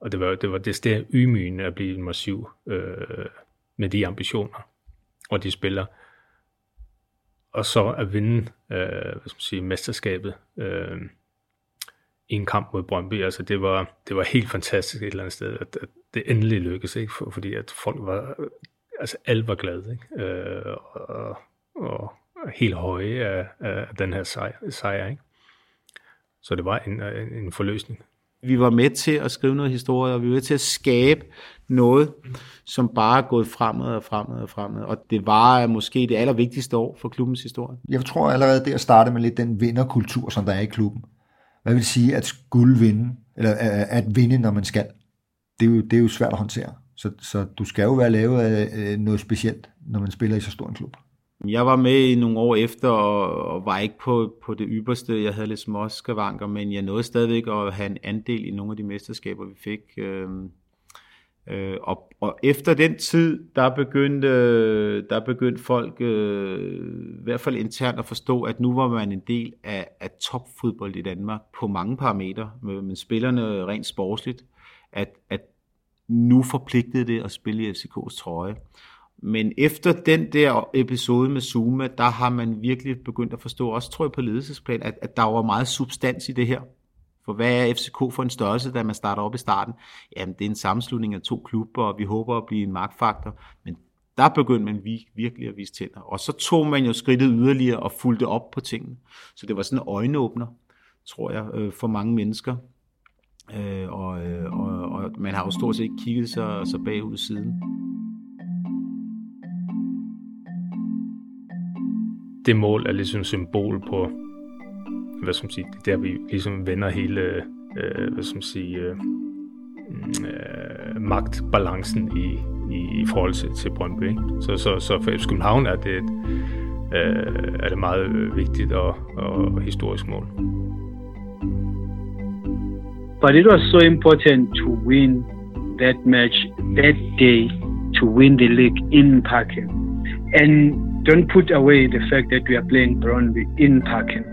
og det var det var det sted ydmygende at blive massiv øh, med de ambitioner, og de spiller. Og så at vinde øh, hvad skal man sige, mesterskabet øh, i en kamp mod Brøndby, altså det var, det var helt fantastisk et eller andet sted, at, at det endelig lykkedes, ikke? For, fordi at folk var, altså alle var glade, ikke? Øh, og, og helt høje af, af den her sejr, sejr, ikke? Så det var en, en forløsning vi var med til at skrive noget historie, og vi var med til at skabe noget, som bare er gået fremad og fremad og fremad. Og det var øh, måske det allervigtigste år for klubbens historie. Jeg tror allerede det at starte med lidt den vinderkultur, som der er i klubben. Hvad vil sige at skulle vinde, eller øh, øh, at vinde, når man skal? Det er jo, det er jo svært at håndtere. Så, så du skal jo være lavet af noget specielt, når man spiller i så stor en klub. Jeg var med i nogle år efter, og, og var ikke på, på det ypperste. Jeg havde lidt små skavanker, men jeg nåede stadigvæk at have en andel i nogle af de mesterskaber, vi fik. Øh, øh, og, og efter den tid, der begyndte, der begyndte folk, øh, i hvert fald internt, at forstå, at nu var man en del af, af topfodbold i Danmark på mange parametre, med, spillerne rent sportsligt, at, at nu forpligtede det at spille i FCK's trøje. Men efter den der episode med Zuma, der har man virkelig begyndt at forstå, også tror jeg på ledelsesplan, at, at der var meget substans i det her. For hvad er FCK for en størrelse, da man starter op i starten? Jamen, det er en sammenslutning af to klubber, og vi håber at blive en magtfaktor. Men der begyndte man virkelig at vise tænder. Og så tog man jo skridtet yderligere og fulgte op på tingene. Så det var sådan en øjenåbner, tror jeg, øh, for mange mennesker. Øh, og, øh, og, og man har jo stort set ikke kigget sig, sig bagud siden. Det mål er ligesom symbol på, hvad skal man sige, det der vi ligesom vender hele, øh, hvad skal man sige, øh, mm, øh, magtbalancen i, i, i forhold til, til Brøndby. Ikke? Så, så, så for FC København er det, øh, er det meget øh, vigtigt og, og historisk mål. But it was so important to win that match that day to win the league in Parken. And don't put away the fact that we are playing Brøndby in Parken.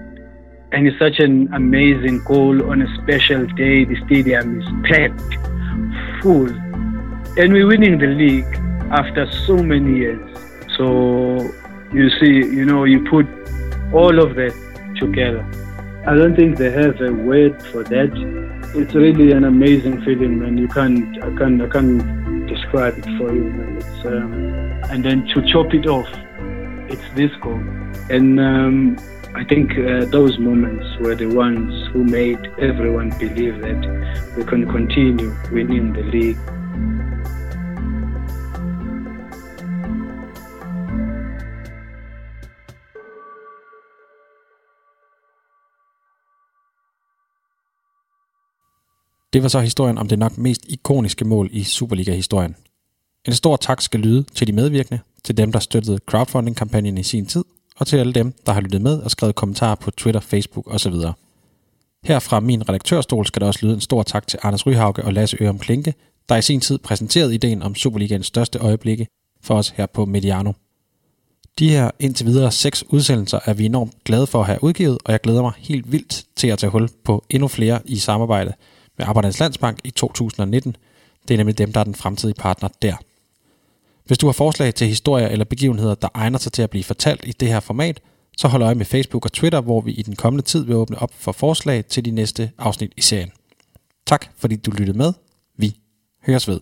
And it's such an amazing goal on a special day. The stadium is packed, full. And we're winning the league after so many years. So you see, you know, you put all of that together. I don't think they have a word for that. It's really an amazing feeling, man. You can't, I can't, I can't describe it for you, man. Um, and then to chop it off it's goal. And um, I think uh, those moments were the ones who made everyone believe that we can continue winning the league. Det var så historien om det nok mest ikoniske mål i Superliga-historien. En stor tak skal lyde til de medvirkende, til dem, der støttede crowdfunding-kampagnen i sin tid, og til alle dem, der har lyttet med og skrevet kommentarer på Twitter, Facebook osv. Her fra min redaktørstol skal der også lyde en stor tak til Anders Ryhauke og Lasse Ørum Klinke, der i sin tid præsenterede ideen om Superligaens største øjeblikke for os her på Mediano. De her indtil videre seks udsendelser er vi enormt glade for at have udgivet, og jeg glæder mig helt vildt til at tage hul på endnu flere i samarbejde med Arbejdernes Landsbank i 2019. Det er nemlig dem, der er den fremtidige partner der. Hvis du har forslag til historier eller begivenheder, der egner sig til at blive fortalt i det her format, så hold øje med Facebook og Twitter, hvor vi i den kommende tid vil åbne op for forslag til de næste afsnit i serien. Tak fordi du lyttede med. Vi høres ved.